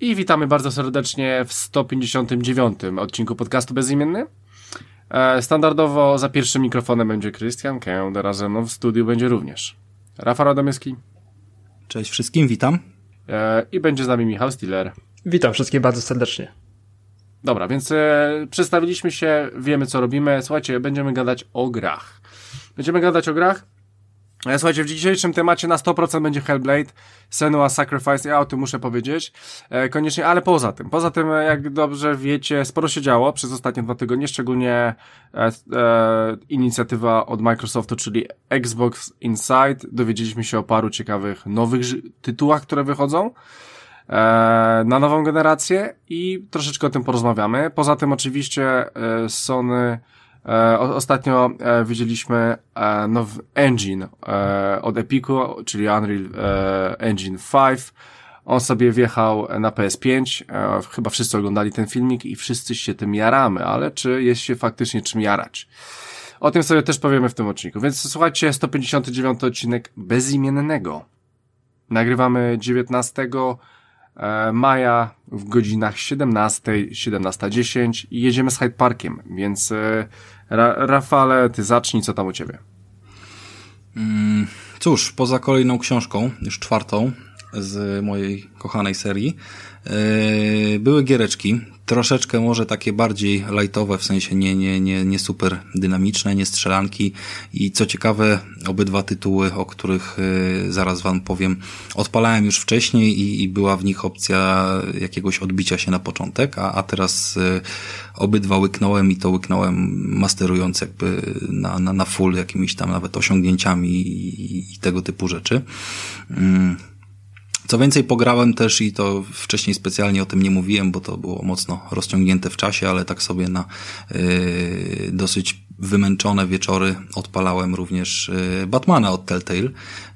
witamy bardzo serdecznie w 159 odcinku podcastu Bezimienny. E, standardowo za pierwszym mikrofonem będzie Krystian Kęder, a ze mną w studiu będzie również Rafał Radomyski. Cześć wszystkim, witam. E, I będzie z nami Michał Stiller. Witam wszystkich bardzo serdecznie. Dobra, więc e, przedstawiliśmy się, wiemy co robimy. Słuchajcie, będziemy gadać o grach. Będziemy gadać o grach. E, słuchajcie, w dzisiejszym temacie na 100% będzie Hellblade, Senua Sacrifice, ja o tym muszę powiedzieć, e, koniecznie, ale poza tym, poza tym, e, jak dobrze wiecie, sporo się działo przez ostatnie dwa tygodnie, szczególnie e, e, inicjatywa od Microsoftu, czyli Xbox Inside, dowiedzieliśmy się o paru ciekawych nowych tytułach, które wychodzą, na nową generację i troszeczkę o tym porozmawiamy. Poza tym oczywiście Sony ostatnio e, widzieliśmy e, nowy engine e, od Epiku, czyli Unreal e, Engine 5. On sobie wjechał na PS5. E, chyba wszyscy oglądali ten filmik i wszyscy się tym jaramy, ale czy jest się faktycznie czym jarać? O tym sobie też powiemy w tym odcinku. Więc słuchajcie, 159 odcinek bezimiennego. Nagrywamy 19 e, maja w godzinach 17, 17.10 i jedziemy z Hyde Parkiem, więc e, Ra Rafale, ty zacznij, co tam u ciebie? Mm, cóż, poza kolejną książką, już czwartą z mojej kochanej serii, były giereczki, troszeczkę może takie bardziej lightowe, w sensie nie, nie, nie, nie super dynamiczne, nie strzelanki i co ciekawe, obydwa tytuły, o których y, zaraz wam powiem, odpalałem już wcześniej i, i była w nich opcja jakiegoś odbicia się na początek, a, a teraz y, obydwa łyknąłem i to łyknąłem masterując jakby na, na, na full jakimiś tam nawet osiągnięciami i, i tego typu rzeczy. Mm. Co więcej, pograłem też i to wcześniej specjalnie o tym nie mówiłem, bo to było mocno rozciągnięte w czasie, ale tak sobie na yy, dosyć wymęczone wieczory odpalałem również y, Batmana od Telltale.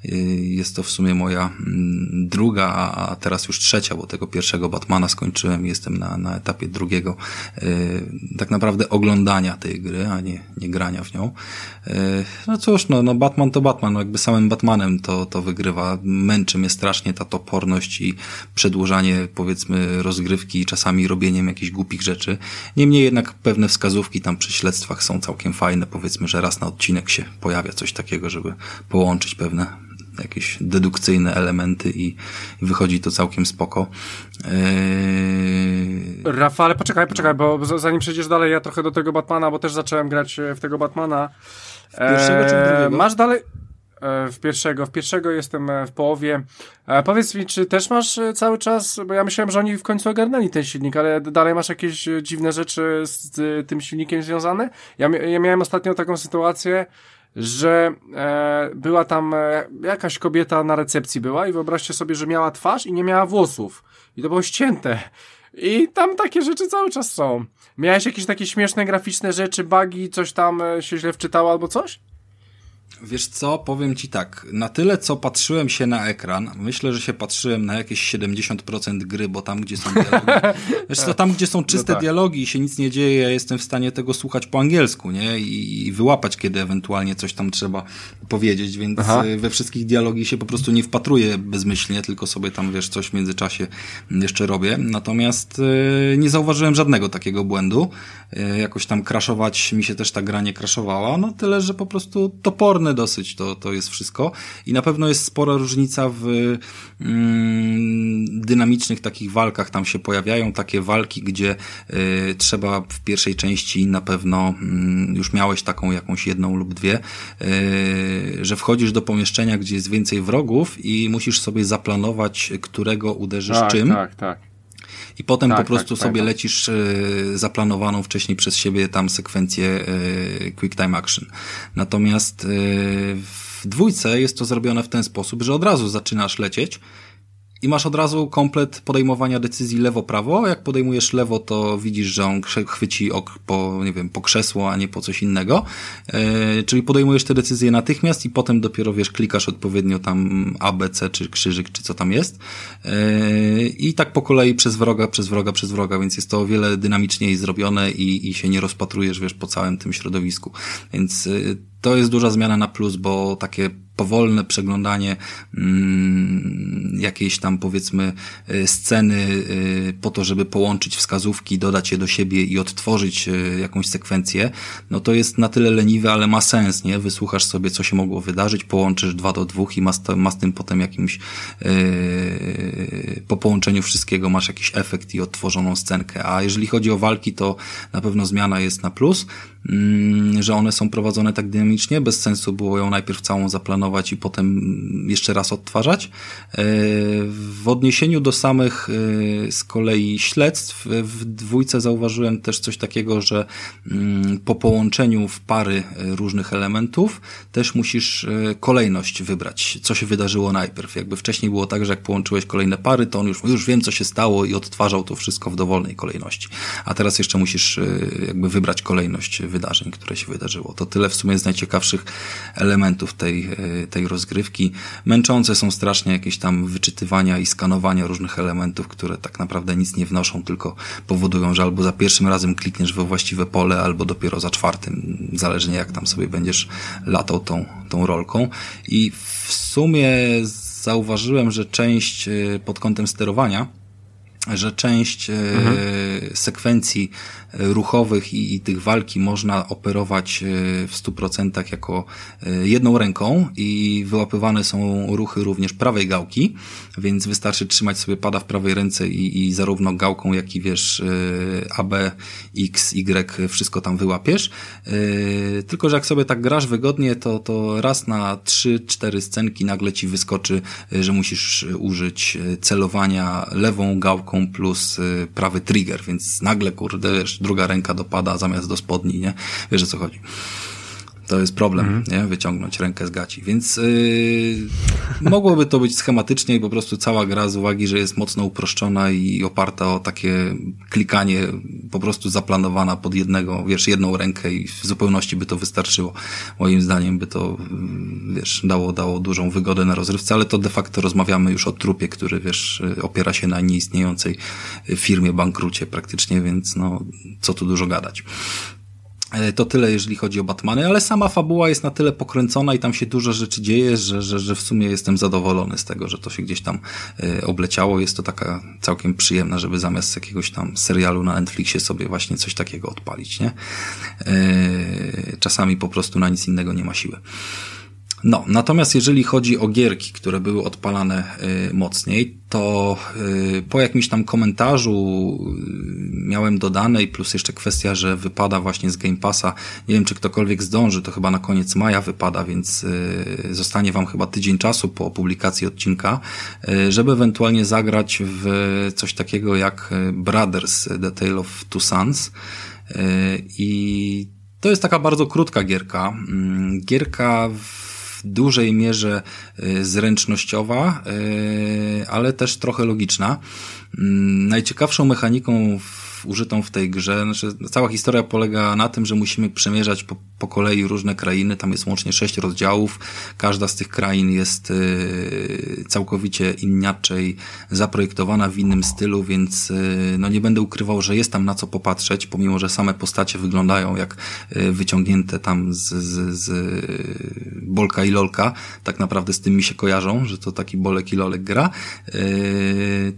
Y, jest to w sumie moja mm, druga, a teraz już trzecia, bo tego pierwszego Batmana skończyłem. Jestem na, na etapie drugiego y, tak naprawdę oglądania tej gry, a nie, nie grania w nią. No cóż, no, no Batman to Batman, no jakby samym Batmanem to, to wygrywa. Męczy mnie strasznie ta toporność i przedłużanie powiedzmy rozgrywki, czasami robieniem jakichś głupich rzeczy. Niemniej jednak pewne wskazówki tam przy śledztwach są całkiem fajne, powiedzmy, że raz na odcinek się pojawia coś takiego, żeby połączyć pewne jakieś dedukcyjne elementy i wychodzi to całkiem spoko. Eee... Rafale, poczekaj, poczekaj, bo zanim przejdziesz dalej, ja trochę do tego Batmana, bo też zacząłem grać w tego Batmana. W pierwszego czy w drugiego? Eee, masz dalej... E, w pierwszego. W pierwszego jestem e, w połowie. E, powiedz mi, czy też masz cały czas, bo ja myślałem, że oni w końcu ogarnęli ten silnik, ale dalej masz jakieś dziwne rzeczy z tym silnikiem związane? Ja, ja miałem ostatnio taką sytuację, że e, była tam e, jakaś kobieta na recepcji była i wyobraźcie sobie, że miała twarz i nie miała włosów. I to było ścięte. I tam takie rzeczy cały czas są. Miałeś jakieś takie śmieszne graficzne rzeczy, bugi, coś tam się źle wczytało albo coś? Wiesz co, powiem ci tak, na tyle co patrzyłem się na ekran, myślę, że się patrzyłem na jakieś 70% gry, bo tam gdzie są dialogi, wiesz co, tam gdzie są czyste no tak. dialogi i się nic nie dzieje, ja jestem w stanie tego słuchać po angielsku, nie, i, i wyłapać, kiedy ewentualnie coś tam trzeba powiedzieć, więc Aha. we wszystkich dialogi się po prostu nie wpatruję bezmyślnie, tylko sobie tam, wiesz, coś w międzyczasie jeszcze robię, natomiast yy, nie zauważyłem żadnego takiego błędu, jakoś tam kraszować mi się też ta gra nie kraszowała, no tyle, że po prostu toporne dosyć, to, to jest wszystko. I na pewno jest spora różnica w mm, dynamicznych takich walkach. Tam się pojawiają takie walki, gdzie y, trzeba w pierwszej części na pewno y, już miałeś taką jakąś jedną lub dwie, y, że wchodzisz do pomieszczenia, gdzie jest więcej wrogów i musisz sobie zaplanować, którego uderzysz tak, czym. Tak, tak i potem tak, po prostu tak, sobie tak. lecisz y, zaplanowaną wcześniej przez siebie tam sekwencję y, Quick Time Action. Natomiast y, w dwójce jest to zrobione w ten sposób, że od razu zaczynasz lecieć i masz od razu komplet podejmowania decyzji lewo-prawo. Jak podejmujesz lewo, to widzisz, że on chwyci ok po, nie wiem, po krzesło, a nie po coś innego. E, czyli podejmujesz te decyzje natychmiast i potem dopiero, wiesz, klikasz odpowiednio tam A, B, C, czy krzyżyk, czy co tam jest. E, I tak po kolei przez wroga, przez wroga, przez wroga, więc jest to o wiele dynamiczniej zrobione i, i się nie rozpatrujesz, wiesz, po całym tym środowisku. Więc e, to jest duża zmiana na plus, bo takie powolne przeglądanie mm, jakiejś tam powiedzmy y, sceny y, po to, żeby połączyć wskazówki, dodać je do siebie i odtworzyć y, jakąś sekwencję, no to jest na tyle leniwe, ale ma sens, nie? Wysłuchasz sobie, co się mogło wydarzyć, połączysz dwa do dwóch i ma z, ma z tym potem jakimś po połączeniu wszystkiego masz jakiś efekt i odtworzoną scenkę. A jeżeli chodzi o walki, to na pewno zmiana jest na plus. Mm, że one są prowadzone tak dynamicznie. Bez sensu było ją najpierw całą zaplanować i potem jeszcze raz odtwarzać. E, w odniesieniu do samych e, z kolei śledztw, w dwójce zauważyłem też coś takiego, że mm, po połączeniu w pary e, różnych elementów też musisz kolejność wybrać, co się wydarzyło najpierw. Jakby wcześniej było tak, że jak połączyłeś kolejne pary, to on już, już wiem, co się stało i odtwarzał to wszystko w dowolnej kolejności. A teraz jeszcze musisz jakby wybrać kolejność wydarzeń, które się wydarzyło. To tyle w sumie z najciekawszych elementów tej, e, tej rozgrywki. Męczące są strasznie jakieś tam wyczytywania i skanowania różnych elementów, które tak naprawdę nic nie wnoszą, tylko powodują, że albo za pierwszym razem klikniesz we właściwe pole, albo dopiero za czwartym, zależnie jak tam sobie będziesz latał tą, tą rolką. I w sumie zauważyłem, że część e, pod kątem sterowania, że część e, mhm. sekwencji ruchowych i, tych walki można operować e, w 100% jako e, jedną ręką i wyłapywane są ruchy również prawej gałki, więc wystarczy trzymać sobie pada w prawej ręce i, i zarówno gałką, jak i wiesz e, A, B, X, Y, wszystko tam wyłapiesz. Tylko, że jak sobie tak grasz wygodnie, to, to raz na 3-4 scenki nagle ci wyskoczy, że musisz użyć celowania lewą gałką plus prawy trigger, więc nagle, kurde, wiesz, druga ręka dopada zamiast do spodni, nie? Wiesz o co chodzi. To jest problem, mm. nie? Wyciągnąć rękę z gaci. Więc yy, mogłoby to być schematycznie i po prostu cała gra z uwagi, że jest mocno uproszczona i oparta o takie klikanie po prostu zaplanowana pod jednego, wiesz, jedną rękę i w zupełności by to wystarczyło. Moim zdaniem by to, wiesz, dało, dało dużą wygodę na rozrywce, ale to de facto rozmawiamy już o trupie, który, wiesz, opiera się na nieistniejącej firmie, bankrucie praktycznie, więc no, co tu dużo gadać. E, to tyle, jeżeli chodzi o Batmany, ale sama fabuła jest na tyle pokręcona i tam się dużo rzeczy dzieje, że, że, że w sumie jestem zadowolony z tego, że to się gdzieś tam y, obleciało. Jest to taka całkiem przyjemna, żeby zamiast jakiegoś tam serialu na Netflixie sobie właśnie coś takiego odpalić, nie? Y, czasami po prostu na nic innego nie ma siły. No, natomiast jeżeli chodzi o gierki, które były odpalane y, mocniej, to y, po jakimś tam komentarzu y, miałem dodane i plus jeszcze kwestia, że wypada właśnie z Game Passa. Nie wiem, czy ktokolwiek zdąży, to chyba na koniec maja wypada, więc y, zostanie wam chyba tydzień czasu po publikacji odcinka, y, żeby ewentualnie zagrać w coś takiego jak y, Brothers The Tale of Two Sons. I to jest taka bardzo krótka gierka. Mm, gierka w dużej mierze y, zręcznościowa, y, ale też trochę logiczna. Mm, najciekawszą mechaniką użytą w tej grze. Znaczy, cała historia polega na tym, że musimy przemierzać po, po kolei różne krainy. Tam jest łącznie sześć rozdziałów. Każda z tych krain jest y, całkowicie inaczej zaprojektowana w innym stylu, więc y, no nie będę ukrywał, że jest tam na co popatrzeć, pomimo, że same postacie wyglądają jak y, wyciągnięte tam z, z, z Bolka i Lolka. Tak naprawdę z tym mi się kojarzą, że to taki Bolek i Lolek gra.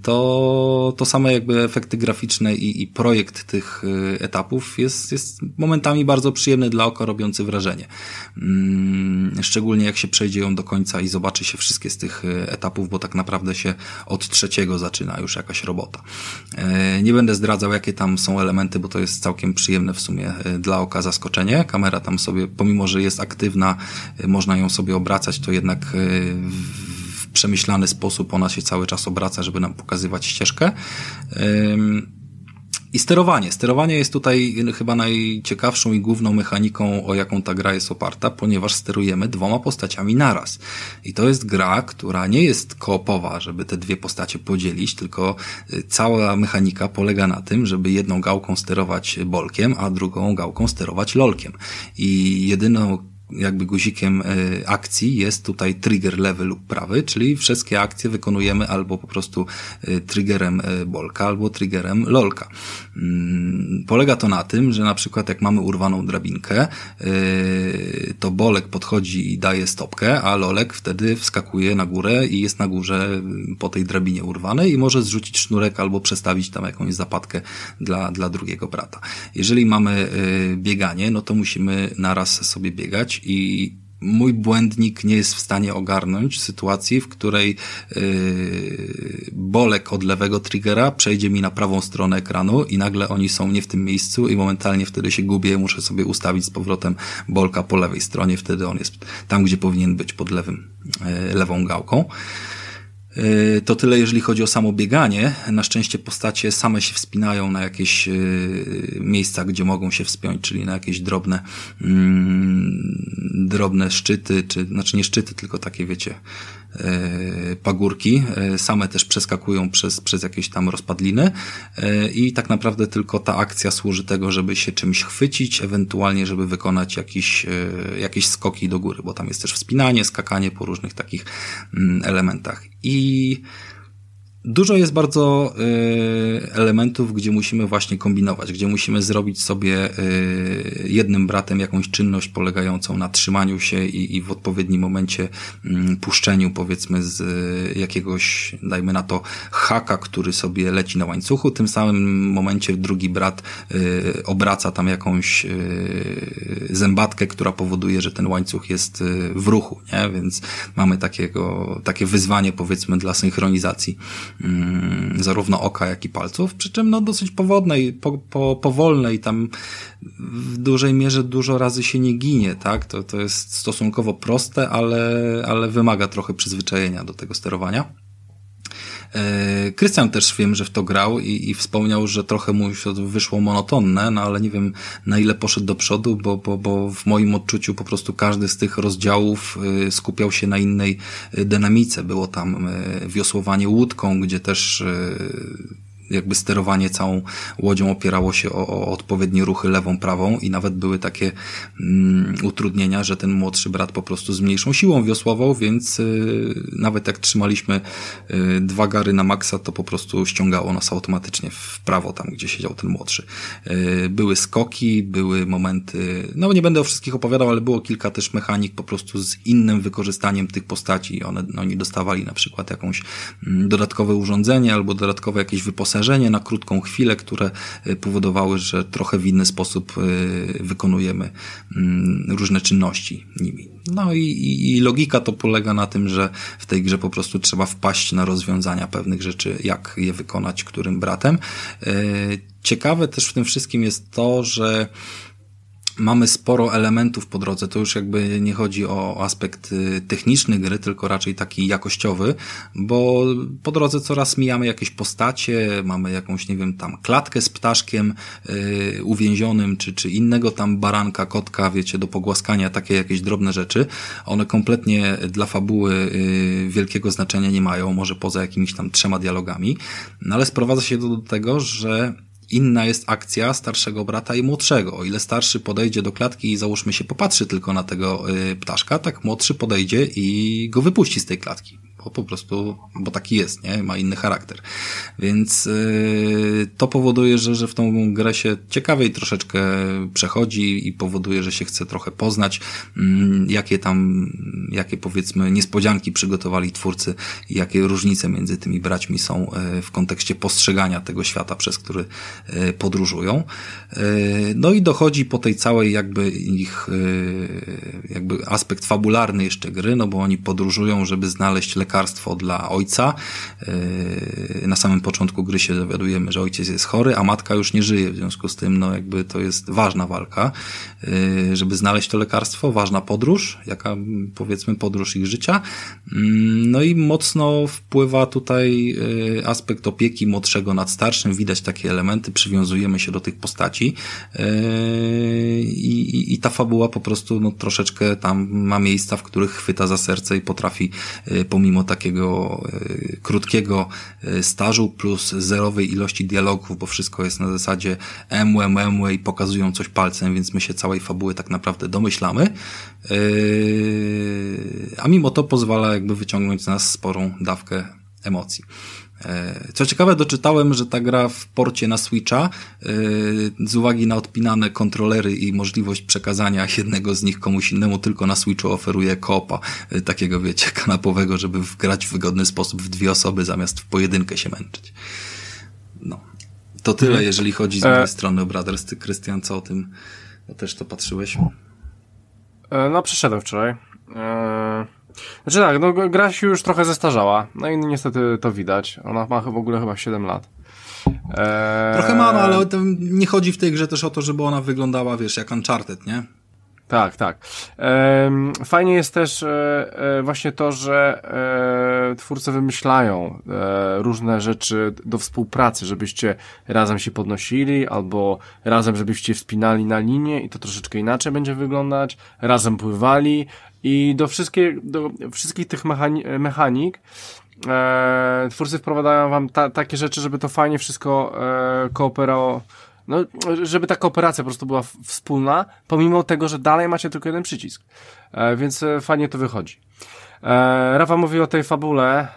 To, to same jakby efekty graficzne i, i projekt tych y, etapów jest, jest momentami bardzo przyjemny dla oka, robiący wrażenie. Mm, szczególnie jak się przejdzie ją do końca i zobaczy się wszystkie z tych y, etapów, bo tak naprawdę się od trzeciego zaczyna już jakaś robota. E, nie będę zdradzał, jakie tam są elementy, bo to jest całkiem przyjemne w sumie y, dla oka zaskoczenie. Kamera tam sobie, pomimo, że jest aktywna, można ją sobie obracać, to jednak w przemyślany sposób ona się cały czas obraca, żeby nam pokazywać ścieżkę. I sterowanie. Sterowanie jest tutaj chyba najciekawszą i główną mechaniką, o jaką ta gra jest oparta, ponieważ sterujemy dwoma postaciami naraz. I to jest gra, która nie jest koopowa, żeby te dwie postacie podzielić, tylko y, cała mechanika polega na tym, żeby jedną gałką sterować bolkiem, a drugą gałką sterować lolkiem. I jedyną jakby guzikiem e, akcji jest tutaj trigger lewy lub prawy, czyli wszystkie akcje wykonujemy albo po prostu e, triggerem e, bolka, albo triggerem lolka. Mm, polega to na tym, że na przykład jak mamy urwaną drabinkę, to bolek podchodzi i daje stopkę, a lolek wtedy wskakuje na górę i jest na górze po tej drabinie urwanej i może zrzucić sznurek albo przestawić tam jakąś zapadkę dla, dla drugiego brata. Jeżeli mamy bieganie, no to musimy naraz sobie biegać i mój błędnik nie jest w stanie ogarnąć sytuacji, w której yy, bolek od lewego triggera przejdzie mi na prawą stronę ekranu i nagle oni są nie w tym miejscu i momentalnie wtedy się gubię, muszę sobie ustawić z powrotem bolka po lewej stronie, wtedy on jest tam, gdzie powinien być pod lewym, yy, lewą gałką. E, to tyle, jeżeli chodzi o samo bieganie. Na szczęście postacie same się wspinają na jakieś e, miejsca, gdzie mogą się wspiąć, czyli na jakieś drobne, mm, drobne szczyty, czy, znaczy nie szczyty, tylko takie, wiecie, E, pagórki, e, same też przeskakują przez, przez jakieś tam rozpadliny e, i tak naprawdę tylko ta akcja służy tego, żeby się czymś chwycić, ewentualnie żeby wykonać jakiś, jakieś skoki do góry, bo tam jest też wspinanie, skakanie po różnych takich mm, elementach. I Dużo jest bardzo y, elementów, gdzie musimy właśnie kombinować, gdzie musimy zrobić sobie y, jednym bratem jakąś czynność polegającą na trzymaniu się i, i w odpowiednim momencie y, puszczeniu powiedzmy z y, jakiegoś, dajmy na to, haka, który sobie leci na łańcuchu. Tym samym momencie drugi brat y, obraca tam jakąś y, zębatkę, która powoduje, że ten łańcuch jest w ruchu, nie? Więc mamy takiego, takie wyzwanie powiedzmy dla synchronizacji Mm, zarówno oka, jak i palców, przy czym no dosyć powodnej, po, po, powolnej, tam w dużej mierze dużo razy się nie ginie, tak? To, to jest stosunkowo proste, ale, ale wymaga trochę przyzwyczajenia do tego sterowania. E, Krystian też wiem, że w to grał i, i wspomniał, że trochę mu się wyszło monotonne, no ale nie wiem na ile poszedł do przodu, bo, bo, bo w moim odczuciu po prostu każdy z tych rozdziałów e, skupiał się na innej e, dynamice. Było tam wiosłowanie łódką, gdzie też jakby sterowanie całą łodzią opierało się o, o odpowiednie ruchy lewą, prawą i nawet były takie mm, utrudnienia, że ten młodszy brat po prostu z mniejszą siłą wiosłował, więc y, nawet jak trzymaliśmy y, dwa gary na maksa, to po prostu ściągało nas automatycznie w prawo tam, gdzie siedział ten młodszy. Y, były skoki, były momenty, no nie będę o wszystkich opowiadał, ale było kilka też mechanik po prostu z innym wykorzystaniem tych postaci. One, no, oni dostawali na przykład jakąś mm, dodatkowe urządzenie albo dodatkowe jakieś wyposażenie wyposażenie na krótką chwilę, które y, powodowały, że trochę w inny sposób y, wykonujemy mm, różne czynności nimi. No i, i, i logika to polega na tym, że w tej grze po prostu trzeba wpaść na rozwiązania pewnych rzeczy, jak je wykonać którym bratem. Y, ciekawe też w tym wszystkim jest to, że mamy sporo elementów po drodze. To już jakby nie chodzi o aspekt y, techniczny gry, tylko raczej taki jakościowy, bo po drodze coraz mijamy jakieś postacie, mamy jakąś, nie wiem, tam klatkę z ptaszkiem yy, uwięzionym, czy, czy innego tam baranka, kotka, wiecie, do pogłaskania, takie jakieś drobne rzeczy. One kompletnie dla fabuły yy, wielkiego znaczenia nie mają, może poza jakimiś tam trzema dialogami, no ale sprowadza się to do tego, że inna jest akcja starszego brata i młodszego. O ile starszy podejdzie do klatki i załóżmy się popatrzy tylko na tego y, ptaszka, tak młodszy podejdzie i go wypuści z tej klatki bo po prostu, bo taki jest, nie? Ma inny charakter. Więc yy, to powoduje, że, że w tą grę się ciekawiej troszeczkę przechodzi i powoduje, że się chce trochę poznać, yy, jakie tam, jakie powiedzmy niespodzianki przygotowali twórcy i jakie różnice między tymi braćmi są yy, w kontekście postrzegania tego świata, przez który yy, podróżują. Yy, no i dochodzi po tej całej jakby ich yy, jakby aspekt fabularny jeszcze gry, no bo oni podróżują, żeby znaleźć lekarza lekarstwo dla ojca. Yy, na samym początku gry się dowiadujemy, że ojciec jest chory, a matka już nie żyje. W związku z tym, no jakby to jest ważna walka, yy, żeby znaleźć to lekarstwo, ważna podróż, jaka powiedzmy podróż ich życia. Yy, no i mocno wpływa tutaj aspekt opieki młodszego nad starszym. Widać takie elementy, przywiązujemy się do tych postaci i, i, i ta fabuła po prostu no, troszeczkę tam ma miejsca, w których chwyta za serce i potrafi pomimo takiego e, krótkiego e, stażu plus zerowej ilości dialogów, bo wszystko jest na zasadzie emłe, memłe i pokazują coś palcem, więc my się całej fabuły tak naprawdę domyślamy. a mimo to pozwala jakby wyciągnąć z nas sporą dawkę emocji. E, co ciekawe, doczytałem, że ta gra w porcie na Switcha, e, z uwagi na odpinane kontrolery i możliwość przekazania jednego z nich komuś innemu, tylko na Switchu oferuje koopa, e, takiego wiecie, kanapowego, żeby grać w wygodny sposób w dwie osoby, zamiast w pojedynkę się męczyć. No. To tyle, mhm. jeżeli chodzi z mojej e... strony o Brothers. Ty, Krystian, co o tym też to patrzyłeś? no, przyszedłem wczoraj. Znaczy tak, no gra się już trochę zestarzała, no i niestety to widać. Ona ma w ogóle chyba 7 lat. Eee... Trochę ma, no, ale nie chodzi w tej grze też o to, żeby ona wyglądała, wiesz, jak Uncharted, nie? Tak, tak. Fajnie jest też e, e, właśnie to, że e, twórcy wymyślają różne rzeczy do współpracy, żebyście razem się podnosili, albo razem, żebyście wspinali na linię i to troszeczkę inaczej będzie wyglądać, razem pływali, i do, wszystkie, do wszystkich tych mechani mechanik twórcy wprowadzają wam ta, takie rzeczy, żeby to fajnie wszystko kooperało, no, żeby ta kooperacja po prostu była wspólna, pomimo tego, że dalej macie tylko jeden przycisk. E, więc e, fajnie to wychodzi. E, Rafa mówi o tej fabule.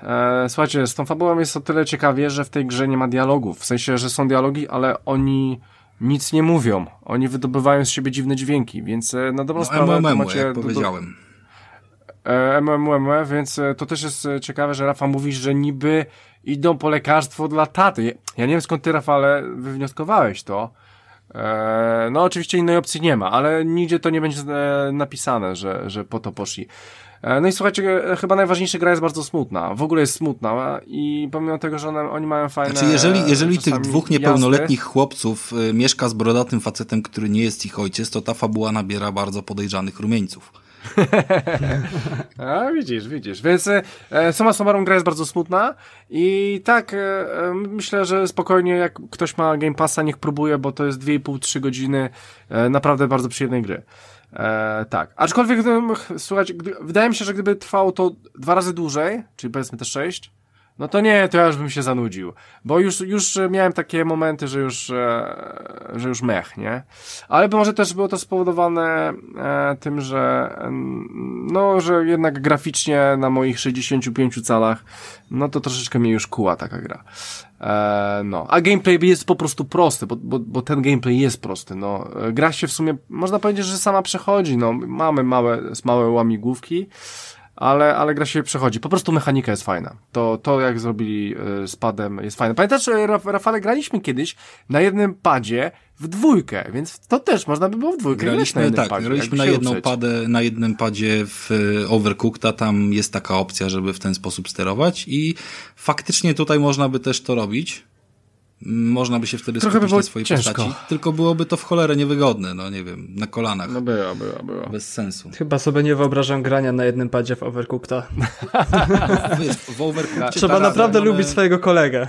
E, słuchajcie, z tą fabułą jest o tyle ciekawie, że w tej grze nie ma dialogów. W sensie, że są dialogi, ale oni nic nie mówią. Oni wydobywają z siebie dziwne dźwięki, więc e, na dobrą no, sprawę MMM, macie... Jak powiedziałem. Do, MMM, więc to też jest ciekawe, że Rafa mówi, że niby idą po lekarstwo dla taty. Ja nie wiem skąd ty, Rafale, wywnioskowałeś to. E, no oczywiście innej opcji nie ma, ale nigdzie to nie będzie napisane, że, że po to poszli. No i słuchajcie, chyba najważniejsza gra jest bardzo smutna. W ogóle jest smutna i pomimo tego, że one, oni mają fajne... Znaczy jeżeli, jeżeli tych dwóch niepełnoletnich jazdy, chłopców mieszka z brodatym facetem, który nie jest ich ojciec, to ta fabuła nabiera bardzo podejrzanych rumieńców. A, widzisz, widzisz. Więc e, suma summarum gra jest bardzo smutna i tak e, e myślę, że spokojnie jak ktoś ma Game Passa, niech próbuje, bo to jest 2,5-3 godziny e, naprawdę bardzo przyjemnej gry. E, tak. Aczkolwiek, słuchajcie, gdy, wydaje mi się, że gdyby trwało to dwa razy dłużej, czyli powiedzmy te 6, no to nie, to ja już bym się zanudził. Bo już, już miałem takie momenty, że już, e, że już mech, nie? Ale może też było to spowodowane e, tym, że no, że jednak graficznie na moich 65 calach, no to troszeczkę mnie już kuła taka gra. E, no, a gameplay jest po prostu prosty, bo, bo, bo ten gameplay jest prosty, no. Gra się w sumie, można powiedzieć, że sama przechodzi, no. Mamy małe, małe łamigłówki, ale, ale gra się przechodzi. Po prostu mechanika jest fajna. To, to jak zrobili y, z padem jest fajne. Pamiętasz, Raf Rafale, graliśmy kiedyś na jednym padzie w dwójkę, więc to też można by było w dwójkę graliśmy, na jednym tak, padzie, graliśmy na, jedną padę, na jednym padzie w Overcooked, tam jest taka opcja, żeby w ten sposób sterować i faktycznie tutaj można by też to robić. Można by się wtedy Trochę skupić by na swojej ciężko. postaci, tylko byłoby to w cholerę niewygodne, no nie wiem, na kolanach. No było, było, było. Bez sensu. Chyba sobie nie wyobrażam grania na jednym padzie w Overcookta. Wiesz, w Overcookcie Trzeba naprawdę lubić swojego kolegę.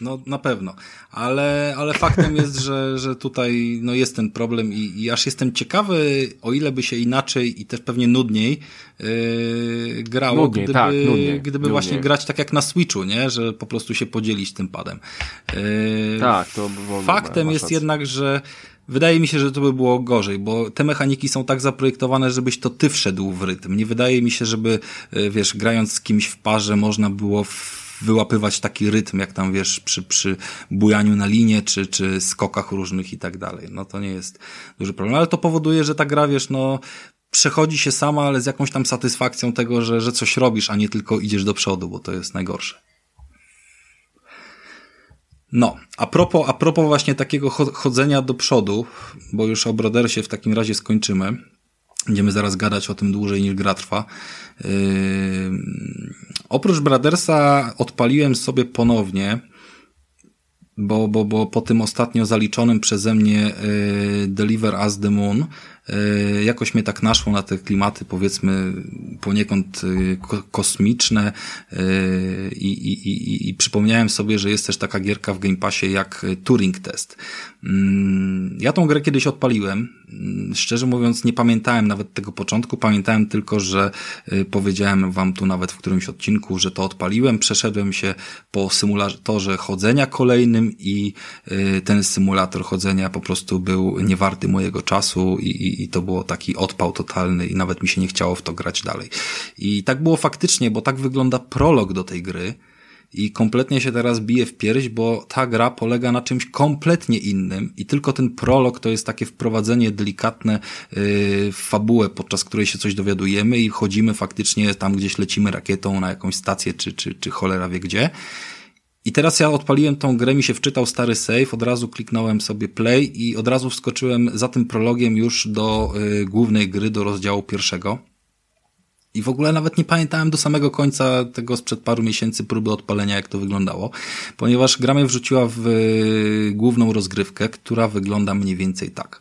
No na pewno, ale, ale faktem jest, że, że tutaj no, jest ten problem i, i aż jestem ciekawy, o ile by się inaczej i też pewnie nudniej yy, grało, nudniej, gdyby, tak, nudniej, gdyby nudniej. właśnie grać tak jak na Switchu, nie? że po prostu się podzielić tym padem. Yy, tak, to by Faktem jest jednak, że Wydaje mi się, że to by było gorzej, bo te mechaniki są tak zaprojektowane, żebyś to ty wszedł w rytm. Nie wydaje mi się, żeby, yy, wiesz, grając z kimś w parze można było w wyłapywać taki rytm, jak tam wiesz, przy, przy bujaniu na linie, czy, czy skokach różnych i tak dalej. No to nie jest duży problem, ale to powoduje, że ta gra, wiesz, no, przechodzi się sama, ale z jakąś tam satysfakcją tego, że, że coś robisz, a nie tylko idziesz do przodu, bo to jest najgorsze. No, a propos, a propos właśnie takiego chodzenia do przodu, bo już o Brodersie w takim razie skończymy. Będziemy zaraz gadać o tym dłużej niż gra trwa. Yy... Oprócz Brothersa odpaliłem sobie ponownie, bo, bo, bo po tym ostatnio zaliczonym przeze mnie yy, Deliver Us the Moon E, jakoś mnie tak naszło na te klimaty, powiedzmy, poniekąd e, kosmiczne e, i, i, i, i przypomniałem sobie, że jest też taka gierka w Game Passie jak Turing Test. Mm, ja tą grę kiedyś odpaliłem. Mm, szczerze mówiąc, nie pamiętałem nawet tego początku. Pamiętałem tylko, że powiedziałem wam tu nawet w którymś odcinku, że to odpaliłem. Przeszedłem się po symulatorze chodzenia kolejnym i ten symulator chodzenia po prostu był niewarty mojego czasu i, i to było taki odpał totalny i nawet mi się nie chciało w to grać dalej. I tak było faktycznie, bo tak wygląda prolog do tej gry, i kompletnie się teraz bije w pierś, bo ta gra polega na czymś kompletnie innym i tylko ten prolog to jest takie wprowadzenie delikatne yy, w fabułę, podczas której się coś dowiadujemy i chodzimy faktycznie tam gdzieś lecimy rakietą na jakąś stację czy, czy, czy cholera wie gdzie. I teraz ja odpaliłem tą grę, mi się wczytał stary save, od razu kliknąłem sobie play i od razu wskoczyłem za tym prologiem już do y, głównej gry, do rozdziału pierwszego. I w ogóle nawet nie pamiętałem do samego końca tego sprzed paru miesięcy próby odpalenia, jak to wyglądało, ponieważ gra mnie wrzuciła w e, główną rozgrywkę, która wygląda mniej więcej tak.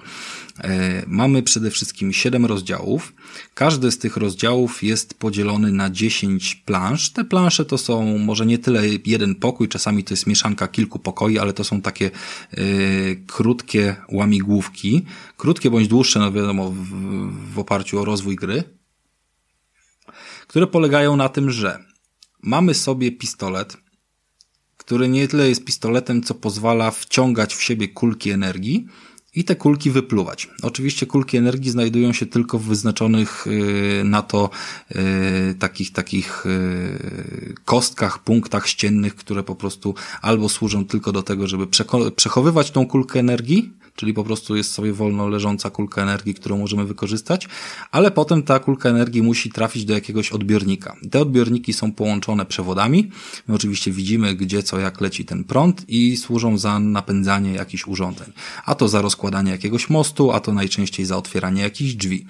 E, mamy przede wszystkim 7 rozdziałów. Każdy z tych rozdziałów jest podzielony na 10 plansz. Te plansze to są może nie tyle jeden pokój, czasami to jest mieszanka kilku pokoi, ale to są takie y, krótkie łamigłówki. Krótkie bądź dłuższe, no wiadomo, w, w oparciu o rozwój gry które polegają na tym, że mamy sobie pistolet, który nie tyle jest pistoletem, co pozwala wciągać w siebie kulki energii i te kulki wypluwać. Oczywiście kulki energii znajdują się tylko w wyznaczonych y, na to y, takich takich y, kostkach, punktach ściennych, które po prostu albo służą tylko do tego, żeby przechowywać tą kulkę energii, czyli po prostu jest sobie wolno leżąca kulka energii, którą możemy wykorzystać, ale potem ta kulka energii musi trafić do jakiegoś odbiornika. Te odbiorniki są połączone przewodami. My oczywiście widzimy, gdzie co jak leci ten prąd i służą za napędzanie jakichś urządzeń. A to za rozkładanie jakiegoś mostu, a to najczęściej za otwieranie jakichś drzwi.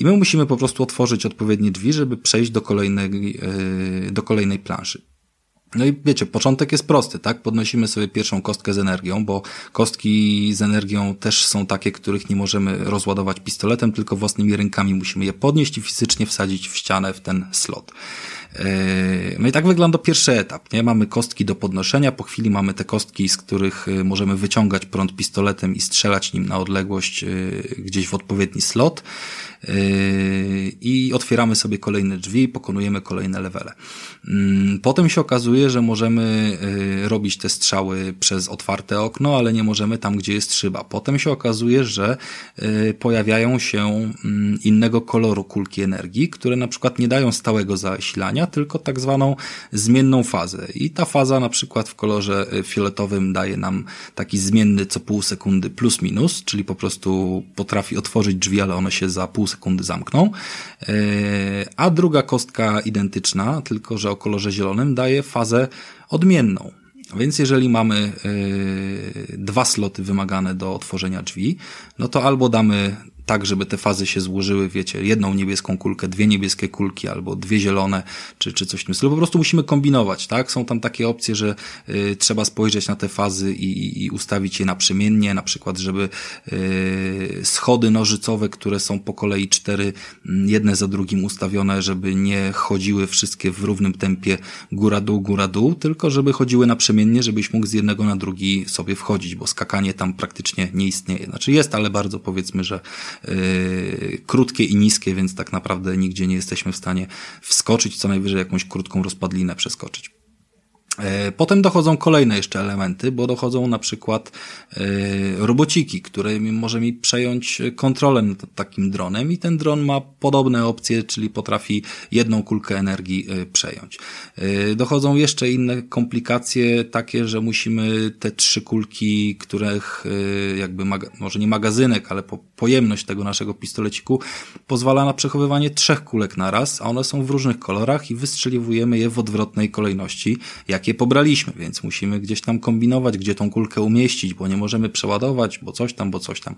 I my musimy po prostu otworzyć odpowiednie drzwi, żeby przejść do kolejnej, yy, do kolejnej planszy. No i wiecie, początek jest prosty, tak? Podnosimy sobie pierwszą kostkę z energią, bo kostki z energią też są takie, których nie możemy rozładować pistoletem, tylko własnymi rękami musimy je podnieść i fizycznie wsadzić w ścianę w ten slot. Yy, no i tak wygląda pierwszy etap. Nie? Mamy kostki do podnoszenia, po chwili mamy te kostki, z których yy, możemy wyciągać prąd pistoletem i strzelać nim na odległość yy, gdzieś w odpowiedni slot i otwieramy sobie kolejne drzwi, pokonujemy kolejne levele. Mm, potem się okazuje, że możemy robić te strzały przez otwarte okno, ale nie możemy tam, gdzie jest szyba. Potem się okazuje, że pojawiają się mm, innego koloru kulki energii, które na przykład nie dają stałego zasilania, tylko tak zwaną zmienną fazę. I ta faza na przykład w kolorze fioletowym daje nam taki zmienny co pół sekundy plus minus, czyli po prostu potrafi otworzyć drzwi, ale one się za pół sekundy zamkną. E, a druga kostka identyczna, tylko że o kolorze zielonym, daje fazę odmienną. Więc jeżeli mamy yy, dwa sloty wymagane do otworzenia drzwi, no to albo damy tak, żeby te fazy się złożyły, wiecie, jedną niebieską kulkę, dwie niebieskie kulki albo dwie zielone, czy, czy coś w tym stylu. Po prostu musimy kombinować, tak? Są tam takie opcje, że y, trzeba spojrzeć na te fazy i, i ustawić je naprzemiennie, na przykład, żeby y, schody nożycowe, które są po kolei cztery, mm, jedne za drugim ustawione, żeby nie chodziły wszystkie w równym tempie góra-dół, góra-dół, tylko żeby chodziły naprzemiennie, żebyś mógł z jednego na drugi sobie wchodzić, bo skakanie tam praktycznie nie istnieje. Znaczy jest, ale bardzo powiedzmy, że krótkie i niskie, więc tak naprawdę nigdzie nie jesteśmy w stanie wskoczyć, co najwyżej jakąś krótką rozpadlinę przeskoczyć. E, potem dochodzą kolejne jeszcze elementy, bo dochodzą na przykład e, robociki, które może mi przejąć kontrolę nad takim dronem i ten dron ma podobne opcje, czyli potrafi jedną kulkę energii przejąć. Dochodzą jeszcze inne komplikacje, takie, że musimy te trzy kulki, których jakby, może nie magazynek, ale pojemność tego naszego pistoleciku pozwala na przechowywanie trzech kulek na raz, a one są w różnych kolorach i wystrzeliwujemy je w odwrotnej kolejności, jak jakie pobraliśmy, więc musimy gdzieś tam kombinować, gdzie tą kulkę umieścić, bo nie możemy przeładować, bo coś tam, bo coś tam.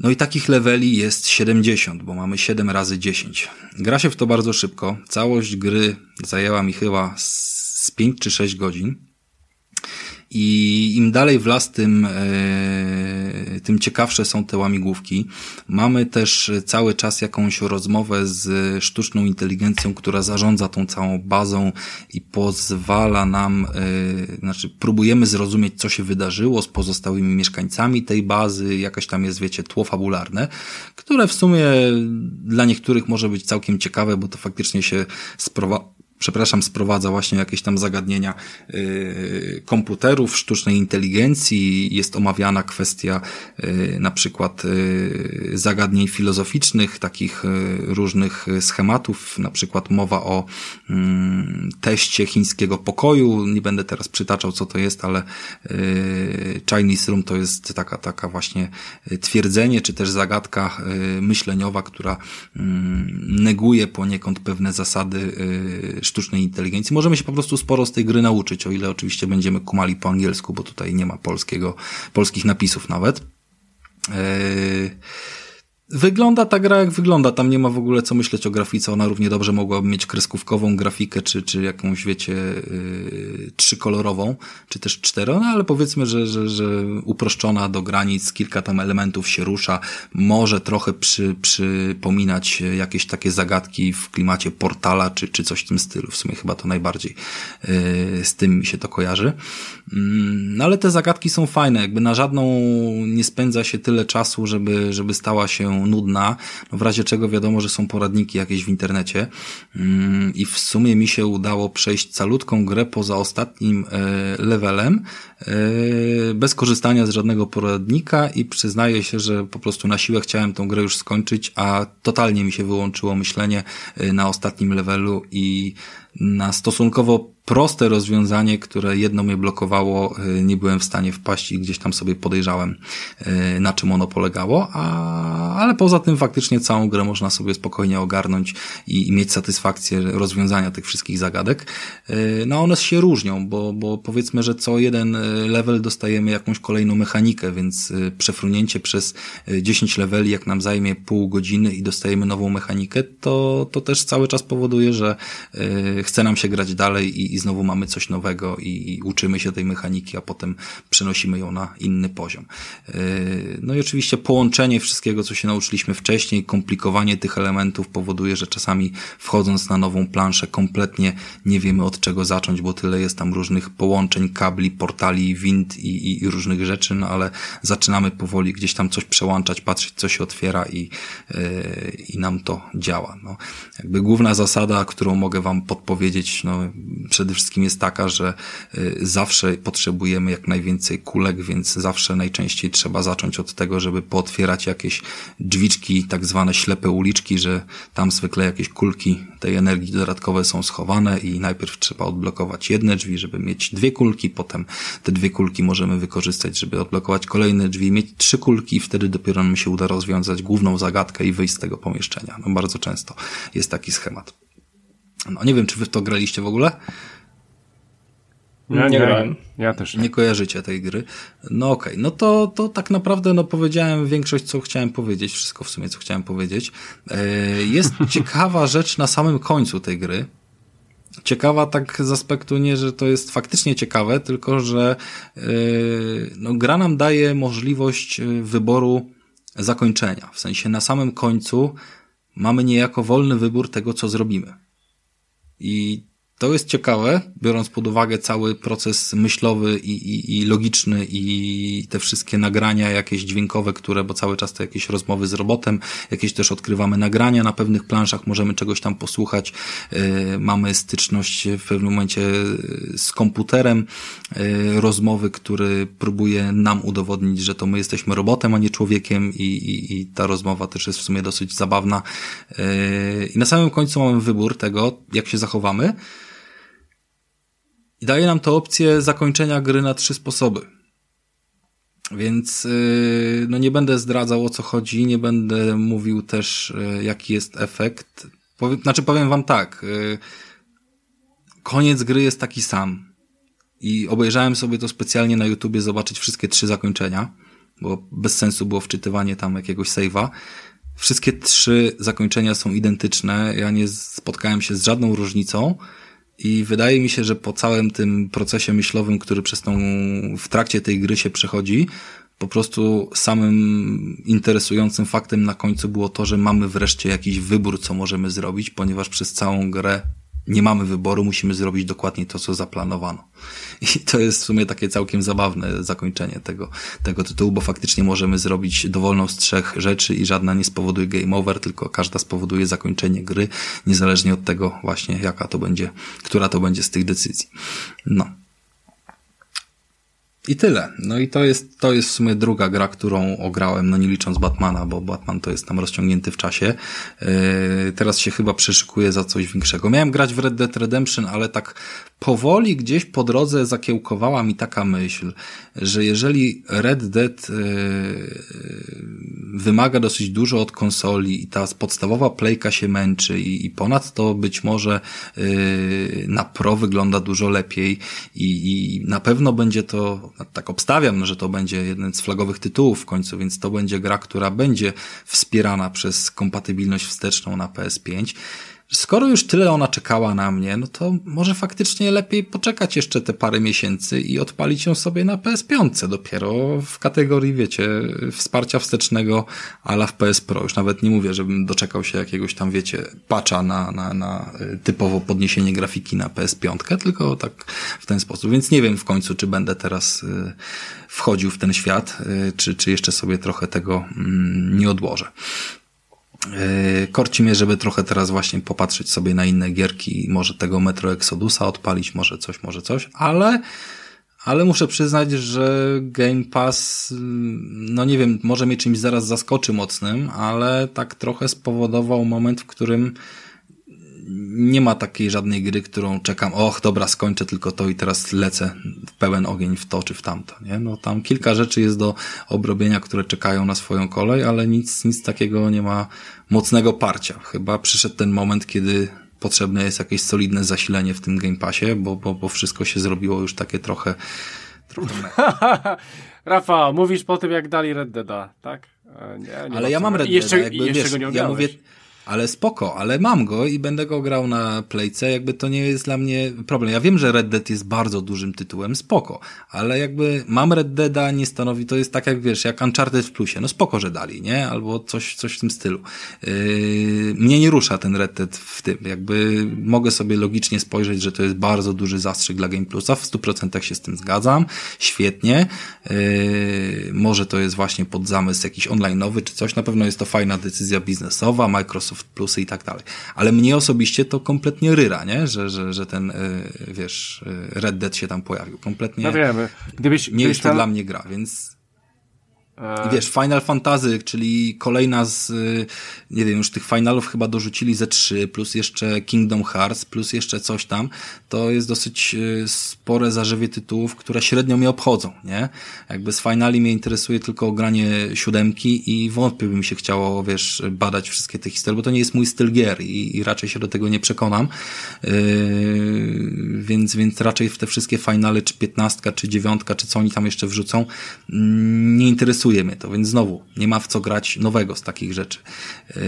No i takich leveli jest 70, bo mamy 7 razy 10. Gra się w to bardzo szybko. Całość gry zajęła mi chyba z 5 czy 6 godzin. I im dalej w las, tym, e, tym ciekawsze są te łamigłówki. Mamy też cały czas jakąś rozmowę z sztuczną inteligencją, która zarządza tą całą bazą i pozwala nam, e, znaczy próbujemy zrozumieć, co się wydarzyło z pozostałymi mieszkańcami tej bazy, jakaś tam jest, wiecie, tło fabularne, które w sumie dla niektórych może być całkiem ciekawe, bo to faktycznie się sprowadza przepraszam, sprowadza właśnie jakieś tam zagadnienia komputerów, sztucznej inteligencji, jest omawiana kwestia na przykład zagadnień filozoficznych, takich różnych schematów, na przykład mowa o mm, teście chińskiego pokoju, nie będę teraz przytaczał co to jest, ale Chinese Room to jest taka, taka właśnie twierdzenie, czy też zagadka myśleniowa, która mm, neguje poniekąd pewne zasady y, sztucznej inteligencji. Możemy się po prostu sporo z tej gry nauczyć, o ile oczywiście będziemy kumali po angielsku, bo tutaj nie ma polskiego, polskich napisów nawet. Yy, Wygląda ta gra jak wygląda, tam nie ma w ogóle co myśleć o grafice, ona równie dobrze mogłaby mieć kreskówkową grafikę, czy, czy jakąś, wiecie, yy, trzykolorową, czy też cztero, no ale powiedzmy, że, że, że uproszczona do granic, kilka tam elementów się rusza, może trochę przy, przypominać jakieś takie zagadki w klimacie portala, czy, czy coś w tym stylu, w sumie chyba to najbardziej yy, z tym mi się to kojarzy. Yy, no ale te zagadki są fajne, jakby na żadną nie spędza się tyle czasu, żeby, żeby stała się nudna, no w razie czego wiadomo, że są poradniki jakieś w internecie. Mm, i w sumie mi się udało przejść calutką grę poza ostatnim e, levelem e, bez korzystania z żadnego poradnika i przyznaję się, że po prostu na siłę chciałem tą grę już skończyć, a totalnie mi się wyłączyło myślenie e, na ostatnim levelu i na stosunkowo proste rozwiązanie, które jedno mnie blokowało, y, nie byłem w stanie wpaść i gdzieś tam sobie podejrzałem, y, na czym ono polegało, a, ale poza tym faktycznie całą grę można sobie spokojnie ogarnąć i, i mieć satysfakcję rozwiązania tych wszystkich zagadek. Y, no one się różnią, bo, bo powiedzmy, że co jeden level dostajemy jakąś kolejną mechanikę, więc przefrunięcie przez 10 leveli, jak nam zajmie pół godziny i dostajemy nową mechanikę, to, to też cały czas powoduje, że chce nam się grać dalej i, i znowu mamy coś nowego i, i uczymy się tej mechaniki, a potem przenosimy ją na inny poziom. Yy, no i oczywiście połączenie wszystkiego, co się nauczyliśmy wcześniej, komplikowanie tych elementów powoduje, że czasami wchodząc na nową planszę kompletnie nie wiemy od czego zacząć, bo tyle jest tam różnych połączeń, kabli, portali, wind i, i, różnych rzeczy, no ale zaczynamy powoli gdzieś tam coś przełączać, patrzeć co się otwiera i, yy, i nam to działa. No, jakby główna zasada, którą mogę Wam podpowiedzieć, no przede wszystkim jest taka, że y, zawsze potrzebujemy jak najwięcej kulek, więc zawsze najczęściej trzeba zacząć od tego, żeby pootwierać jakieś drzwiczki, tak zwane ślepe uliczki, że tam zwykle jakieś kulki tej energii dodatkowe są schowane i najpierw trzeba odblokować jedne drzwi, żeby mieć dwie kulki, potem te dwie kulki możemy wykorzystać, żeby odblokować kolejne drzwi, mieć trzy kulki i wtedy dopiero nam się uda rozwiązać główną zagadkę i wyjść z tego pomieszczenia. No bardzo często jest taki schemat. No nie wiem, czy wy w to graliście w ogóle? Ja nie, grałem. Ja też nie. nie kojarzycie tej gry. No okej, okay. no to, to tak naprawdę no powiedziałem większość, co chciałem powiedzieć, wszystko w sumie, co chciałem powiedzieć. E, jest ciekawa rzecz na samym końcu tej gry. Ciekawa tak z aspektu nie, że to jest faktycznie ciekawe, tylko że e, no, gra nam daje możliwość e, wyboru zakończenia. W sensie na samym końcu mamy niejako wolny wybór tego, co zrobimy. I to jest ciekawe, biorąc pod uwagę cały proces myślowy i, i, i, logiczny i te wszystkie nagrania jakieś dźwiękowe, które, bo cały czas to jakieś rozmowy z robotem, jakieś też odkrywamy nagrania na pewnych planszach, możemy czegoś tam posłuchać, yy, mamy styczność w pewnym momencie z komputerem, yy, rozmowy, który próbuje nam udowodnić, że to my jesteśmy robotem, a nie człowiekiem i, i, i ta rozmowa też jest w sumie dosyć zabawna. Yy, I na samym końcu mamy wybór tego, jak się zachowamy, i daje nam to opcję zakończenia gry na trzy sposoby. Więc yy, no nie będę zdradzał o co chodzi, nie będę mówił też yy, jaki jest efekt. Powie, znaczy powiem wam tak, yy, koniec gry jest taki sam. I obejrzałem sobie to specjalnie na YouTubie zobaczyć wszystkie trzy zakończenia, bo bez sensu było wczytywanie tam jakiegoś save'a. Wszystkie trzy zakończenia są identyczne. Ja nie spotkałem się z żadną różnicą. I wydaje mi się, że po całym tym procesie myślowym, który przez tą, w trakcie tej gry się przechodzi, po prostu samym interesującym faktem na końcu było to, że mamy wreszcie jakiś wybór, co możemy zrobić, ponieważ przez całą grę nie mamy wyboru, musimy zrobić dokładnie to, co zaplanowano. I to jest w sumie takie całkiem zabawne zakończenie tego, tego tytułu, bo faktycznie możemy zrobić dowolną z trzech rzeczy i żadna nie spowoduje game over, tylko każda spowoduje zakończenie gry, niezależnie od tego właśnie, jaka to będzie, która to będzie z tych decyzji. No. I tyle. No i to jest, to jest w sumie druga gra, którą ograłem, no nie licząc Batmana, bo Batman to jest tam rozciągnięty w czasie. Yy, teraz się chyba przeszykuję za coś większego. Miałem grać w Red Dead Redemption, ale tak powoli gdzieś po drodze zakiełkowała mi taka myśl, że jeżeli Red Dead yy, wymaga dosyć dużo od konsoli i ta podstawowa playka się męczy i, i ponadto być może yy, na Pro wygląda dużo lepiej i, i na pewno będzie to, tak obstawiam, że to będzie jeden z flagowych tytułów w końcu, więc to będzie gra, która będzie wspierana przez kompatybilność wsteczną na PS5 skoro już tyle ona czekała na mnie, no to może faktycznie lepiej poczekać jeszcze te parę miesięcy i odpalić ją sobie na PS5 dopiero w kategorii, wiecie, wsparcia wstecznego ala w PS Pro. Już nawet nie mówię, żebym doczekał się jakiegoś tam, wiecie, patcha na, na, na y, typowo podniesienie grafiki na PS5, tylko tak w ten sposób. Więc nie wiem w końcu, czy będę teraz y, wchodził w ten świat, y, czy, czy jeszcze sobie trochę tego mm, nie odłożę. Yy, korci mnie, żeby trochę teraz właśnie popatrzeć sobie na inne gierki, może tego Metro Exodusa odpalić, może coś, może coś, ale, ale muszę przyznać, że Game Pass, no nie wiem, może mnie czymś zaraz zaskoczy mocnym, ale tak trochę spowodował moment, w którym nie ma takiej żadnej gry, którą czekam, och, dobra, skończę tylko to i teraz lecę w pełen ogień w to czy w tamto, nie? No tam kilka rzeczy jest do obrobienia, które czekają na swoją kolej, ale nic, nic takiego nie ma mocnego parcia. Chyba przyszedł ten moment, kiedy potrzebne jest jakieś solidne zasilenie w tym Game Passie, bo, bo, bo wszystko się zrobiło już takie trochę, trochę... Rafa, mówisz po tym, jak dali Red Deada, tak? E, nie, nie ale ja mam Red Deada, jeszcze, jakby, jeszcze wiesz, go nie ja mówię, ale spoko, ale mam go i będę go grał na playce, jakby to nie jest dla mnie problem. Ja wiem, że Red Dead jest bardzo dużym tytułem, spoko, ale jakby mam Red Deada, nie stanowi, to jest tak jak wiesz, jak Uncharted w plusie, no spoko, że dali, nie? Albo coś, coś w tym stylu. Yy, mnie nie rusza ten Red Dead w tym, jakby mogę sobie logicznie spojrzeć, że to jest bardzo duży zastrzyk dla Game Plusa, w 100% się z tym zgadzam, świetnie, yy, może to jest właśnie pod zamysł jakiś online'owy czy coś, na pewno jest to fajna decyzja biznesowa, Microsoft Microsoft Plusy i tak dalej. Ale mnie osobiście to kompletnie ryra, nie? Że, że, że ten, y, wiesz, y, Red Dead się tam pojawił. Kompletnie no wiemy. Gdybyś, nie jest to ten... dla mnie gra, więc i wiesz, Final Fantasy, czyli kolejna z, y, nie wiem, już tych finalów chyba dorzucili ze trzy, plus jeszcze Kingdom Hearts, plus jeszcze coś tam, to jest dosyć y, spore zarzewie tytułów, które średnio mnie obchodzą, nie? Jakby z finali mnie interesuje tylko granie siódemki i wątpię by mi się chciało, wiesz, badać wszystkie te historie, bo to nie jest mój styl gier i, i raczej się do tego nie przekonam, yy, więc, więc raczej w te wszystkie finale, czy piętnastka, czy dziewiątka, czy co oni tam jeszcze wrzucą, mm, nie interesuje interesuje mnie to, więc znowu nie ma w co grać nowego z takich rzeczy. Yy...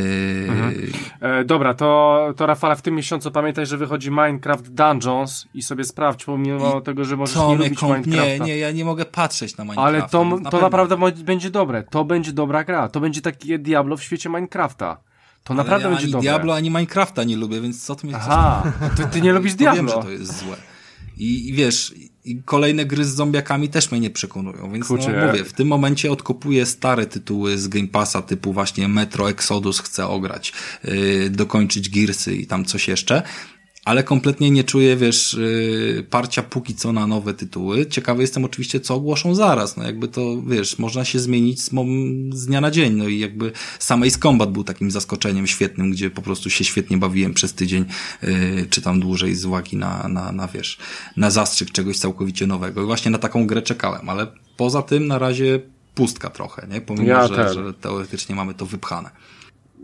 E, dobra, to, to Rafale w tym miesiącu pamiętaj, że wychodzi Minecraft Dungeons i sobie sprawdź, pomimo I tego, że możesz nie lubić Minecrafta. Nie, nie, ja nie mogę patrzeć na Minecraft. Ale to, na to naprawdę będzie dobre. To będzie dobra gra. To będzie takie Diablo w świecie Minecrafta. To Ale naprawdę ja będzie ani dobre. Diablo, ani Minecrafta nie lubię, więc co tu mnie Aha, ty, ty nie lubisz Diablo. Wiem, że to jest złe. I, I, wiesz, i kolejne gry z zombiakami też mnie nie przekonują, więc no, mówię, w tym momencie odkupuję stare tytuły z Game Passa typu właśnie Metro Exodus chcę ograć, yy, dokończyć Gearsy i tam coś jeszcze, ale kompletnie nie czuję, wiesz, yy, parcia póki co na nowe tytuły. Ciekawy jestem oczywiście, co ogłoszą zaraz. No jakby to, wiesz, można się zmienić z, z dnia na dzień. No i jakby sam Ace Combat był takim zaskoczeniem świetnym, gdzie po prostu się świetnie bawiłem przez tydzień, yy, czy tam dłużej z uwagi na, na, na, wiesz, na zastrzyk czegoś całkowicie nowego. I właśnie na taką grę czekałem, ale poza tym na razie pustka trochę, nie? Pomimo, ja że, że teoretycznie mamy to wypchane.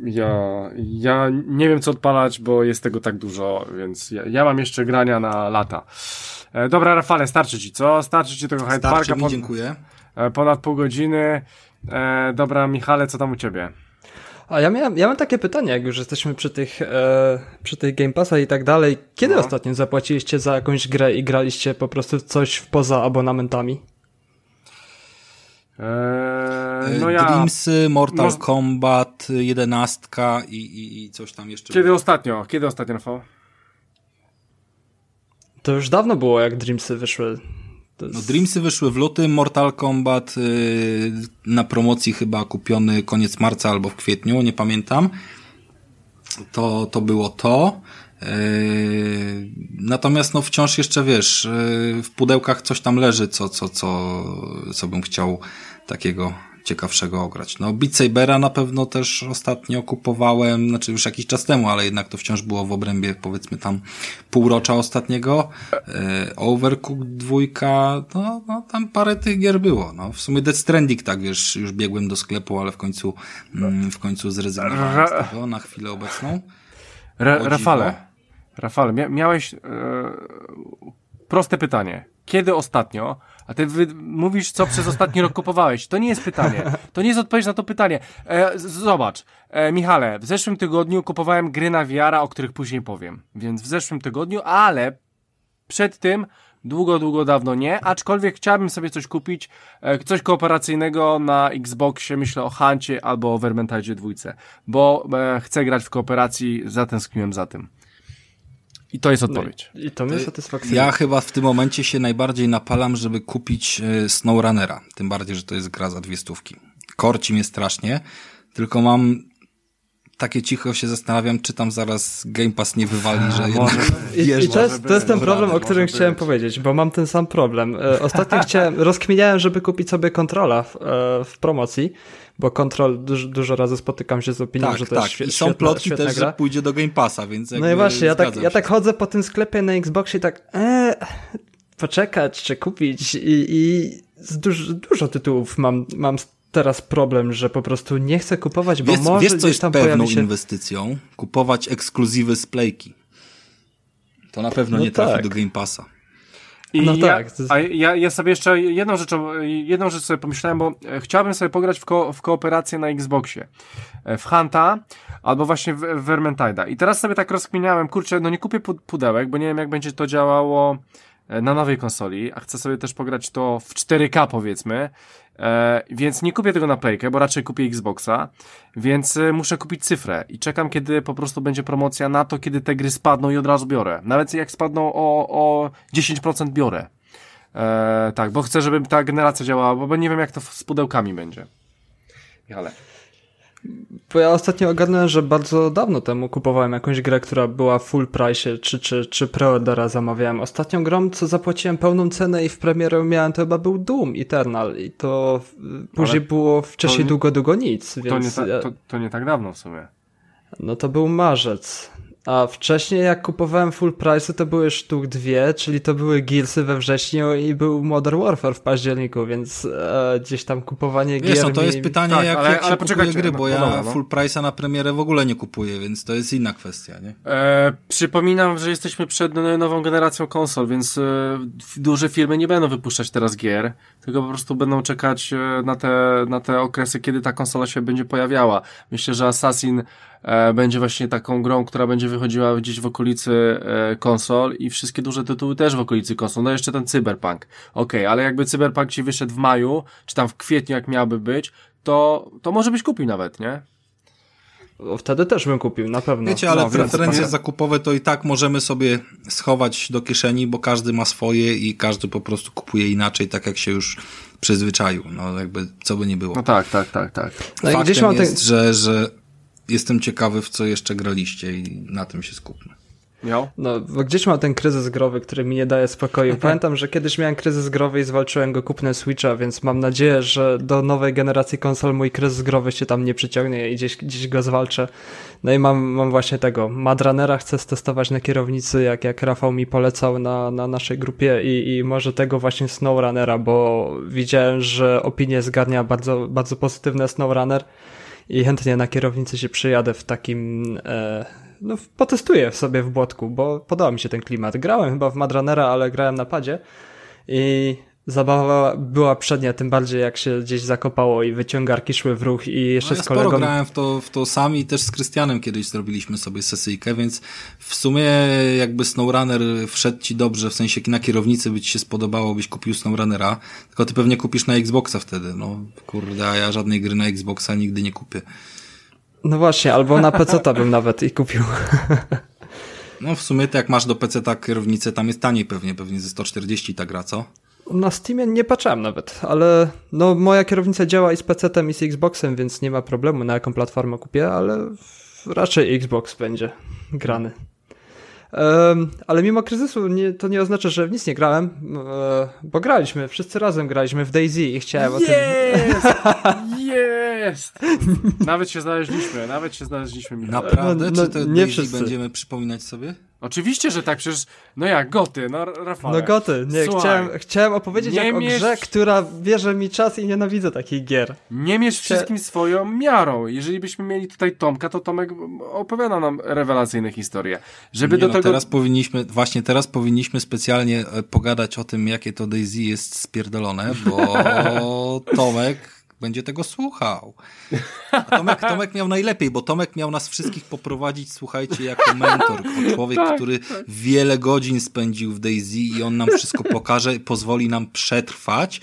Ja, ja nie wiem co odpalać, bo jest tego tak dużo, więc ja, ja mam jeszcze grania na lata. E, dobra, Rafale, starczy ci, co? Starczy ci tego Hyde Parka? Mi, dziękuję. E, ponad pół godziny. E, dobra, Michale, co tam u ciebie? A ja miałem, ja mam takie pytanie, jak już jesteśmy przy tych, e, przy tych Game Passa i tak dalej. Kiedy no. ostatnio zapłaciliście za jakąś grę i graliście po prostu coś poza abonamentami? Eee, no ja... Dreamsy, Mortal no... Kombat, jedenastka i, i, i coś tam jeszcze. Kiedy było. ostatnio? Kiedy ostatnio, Rafał? To już dawno było, jak Dreamsy wyszły. Jest... No, Dreamsy wyszły w lutym, Mortal Kombat yy, na promocji chyba kupiony koniec marca albo w kwietniu, nie pamiętam. To, to było to. Yy, natomiast no wciąż jeszcze wiesz, yy, w pudełkach coś tam leży, co, co, co, co bym chciał takiego ciekawszego ograć. No Beat Sabera na pewno też ostatnio kupowałem, znaczy już jakiś czas temu, ale jednak to wciąż było w obrębie powiedzmy tam półrocza ostatniego. E, Overcooked dwójka, no, no tam parę tych gier było. No w sumie Death Stranding tak wiesz, już biegłem do sklepu, ale w końcu mm, w końcu zrezygnowałem z tego na chwilę obecną. Ra Rafale, Rafale, mia miałeś e, proste pytanie. Kiedy ostatnio a ty mówisz, co przez ostatni rok kupowałeś. To nie jest pytanie. To nie jest odpowiedź na to pytanie. E, zobacz, e, Michale, w zeszłym tygodniu kupowałem gry na VR, o których później powiem. Więc w zeszłym tygodniu, ale przed tym długo, długo dawno nie, aczkolwiek chciałbym sobie coś kupić, e, coś kooperacyjnego na Xboxie, myślę o Huncie albo o Vermintide 2, bo e, chcę grać w kooperacji, zatęskniłem za tym. I to jest odpowiedź. No i, to mnie satysfakcjonuje. Ja chyba w tym momencie się najbardziej napalam, żeby kupić e, SnowRunnera. Tym bardziej, że to jest gra za dwie stówki. Korci mnie strasznie, tylko mam takie cicho się zastanawiam, czy tam zaraz Game Pass nie wywali, że może, I, i to, jest, to jest ten problem, o którym chciałem być. powiedzieć, bo mam ten sam problem. E, ostatnio chciałem, rozkminiałem, żeby kupić sobie kontrola w, e, w promocji, bo kontrol dużo, dużo razy spotykam się z opinią, tak, że to tak. jest świetna I są plotki świetna też, gra. że pójdzie do Game Passa, więc No i właśnie, ja tak, ja tak chodzę po tym sklepie na Xboxie i tak ee, poczekać, czy kupić i, i dużo, dużo tytułów mam, mam teraz problem, że po prostu nie chcę kupować, bo wiesz, może wiesz, co jest tam pewną się... inwestycją? Kupować ekskluzywy z Playki. To na pewno no nie trafi tak. do Game Passa. I no ja, tak. A ja, ja sobie jeszcze jedną rzecz, jedną rzecz sobie pomyślałem, bo e, chciałbym sobie pograć w, ko, w kooperację na Xboxie. E, w Hunta albo właśnie w, w Vermintide'a. I teraz sobie tak rozkminiałem, kurczę, no nie kupię pudełek, bo nie wiem jak będzie to działało e, na nowej konsoli, a chcę sobie też pograć to w 4K powiedzmy, E, więc nie kupię tego na Playkę, bo raczej kupię Xboxa, więc e, muszę kupić cyfrę i czekam, kiedy po prostu będzie promocja na to, kiedy te gry spadną i od razu biorę. Nawet jak spadną o, o 10% biorę. E, tak, bo chcę, żeby ta generacja działała, bo nie wiem, jak to z pudełkami będzie. Michale. Bo ja ostatnio ogarnąłem, że bardzo dawno temu kupowałem jakąś grę, która była full price, czy, czy, czy preordera zamawiałem. Ostatnią grą, co zapłaciłem pełną cenę i w premierę miałem, to chyba był Doom Eternal i to później Ale było wcześniej długo, długo nic. Więc... To, nie ta, to, to nie tak dawno w sumie. No to był marzec. A wcześniej jak kupowałem full price, to były sztuk dwie, czyli to były Gearsy we wrześniu i był Modern Warfare w październiku, więc e, gdzieś tam kupowanie Wiesz, gier... no to jest pytanie, tak, jak, ale, jak ale kupuje gry, bo no, ja no, no. full price'a na premierę w ogóle nie kupuję, więc to jest inna kwestia, nie? E, przypominam, że jesteśmy przed nową generacją konsol, więc e, duże firmy nie będą wypuszczać teraz gier, tylko po prostu będą czekać e, na te, na te okresy, kiedy ta konsola się będzie pojawiała. Myślę, że Assassin będzie właśnie taką grą, która będzie wychodziła gdzieś w okolicy e, konsol i wszystkie duże tytuły też w okolicy konsol. No jeszcze ten Cyberpunk. Okej, okay, ale jakby Cyberpunk ci wyszedł w maju, czy tam w kwietniu jak miałby być, to, to może byś kupił nawet, nie? Wtedy też bym kupił, na pewno. Wiecie, ale no, preferencje zakupowe to i tak możemy sobie schować do kieszeni, bo każdy ma swoje i każdy po prostu kupuje inaczej, tak jak się już przyzwyczaił. No jakby, co by nie było. No tak, tak, tak, tak. No Faktem gdzieś jest, ten... że, że jestem ciekawy, w co jeszcze graliście i na tym się skupmy. Miał? No, bo gdzieś mam ten kryzys growy, który mi nie daje spokoju. Pamiętam, że kiedyś miałem kryzys growy i zwalczyłem go kupnem Switcha, więc mam nadzieję, że do nowej generacji konsol mój kryzys growy się tam nie przyciągnie i gdzieś, gdzieś go zwalczę. No i mam, mam właśnie tego. Madranera chcę testować na kierownicy, jak, jak Rafał mi polecał na, na naszej grupie i, i może tego właśnie SnowRunnera, bo widziałem, że opinie zgarnia bardzo, bardzo pozytywne SnowRunner i chętnie na kierownicy się przyjadę w takim, e, no potestuję sobie w błotku, bo podoba mi się ten klimat. Grałem chyba w Madranera, ale grałem na padzie i zabawa była przednia, tym bardziej jak się gdzieś zakopało i wyciągarki szły w ruch i jeszcze no ja z kolegą... grałem w to, w to sami też z Krystianem kiedyś zrobiliśmy sobie sesyjkę, więc w sumie jakby SnowRunner wszedł ci dobrze, w sensie na kierownicy by ci się spodobało, byś kupił SnowRunnera, tylko ty pewnie kupisz na Xboxa wtedy, no kurde, a ja żadnej gry na Xboxa nigdy nie kupię. No właśnie, albo na PC bym nawet i kupił. No w sumie to jak masz do PC tak kierownicę, tam jest taniej pewnie, pewnie ze 140 ta gra, co? Na Steamie nie patrzyłem nawet, ale no moja kierownica działa i z PC-tem i z Xboxem, więc nie ma problemu na jaką platformę kupię, ale raczej Xbox będzie grany. Um, ale mimo kryzysu nie, to nie oznacza, że w nic nie grałem, e, bo graliśmy, wszyscy razem graliśmy w Daisy i chciałem jest! o tym... Jest! Nawet się znaleźliśmy, nawet się znaleźliśmy. Naprawdę? No, no, Czy to nie Daisy wszyscy. będziemy przypominać sobie? Oczywiście, że tak, przecież, no jak, goty, no Rafał. No goty, nie, Słuchaj, chciałem, chciałem opowiedzieć nie jak o mierz- grze, która bierze mi czas i nienawidzę takich gier. Nie mierz wszystkim swoją miarą. Jeżeli byśmy mieli tutaj Tomka, to Tomek opowiada nam rewelacyjne historie. Żeby Nie, do no, tego... teraz powinniśmy, właśnie teraz powinniśmy specjalnie e, pogadać o tym, jakie to Daisy jest spierdolone, bo Tomek będzie tego słuchał. A Tomek, Tomek miał najlepiej, bo Tomek miał nas wszystkich poprowadzić, słuchajcie, jako mentor, człowiek, Tak, który wiele godzin spędził w Daisy i on nam wszystko pokaże, pozwoli nam przetrwać.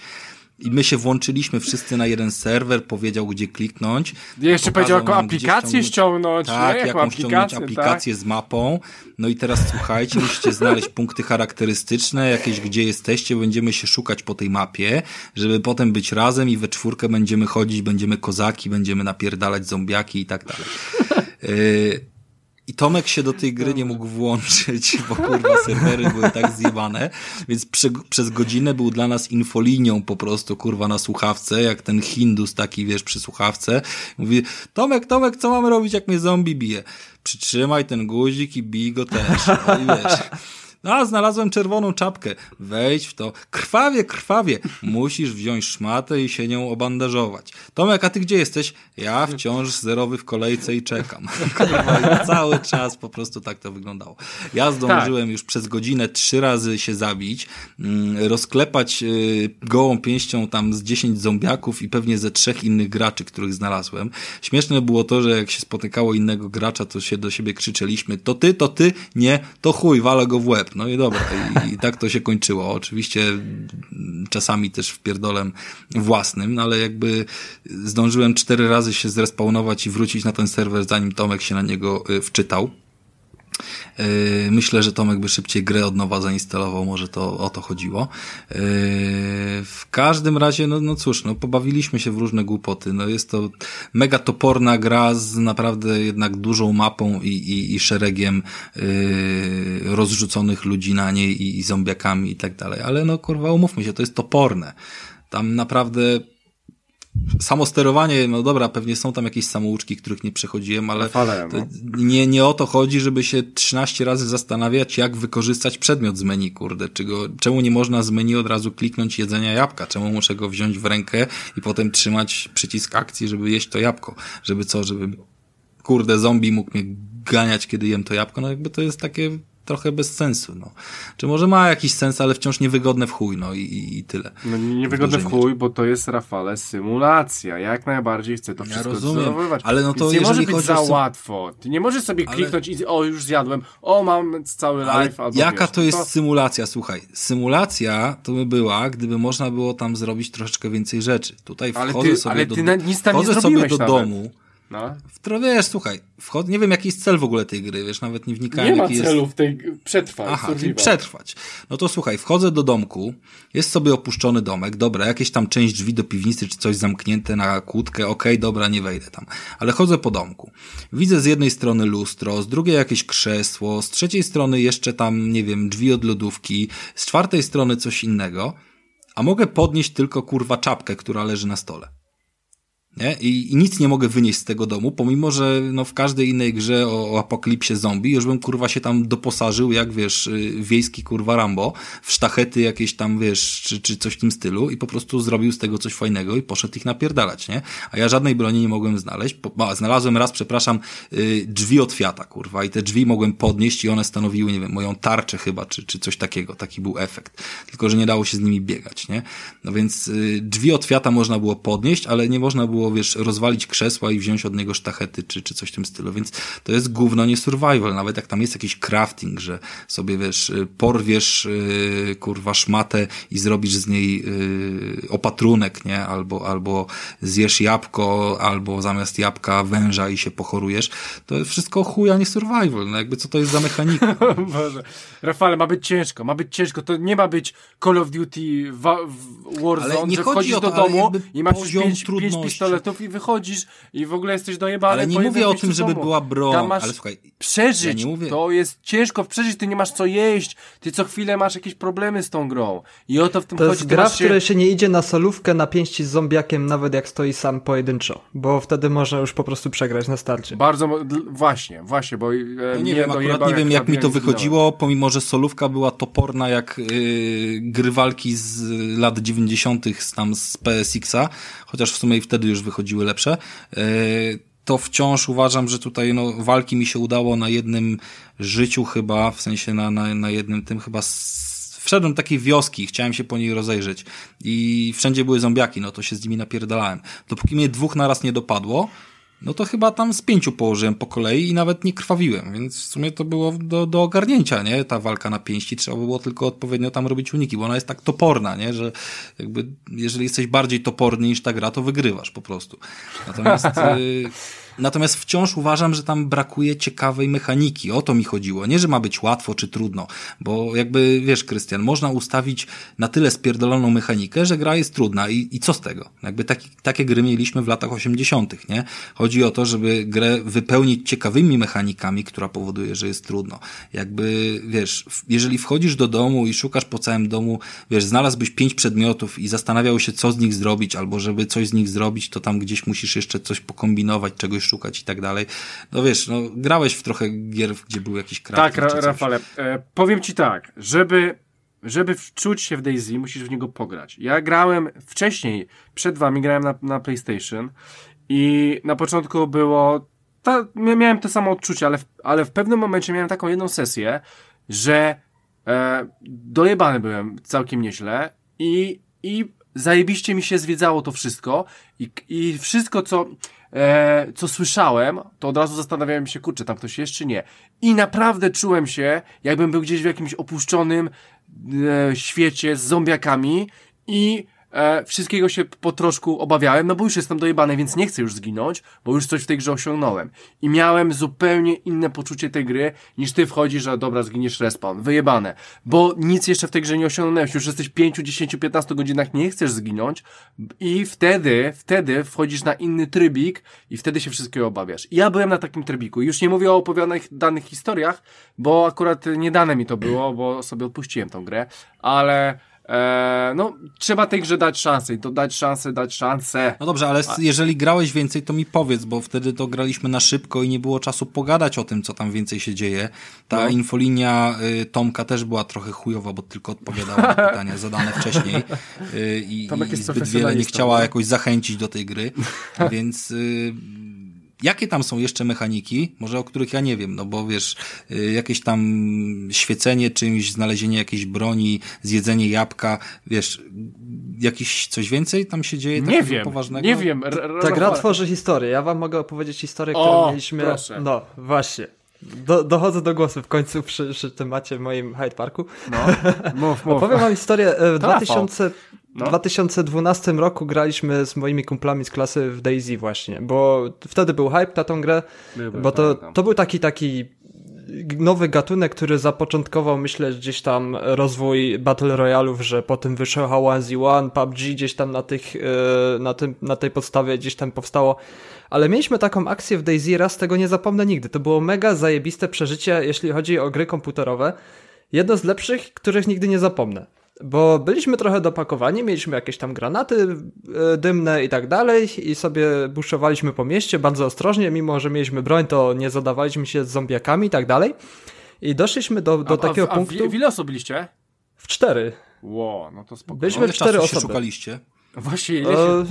I my się włączyliśmy wszyscy na jeden serwer, powiedział gdzie kliknąć. Jeszcze powiedział, jaką aplikację ściągnąć. Tak, nie? jaką ściągnąć aplikację z mapą. No i teraz słuchajcie, musicie znaleźć punkty charakterystyczne, jakieś gdzie jesteście, będziemy się szukać po tej mapie, żeby potem być razem i we czwórkę będziemy chodzić, będziemy kozaki, będziemy napierdalać zombiaki i tak dalej. Yy, i Tomek się do tej gry nie mógł włączyć, bo kurwa serwery były tak zjebane, więc prze, przez godzinę był dla nas infolinią po prostu, kurwa, na słuchawce, jak ten Hindus taki, wiesz, przy słuchawce. Mówi, Tomek, Tomek, co mamy robić, jak mnie zombie bije? Przytrzymaj ten guzik i bij go też. No i wiesz... No, a znalazłem czerwoną czapkę. Wejdź w to. Krwawie, krwawie. Musisz wziąć szmatę i się nią obandażować. Tomek, a ty gdzie jesteś? Ja wciąż zerowy w kolejce i czekam. I cały czas po prostu tak to wyglądało. Ja zdążyłem już przez godzinę trzy razy się zabić, mm, rozklepać y, gołą pięścią tam z 10 zombiaków i pewnie ze trzech innych graczy, których znalazłem. Śmieszne było to, że jak się spotykało innego gracza, to się do siebie krzyczeliśmy to ty, to ty, nie, to chuj, walę go w łeb. No i dobra, i, i tak to się kończyło. Oczywiście czasami też wpierdolem własnym, no ale jakby zdążyłem cztery razy się zrespawnować i wrócić na ten serwer, zanim Tomek się na niego y, wczytał. Yy, Myślę, że Tomek by szybciej grę od nowa zainstalował, może to o to chodziło. Yy, W każdym razie, no, no cóż, no pobawiliśmy się w różne głupoty. No jest to mega toporna gra z naprawdę jednak dużą mapą i, i, i szeregiem yy, rozrzuconych ludzi na niej i, i zombiakami i tak dalej. Ale no kurwa, umówmy się, to jest toporne. Tam naprawdę samo sterowanie, no dobra, pewnie są tam jakieś samouczki, których nie przechodziłem, ale Fale, no. nie, nie o to chodzi, żeby się 13 razy zastanawiać, jak wykorzystać przedmiot z menu, kurde. Czego, czemu nie można z menu od razu kliknąć jedzenia jabłka? Czemu muszę go wziąć w rękę i potem trzymać przycisk akcji, żeby jeść to jabłko? Żeby co, żeby kurde zombie mógł mnie ganiać, kiedy jem to jabłko? No jakby to jest takie trochę bez sensu, no. Czy może ma jakiś sens, ale wciąż niewygodne w chuj, no i, i, tyle. No niewygodne w chuj, bo to jest Rafale symulacja. Ja jak najbardziej chcę to Ja wszystko rozumiem, ale no to Więc nie może być za sym- łatwo. Ty nie możesz sobie Ale- kliknąć i o już zjadłem, o mam cały live, albo jaka wiesz, to jest symulacja? Słuchaj, symulacja to by była, gdyby można było tam zrobić troszeczkę więcej rzeczy. Tutaj Ale wchodzę ty- sobie ale do, ty na- nic tam nie sobie do nawet. domu. No. W to wiesz, słuchaj, wchodzę, nie wiem jaki jest cel w ogóle tej gry, wiesz, nawet nie wnikałem Nie ma jaki jest celu w tej przetrwaj, Aha, przetrwać. No to słuchaj, wchodzę do domku, jest sobie opuszczony domek, dobra, jakieś tam część drzwi do piwnicy czy coś zamknięte na kłódkę, okej, dobra, nie wejdę tam. Ale chodzę po domku. Widzę z jednej strony lustro, z drugiej jakieś krzesło, z trzeciej strony jeszcze tam, nie wiem, drzwi od lodówki, z czwartej strony coś innego, a mogę podnieść tylko kurwa czapkę, która leży na stole. Nie? I, I nic nie mogę wynieść z tego domu, pomimo, że no, w każdej innej grze o, o apokalipsie zombie już bym kurwa się tam doposażył, jak wiesz, y, wiejski kurwa Rambo, w sztachety jakieś tam, wiesz, czy, czy coś w tym stylu i po prostu zrobił z tego coś fajnego i poszedł ich napierdalać, nie? A ja żadnej broni nie mogłem znaleźć. Po, a, znalazłem raz, przepraszam, y, drzwi od Fiata, kurwa, i te drzwi mogłem podnieść i one stanowiły, nie wiem, moją tarczę chyba, czy, czy coś takiego. Taki był efekt. Tylko, że nie dało się z nimi biegać, nie? No więc y, drzwi od Fiata można było podnieść, ale nie można było wiesz, rozwalić krzesła i wziąć od niego sztachety, czy, czy coś w tym stylu, więc to jest gówno nie survival, nawet jak tam jest jakiś crafting, że sobie wiesz, y, porwiesz yy, kurwa szmatę i zrobisz z niej yy, opatrunek, nie, albo, albo zjesz jabłko, albo zamiast jabłka węża i się pochorujesz, to jest wszystko chuja nie survival, no jakby co to jest za mechanika. Boże. Rafale, ma być ciężko, ma być ciężko, to nie ma być Call of Duty Warzone, że wchodzisz to, do domu i masz pięć, pięć pistoletów i wychodzisz i w ogóle jesteś dojebany. Ale nie mówię o tym, żeby była broń, ale słuchaj. Przeżyć, ja mówię... to jest ciężko przeżyć, ty nie masz co jeść, ty co chwilę masz jakieś problemy z tą grą i o to w tym to chodzi. To jest gra, w której się nie idzie na solówkę na pięści z zombiakiem, nawet jak stoi sam pojedynczo, bo wtedy można już po prostu przegrać na starcie. Bardzo, właśnie, właśnie, bo e, no nie wiem, akurat nie wiem jak mi to wychodziło, pomimo, że solówka była toporna jak yy, gry walki z lat 90. tam z PSX-a, chociaż w sumie i wtedy już wychodziły lepsze. Yy, to wciąż uważam, że tutaj no, walki mi się udało na jednym życiu chyba, w sensie na, na, na jednym tym chyba wszedłem do takiej wioski, chciałem się po niej rozejrzeć i wszędzie były zombiaki, no to się z nimi napierdalałem. Dopóki mnie dwóch naraz nie dopadło, no to chyba tam z pięciu położyłem po kolei i nawet nie krwawiłem, więc w sumie to było do, do ogarnięcia, nie? Ta walka na pięści, trzeba było tylko odpowiednio tam robić uniki, bo ona jest tak toporna, nie? Że jakby, jeżeli jesteś bardziej toporny niż ta gra, to wygrywasz po prostu. Natomiast... Natomiast wciąż uważam, że tam brakuje ciekawej mechaniki. O to mi chodziło. Nie, że ma być łatwo czy trudno, bo jakby, wiesz, Krystian, można ustawić na tyle spierdoloną mechanikę, że gra jest trudna i, i co z tego? Jakby taki, takie gry mieliśmy w latach 80., nie? Chodzi o to, żeby grę wypełnić ciekawymi mechanikami, która powoduje, że jest trudno. Jakby, wiesz, jeżeli wchodzisz do domu i szukasz po całym domu, wiesz, znalazłbyś pięć przedmiotów i zastanawiał się, co z nich zrobić, albo żeby coś z nich zrobić, to tam gdzieś musisz jeszcze coś pokombinować, czegoś szukać i tak dalej. No wiesz, no grałeś w trochę gier, gdzie był jakiś Tak, Ra Rafale, e, powiem ci tak, żeby żeby wczuć się w Daisy, musisz w niego pograć. Ja grałem wcześniej, przed wami grałem na, na PlayStation i na początku było, ta, miałem to samo odczucie, ale w, ale w pewnym momencie miałem taką jedną sesję, że e, dojebany byłem całkiem nieźle i, i zajebiście mi się zwiedzało to wszystko i, i wszystko, co e, co słyszałem, to od razu zastanawiałem się, kurczę, tam ktoś jest czy nie. I naprawdę czułem się, jakbym był gdzieś w jakimś opuszczonym e, świecie z zombiakami i e, wszystkiego się po troszku obawiałem, no bo już jestem dojebany, więc nie chcę już zginąć, bo już coś w tej grze osiągnąłem. I miałem zupełnie inne poczucie tej gry, niż ty wchodzisz, że dobra, zginiesz respawn. Wyjebane. Bo nic jeszcze w tej grze nie osiągnąłeś. Już jesteś 5, 10, 15 godzinach, nie chcesz zginąć i wtedy, wtedy wchodzisz na inny trybik i wtedy się wszystkiego obawiasz. I ja byłem na takim trybiku. Już nie mówię o opowiadanych danych historiach, bo akurat nie dane mi to było, bo sobie odpuściłem tą grę, ale Eee, no, trzeba tej grze dać szansę i to dać szansę, dać szansę. No dobrze, ale jeżeli grałeś więcej, to mi powiedz, bo wtedy to graliśmy na szybko i nie było czasu pogadać o tym, co tam więcej się dzieje. Ta no. infolinia y, Tomka też była trochę chujowa, bo tylko odpowiadała na pytania zadane wcześniej y, i, i zbyt wiele nie chciała jakoś zachęcić do tej gry, więc... Y, Jakie tam są jeszcze mechaniki, może o których ja nie wiem, no bo wiesz, y, jakieś tam świecenie czymś, znalezienie jakiejś broni, zjedzenie jabłka, wiesz, jakiś coś więcej tam się dzieje? Nie wiem, poważnego? nie wiem. Ta gra tworzy historię, ja wam mogę opowiedzieć historię, którą mieliśmy... No, właśnie. Do, dochodzę do głosu w końcu przy, przy temacie w moim Hyde Parku. No, mów, mów. Opowiem wam historię. E, w 2000, no. 2012 roku graliśmy z moimi kumplami z klasy w Daisy właśnie, bo wtedy był hype na tą grę, bo to, to był taki taki nowy gatunek, który zapoczątkował, myślę, gdzieś tam rozwój Battle Royalów, że potem wyszło H1Z1, PUBG gdzieś tam na, tych, e, na, tym, na tej podstawie gdzieś tam powstało. Ale mieliśmy taką akcję w Daisy, raz tego nie zapomnę nigdy. To było mega zajebiste przeżycie, jeśli chodzi o gry komputerowe. Jedno z lepszych, których nigdy nie zapomnę. Bo byliśmy trochę dopakowani, mieliśmy jakieś tam granaty e, dymne i tak dalej i sobie buszowaliśmy po mieście bardzo ostrożnie, mimo że mieliśmy broń, to nie zadawaliśmy się z zombiakami i tak dalej. I doszliśmy do, do a, takiego a, a punktu... W ile osób byliście? W cztery. Wow, no to spokojnie. Byliśmy w cztery osoby. szukaliście? Właśnie, ile się...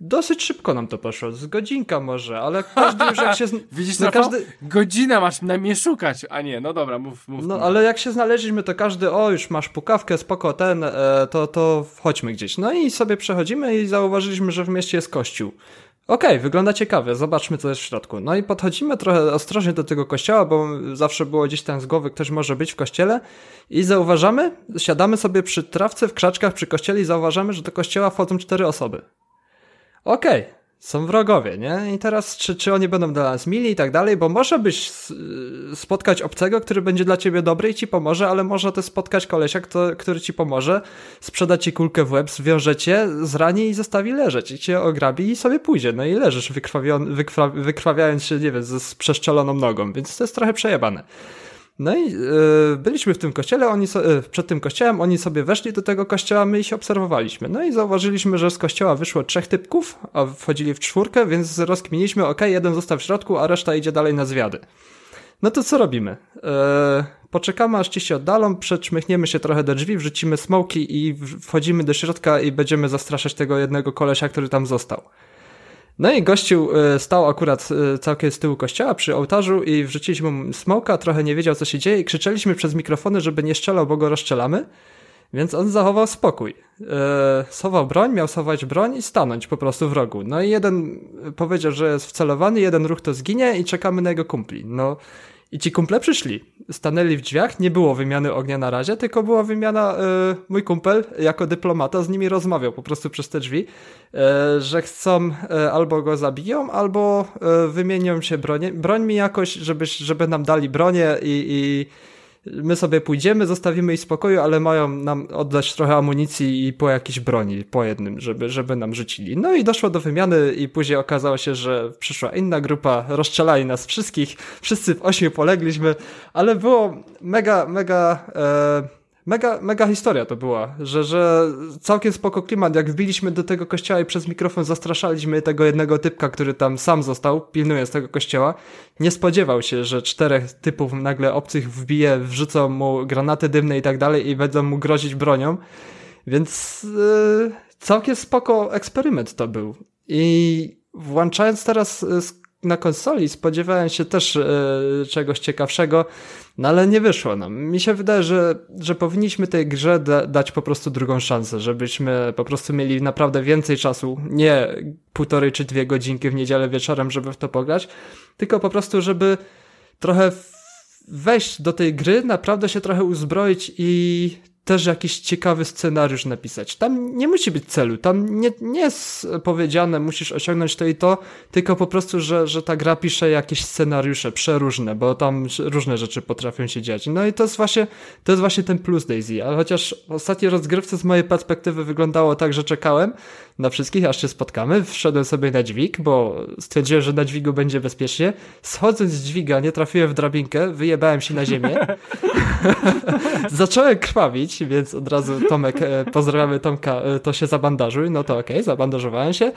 Dosyć szybko nam to poszło, z godzinka może, ale każdy już jak się... Widzisz, no każdy... godzina masz na mnie szukać, a nie, no dobra, mów, mów. No mów. ale jak się znaleźliśmy, to każdy, o już masz pukawkę, spoko, ten, e, to, to wchodźmy gdzieś. No i sobie przechodzimy i zauważyliśmy, że w mieście jest kościół. Okej, okay, wygląda ciekawie, zobaczmy co jest w środku. No i podchodzimy trochę ostrożnie do tego kościoła, bo zawsze było gdzieś tam z głowy, ktoś może być w kościele i zauważamy, siadamy sobie przy trawce w krzaczkach przy kościele i zauważamy, że do kościoła wchodzą cztery osoby. Okej, okay, są wrogowie, nie? I teraz czy, czy oni będą dla nas mili i tak dalej, bo może byś spotkać obcego, który będzie dla ciebie dobry i ci pomoże, ale można też spotkać kolesia, kto, który ci pomoże, sprzeda ci kulkę w łeb, zwiąże cię, zrani i zostawi leżeć i cię ograbi i sobie pójdzie, no i leżysz wykrwa, wykrwawiając się, nie wiem, z przeszczeloną nogą, więc to jest trochę przejebane. No i y, byliśmy w tym kościele, oni so, y, przed tym kościołem, oni sobie weszli do tego kościoła, my ich obserwowaliśmy. No i zauważyliśmy, że z kościoła wyszło trzech typków, a wchodzili w czwórkę, więc rozkminiliśmy, ok, jeden został w środku, a reszta idzie dalej na zwiady. No to co robimy? E, poczekamy aż ci się oddalą, przetrzmychniemy się trochę do drzwi, wrzucimy smoki i wchodzimy do środka i będziemy zastraszać tego jednego kolesia, który tam został. No i gościu e, stał akurat e, całkiem z tyłu kościoła przy ołtarzu i wrzuciliśmy mu smoka, trochę nie wiedział co się dzieje i krzyczeliśmy przez mikrofony, żeby nie strzelał, bo go rozstrzelamy. Więc on zachował spokój. E, sował broń, miał sować broń i stanąć po prostu w rogu. No i jeden powiedział, że jest wcelowany, jeden ruch to zginie i czekamy na jego kumpli. No i ci kumple przyszli. Stanęli w drzwiach, nie było wymiany ognia na razie, tylko była wymiana, y, mój kumpel jako dyplomata z nimi rozmawiał po prostu przez te drzwi, y, że chcą y, albo go zabiją, albo wymienią się bronię, broń mi jakoś, żeby, żeby nam dali bronię i, i my sobie pójdziemy, zostawimy ich spokoju, ale mają nam oddać trochę amunicji i po jakiejś broni, po jednym, żeby, żeby nam rzucili. No i doszło do wymiany i później okazało się, że przyszła inna grupa, rozstrzelali nas wszystkich, wszyscy w ośmiu polegliśmy, ale było mega, mega... E, mega, mega historia to była, że, że całkiem spoko klimat, jak wbiliśmy do tego kościoła i przez mikrofon zastraszaliśmy tego jednego typka, który tam sam został, pilnując tego kościoła, nie spodziewał się, że czterech typów nagle obcych wbije, wrzucą mu granaty dymne i tak dalej i będą mu grozić bronią, więc yy, całkiem spoko eksperyment to był. I włączając teraz yy, na konsoli spodziewałem się też yy, czegoś ciekawszego, no ale nie wyszło nam. Mi się wydaje, że, że powinniśmy tej grze da, dać po prostu drugą szansę, żebyśmy po prostu mieli naprawdę więcej czasu, nie półtorej czy dwie godzinki w niedzielę wieczorem, żeby w to pograć, tylko po prostu, żeby trochę wejść do tej gry, naprawdę się trochę uzbroić i też jakiś ciekawy scenariusz napisać. Tam nie musi być celu, tam nie, nie jest powiedziane, musisz osiągnąć to i to, tylko po prostu, że, że ta gra pisze jakieś scenariusze przeróżne, bo tam różne rzeczy potrafią się dziać. No i to jest właśnie, to jest właśnie ten plus Daisy, ale chociaż ostatnie rozgrywce z mojej perspektywy wyglądało tak, że czekałem na wszystkich, aż się spotkamy, wszedłem sobie na dźwig, bo stwierdziłem, że na dźwigu będzie bezpiecznie. Schodząc z dźwiga, nie trafiłem w drabinkę, wyjebałem się na ziemię. Zacząłem krwawić, więc od razu Tomek, e, pozdrawiamy Tomka, e, to się zabandażuj, no to okej, okay, zabandażowałem się.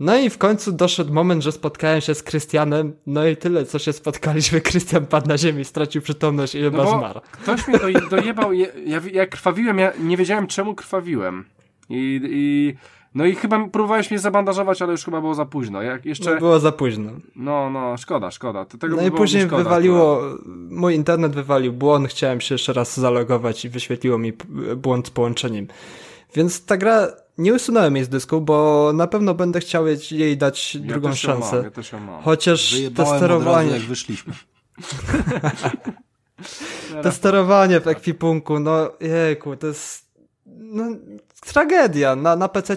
No i w końcu doszedł moment, że spotkałem się z Krystianem, no i tyle, co się spotkaliśmy, Krystian padł na ziemię, stracił przytomność i chyba no zmarł. Ktoś mnie dojebał, ja, ja, ja krwawiłem, ja nie wiedziałem czemu krwawiłem. I, i no i chyba próbowałeś mnie zabandażować, ale już chyba było za późno. Jak jeszcze... No było za późno. No, no, szkoda, szkoda. Tego no i później szkoda, wywaliło, mój internet wywalił błąd, chciałem się jeszcze raz zalogować i wyświetliło mi błąd z połączeniem. Więc ta gra, nie usunąłem jej z dysku, bo na pewno będę chciał jej dać ja drugą szansę. Mam, ja też ją mam. Chociaż to sterowanie... Razu, jak wyszliśmy. to sterowanie w ekwipunku, no jejku, to jest no, tragedia. Na, na PC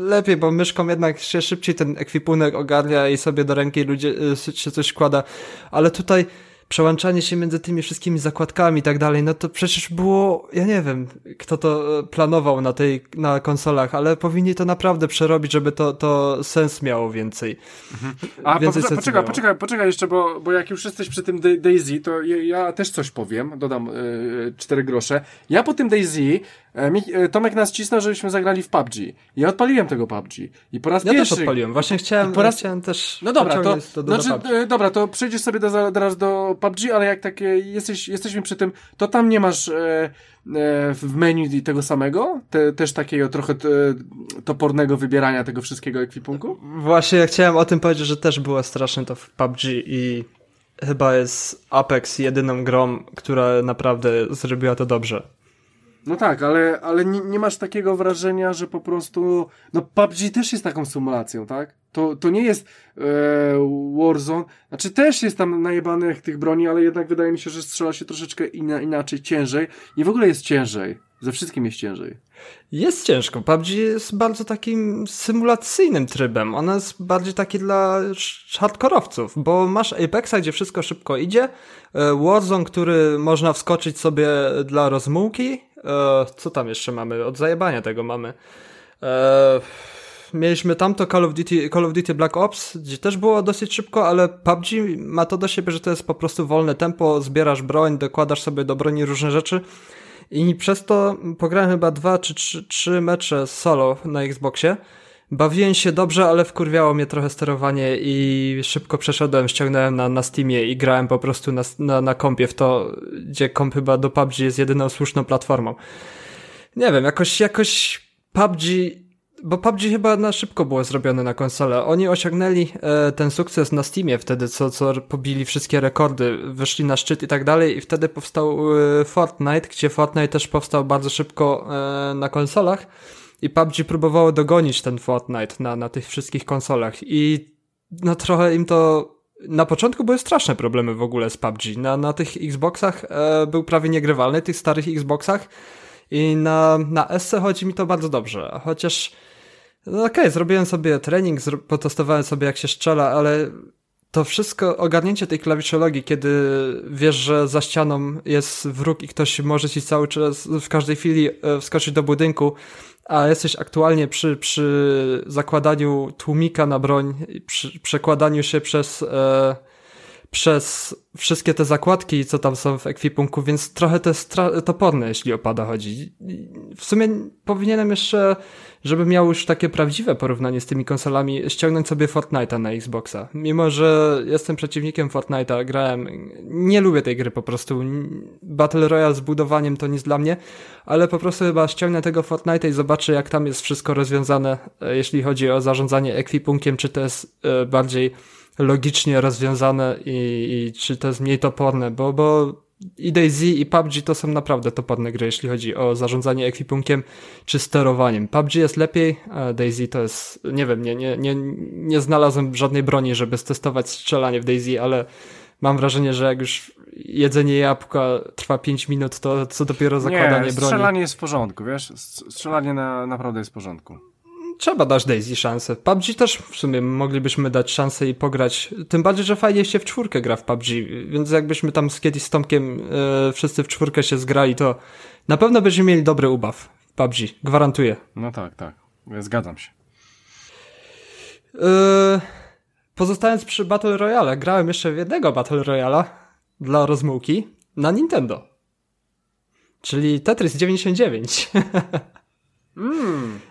lepiej, bo myszką jednak się szybciej ten ekwipunek ogarnia i sobie do ręki ludzie y, się coś składa. Ale tutaj przełączanie się między tymi wszystkimi zakładkami i tak dalej, no to przecież było, ja nie wiem, kto to e, planował na tej, na konsolach, ale powinni to naprawdę przerobić, żeby to, to sens miało więcej. Mhm. A więcej po, poczekaj, poczekaj, poczekaj jeszcze, bo, bo jak już jesteś przy tym Daisy, to ja, ja też coś powiem, dodam yy, cztery grosze. Ja po tym Daisy E, e, Tomek nas cisnął, żebyśmy zagrali w PUBG. Ja odpaliłem tego PUBG. I po raz ja pierwszy... też odpaliłem. Właśnie chciałem, po raz... chciałem też No dobra, to, to do, znaczy, do dobra, to przejdziesz sobie do, teraz do PUBG, ale jak tak jesteś, jesteśmy przy tym, to tam nie masz e, e, w menu tego samego? Te, też takiego trochę te, topornego wybierania tego wszystkiego ekwipunku? Właśnie ja chciałem o tym powiedzieć, że też było straszne to w PUBG i chyba jest Apex jedyną grą, która naprawdę zrobiła to dobrze. No tak, ale, ale nie, nie, masz takiego wrażenia, że po prostu. No PUBG też jest taką symulacją, tak? To, to nie jest e, Warzone. Znaczy też jest tam najebanych tych broni, ale jednak wydaje mi się, że strzela się troszeczkę inaczej, ciężej. I w ogóle jest ciężej. Ze wszystkim jest ciężej. Jest ciężko. PUBG jest bardzo takim symulacyjnym trybem. Ona jest bardziej taki dla hardkorowców, bo masz Apexa, gdzie wszystko szybko idzie, e, Warzone, który można wskoczyć sobie dla rozmułki. E, co tam jeszcze mamy? Od zajebania tego mamy. E, mieliśmy tamto Call of, Duty, Call of Duty Black Ops, gdzie też było dosyć szybko, ale PUBG ma to do siebie, że to jest po prostu wolne tempo, zbierasz broń, dokładasz sobie do broni różne rzeczy i przez to pograłem chyba dwa czy trzy, trzy mecze solo na Xboxie. Bawiłem się dobrze, ale wkurwiało mnie trochę sterowanie i szybko przeszedłem, ściągnąłem na, na Steamie i grałem po prostu na, na, na kompie w to, gdzie komp chyba do PUBG jest jedyną słuszną platformą. Nie wiem, jakoś, jakoś PUBG bo PUBG chyba na szybko było zrobione na konsolę. Oni osiągnęli e, ten sukces na Steamie wtedy, co, co pobili wszystkie rekordy, wyszli na szczyt i tak dalej i wtedy powstał e, Fortnite, gdzie Fortnite też powstał bardzo szybko e, na konsolach i PUBG próbowało dogonić ten Fortnite na, na tych wszystkich konsolach. I no trochę im to na początku były straszne problemy w ogóle z PUBG. Na, na tych Xboxach e, był prawie niegrywalny, tych starych Xboxach. I na, na SC chodzi mi to bardzo dobrze, chociaż no okej, okay, zrobiłem sobie trening, potestowałem sobie jak się strzela, ale to wszystko, ogarnięcie tej klawiszologii, kiedy wiesz, że za ścianą jest wróg i ktoś może ci cały czas w każdej chwili e, wskoczyć do budynku, a jesteś aktualnie przy, przy zakładaniu tłumika na broń, przy przekładaniu się przez, e, przez wszystkie te zakładki, co tam są w ekwipunku, więc trochę to jest toporne, jeśli o pada chodzi. W sumie powinienem jeszcze żeby miał już takie prawdziwe porównanie z tymi konsolami, ściągnąć sobie Fortnite'a na Xboxa. Mimo, że jestem przeciwnikiem Fortnite'a, grałem, nie lubię tej gry po prostu. Battle Royale z budowaniem to nic dla mnie, ale po prostu chyba ściągnę tego Fortnite'a i zobaczę, jak tam jest wszystko rozwiązane, e, jeśli chodzi o zarządzanie ekwipunkiem, czy to jest e, bardziej logicznie rozwiązane i, i czy to jest mniej toporne, bo, bo i DayZ i PUBG to są naprawdę toporne gry, jeśli chodzi o zarządzanie ekwipunkiem czy sterowaniem. PUBG jest lepiej, a DayZ to jest, nie wiem, nie, nie, nie, nie znalazłem żadnej broni, żeby stestować strzelanie w DayZ, ale mam wrażenie, że jak już jedzenie jabłka trwa 5 minut, to co dopiero zakładanie nie, broni. strzelanie jest w porządku, wiesz? Strzelanie na, naprawdę jest w porządku trzeba dać Daisy szansę. PUBG też w sumie moglibyśmy dać szansę i pograć. Tym bardziej, że fajnie się w czwórkę gra w PUBG, więc jakbyśmy tam z kiedyś z Tomkiem e, wszyscy w czwórkę się zgrali, to na pewno będziemy mieli dobry ubaw w PUBG. Gwarantuję. No tak, tak. Zgadzam się. E, pozostając przy Battle Royale, grałem jeszcze w jednego Battle Royala dla rozmułki na Nintendo. Czyli Tetris 99. mm.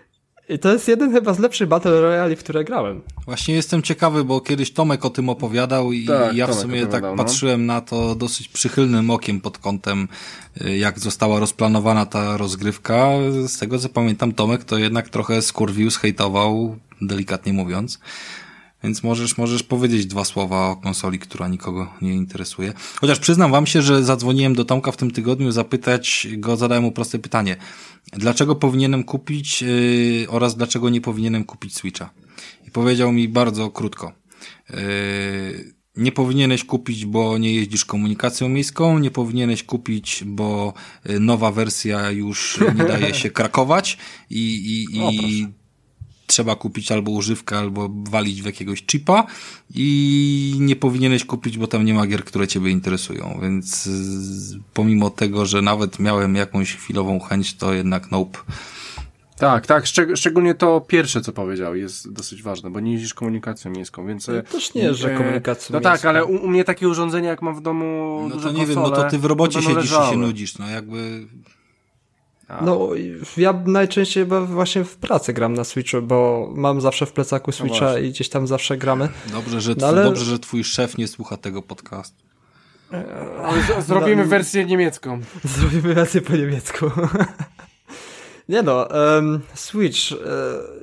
I to jest jeden chyba z lepszych Battle Royale, w które grałem. Właśnie jestem ciekawy, bo kiedyś Tomek o tym opowiadał i tak, ja w sumie tak no. patrzyłem na to dosyć przychylnym okiem pod kątem, y, jak została rozplanowana ta rozgrywka. Z tego co pamiętam, Tomek to jednak trochę skurwił, zhejtował, delikatnie mówiąc. Więc możesz, możesz powiedzieć dwa słowa o konsoli, która nikogo nie interesuje. Chociaż przyznam wam się, że zadzwoniłem do Tomka w tym tygodniu zapytać go, zadałem mu proste pytanie. Dlaczego powinienem kupić yy, oraz dlaczego nie powinienem kupić Switcha? I powiedział mi bardzo krótko. Yy, nie powinieneś kupić, bo nie jeździsz komunikacją miejską, nie powinieneś kupić, bo y, nowa wersja już nie daje się krakować i, i, i trzeba kupić albo używkę, albo walić w jakiegoś chipa i nie powinieneś kupić, bo tam nie ma gier, które ciebie interesują, więc pomimo tego, że nawet miałem jakąś chwilową chęć, to jednak nope. Tak, tak, Szczeg szczególnie to pierwsze, co powiedział, jest dosyć ważne, bo nie jeździsz komunikacją miejską, więc... No, też nie, że komunikacją No tak, ale u, u, mnie takie urządzenia, jak mam w domu No to nie wiem, no to ty w robocie siedzisz leżały. i się nudzisz, no jakby... A. No, ja najczęściej chyba właśnie w pracy gram na Switchu, bo mam zawsze w plecaku no Switcha no i gdzieś tam zawsze gramy. Dobrze, że, no, ale... dobrze, że twój szef nie słucha tego podcastu. Zrobimy no, wersję niemiecką. Zrobimy wersję po niemiecku. Nie no, um, Switch. E,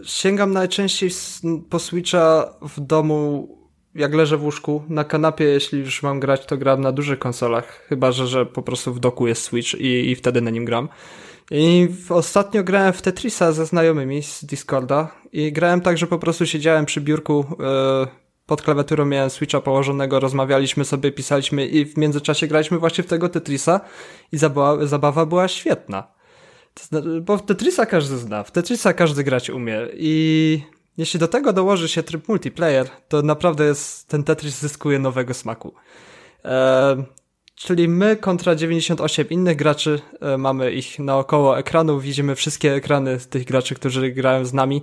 sięgam najczęściej po Switcha w domu, jak leżę w łóżku, na kanapie, jeśli już mam grać, to gram na dużych konsolach, chyba że, że po prostu w doku jest Switch i, i wtedy na nim gram. I ostatnio grałem w Tetrisa ze znajomymi z Discorda i grałem tak, że po prostu siedziałem przy biurku, yy, pod klawiaturą miałem Switcha położonego, rozmawialiśmy sobie, pisaliśmy i w międzyczasie graliśmy właśnie w tego Tetrisa i zabawa, zabawa była świetna. Bo w Tetrisa każdy zna, w Tetrisa każdy grać umie i jeśli do tego dołoży się tryb multiplayer, to naprawdę jest, ten Tetris zyskuje nowego smaku. Eee, czyli my kontra 98 innych graczy, e, mamy ich naokoło ekranu, widzimy wszystkie ekrany tych graczy, którzy grają z nami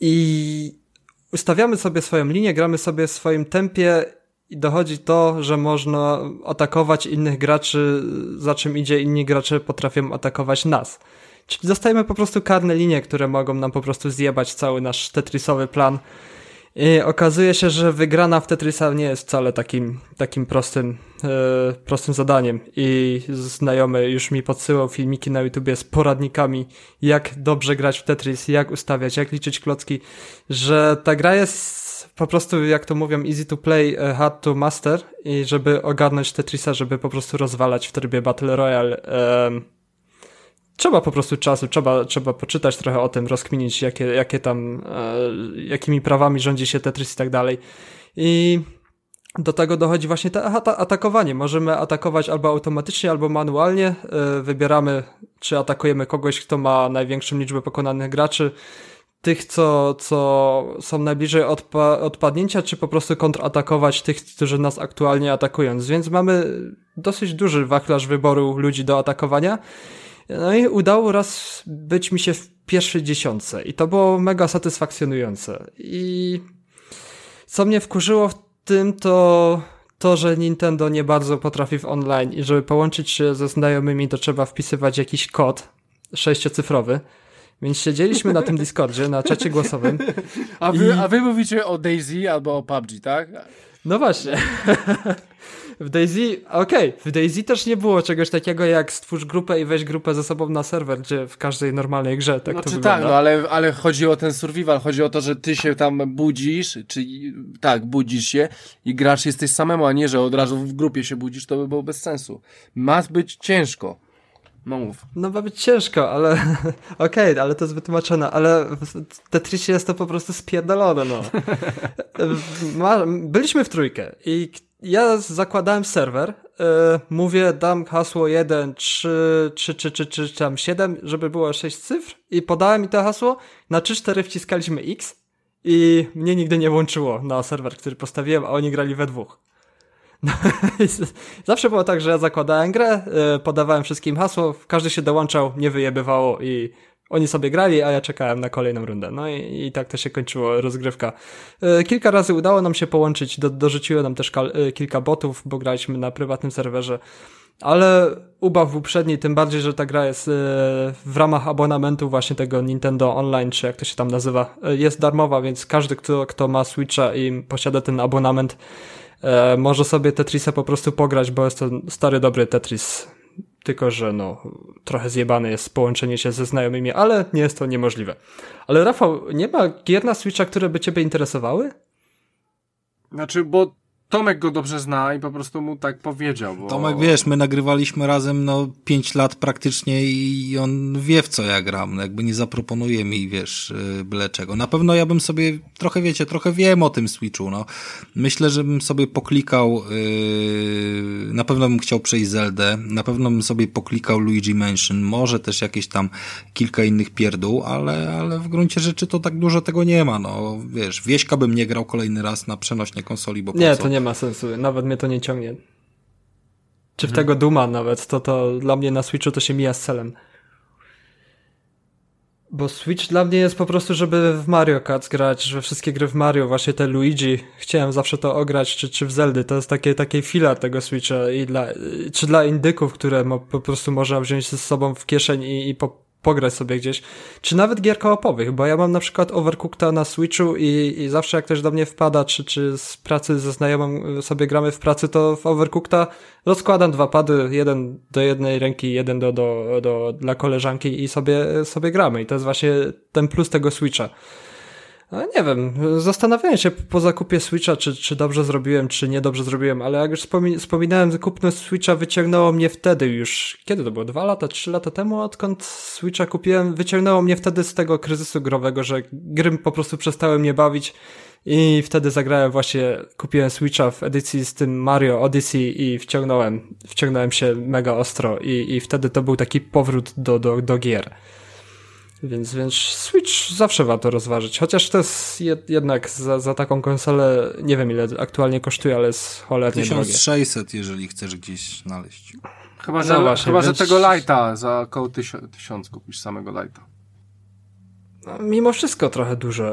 i ustawiamy sobie swoją linię, gramy sobie w swoim tempie i dochodzi to, że można atakować innych graczy, za czym idzie inni gracze potrafią atakować nas. Czyli dostajemy po prostu karne linie, które mogą nam po prostu zjebać cały nasz tetrisowy plan. I okazuje się, że wygrana w Tetrisa nie jest wcale takim, takim prostym, e, prostym zadaniem. I znajomy już mi podsyłał filmiki na YouTubie z poradnikami, jak dobrze grać w Tetris, jak ustawiać, jak liczyć klocki, że ta gra jest po prostu, jak to mówią, easy to play, e, hard to master i żeby ogarnąć Tetrisa, żeby po prostu rozwalać w trybie Battle Royale, trzeba po prostu czasu, trzeba, trzeba poczytać trochę o tym, rozkminić, jakie, jakie tam, e, jakimi prawami rządzi się Tetris i tak dalej. I do tego dochodzi właśnie to atakowanie. Możemy atakować albo automatycznie, albo manualnie. E, wybieramy, czy atakujemy kogoś, kto ma największą liczbę pokonanych graczy, tych, co, co są najbliżej odpa odpadnięcia, czy po prostu kontratakować tych, którzy nas aktualnie atakują. Więc mamy dosyć duży wachlarz wyboru ludzi do atakowania. No i udało raz być mi się w pierwszej dziesiątce i to było mega satysfakcjonujące. I co mnie wkurzyło w tym, to to, że Nintendo nie bardzo potrafi w online i żeby połączyć się ze znajomymi, to trzeba wpisywać jakiś kod sześciocyfrowy. Więc siedzieliśmy na tym Discordzie, na czacie głosowym. A wy, i... a wy mówicie o Daisy albo o PUBG, tak? No właśnie. W Daisy, okej, okay, w Daisy też nie było czegoś takiego jak stwórz grupę i weź grupę ze sobą na serwer, gdzie w każdej normalnej grze tak znaczy, to wygląda. tak, no ale, ale chodzi o ten survival, chodzi o to, że ty się tam budzisz, czy tak, budzisz się i grasz jesteś samemu, a nie, że od razu w grupie się budzisz, to by było bez sensu. Ma być ciężko. No mów. No ma być ciężko, ale okej, okay, ale to jest wytłumaczone, ale w Tetrisie jest to po prostu spierdolone, no. Byliśmy w trójkę i ja zakładałem serwer, yy, mówię, dam hasło 1, 3, 3, 3, 3, 3, tam 7, żeby było 6 cyfr i podałem mi to hasło, na 3-4 wciskaliśmy X i mnie nigdy nie łączyło na serwer, który postawiłem, a oni grali we dwóch. No, zawsze było tak, że ja zakładałem grę, yy, podawałem wszystkim hasło, każdy się dołączał, nie wyjebywało i oni sobie grali, a ja czekałem na kolejną rundę. No i, i tak to się kończyło rozgrywka. E, kilka razy udało nam się połączyć, do, dorzuciło nam też e, kilka botów, bo graliśmy na prywatnym serwerze. Ale ubaw był przedni, tym bardziej, że ta gra jest e, w ramach abonamentu właśnie tego Nintendo Online, czy jak to się tam nazywa, jest darmowa, więc każdy, kto, kto ma Switcha i posiada ten abonament, może sobie Tetrisa po prostu pograć, bo jest to stary, dobry Tetris tylko, że no, trochę zjebane jest połączenie się ze znajomymi, ale nie jest to niemożliwe. Ale Rafał, nie ma gier na Switcha, które by ciebie interesowały? Znaczy, bo Tomek go dobrze zna i po prostu mu tak powiedział. Bo... Tomek, wiesz, my nagrywaliśmy razem no 5 lat praktycznie i on wie w co ja gram, no, jakby nie zaproponuje mi, wiesz, y, byle czego. Na pewno ja bym sobie, trochę wiecie, trochę wiem o tym Switchu, no. Myślę, że bym sobie poklikał, yy, na pewno bym chciał przejść Zeldę, na pewno bym sobie poklikał Luigi Mansion, może też jakieś tam kilka innych pierdół, ale, ale w gruncie rzeczy to tak dużo tego nie ma, no. Wiesz, Wieśka bym nie grał kolejny raz na przenośnie konsoli, bo nie, to nie ma sensu, nawet mnie to nie ciągnie. Czy w hmm. tego Duma nawet, to, to dla mnie na Switchu to się mija z celem. Bo Switch dla mnie jest po prostu, żeby w Mario Kart grać, że wszystkie gry w Mario, właśnie te Luigi, chciałem zawsze to ograć, czy, czy w Zeldy, to jest takie, takie filar tego Switcha i dla, czy dla indyków, które po prostu można wziąć ze sobą w kieszeń i, i po, pograć sobie gdzieś, czy nawet gier koopowych, bo ja mam na przykład Overcookta na Switchu i, i zawsze jak ktoś do mnie wpada, czy, czy z pracy ze znajomym sobie gramy w pracy, to w Overcookta rozkładam dwa pady, jeden do jednej ręki, jeden do, do, do, dla koleżanki i sobie, sobie gramy i to jest właśnie ten plus tego Switcha. No, nie wiem, zastanawiałem się po zakupie Switcha, czy, czy dobrze zrobiłem, czy niedobrze zrobiłem, ale jak już wspomi wspominałem, kupno Switcha wyciągnęło mnie wtedy już, kiedy to było, dwa lata, trzy lata temu, odkąd Switcha kupiłem, wyciągnęło mnie wtedy z tego kryzysu growego, że gry po prostu przestały mnie bawić i wtedy zagrałem właśnie, kupiłem Switcha w edycji z tym Mario Odyssey i wciągnąłem, wciągnąłem się mega ostro i, i wtedy to był taki powrót do, do, do gier. Więc, więc Switch zawsze warto rozważyć. Chociaż to jest jed, jednak za, za taką konsolę, nie wiem ile aktualnie kosztuje, ale jest cholernie 1600, drogie. jeżeli chcesz gdzieś znaleźć. Chyba, że, no właśnie, chyba, więc... że tego Lighta za około 1000 kupisz samego Lighta. No, mimo wszystko trochę dużo.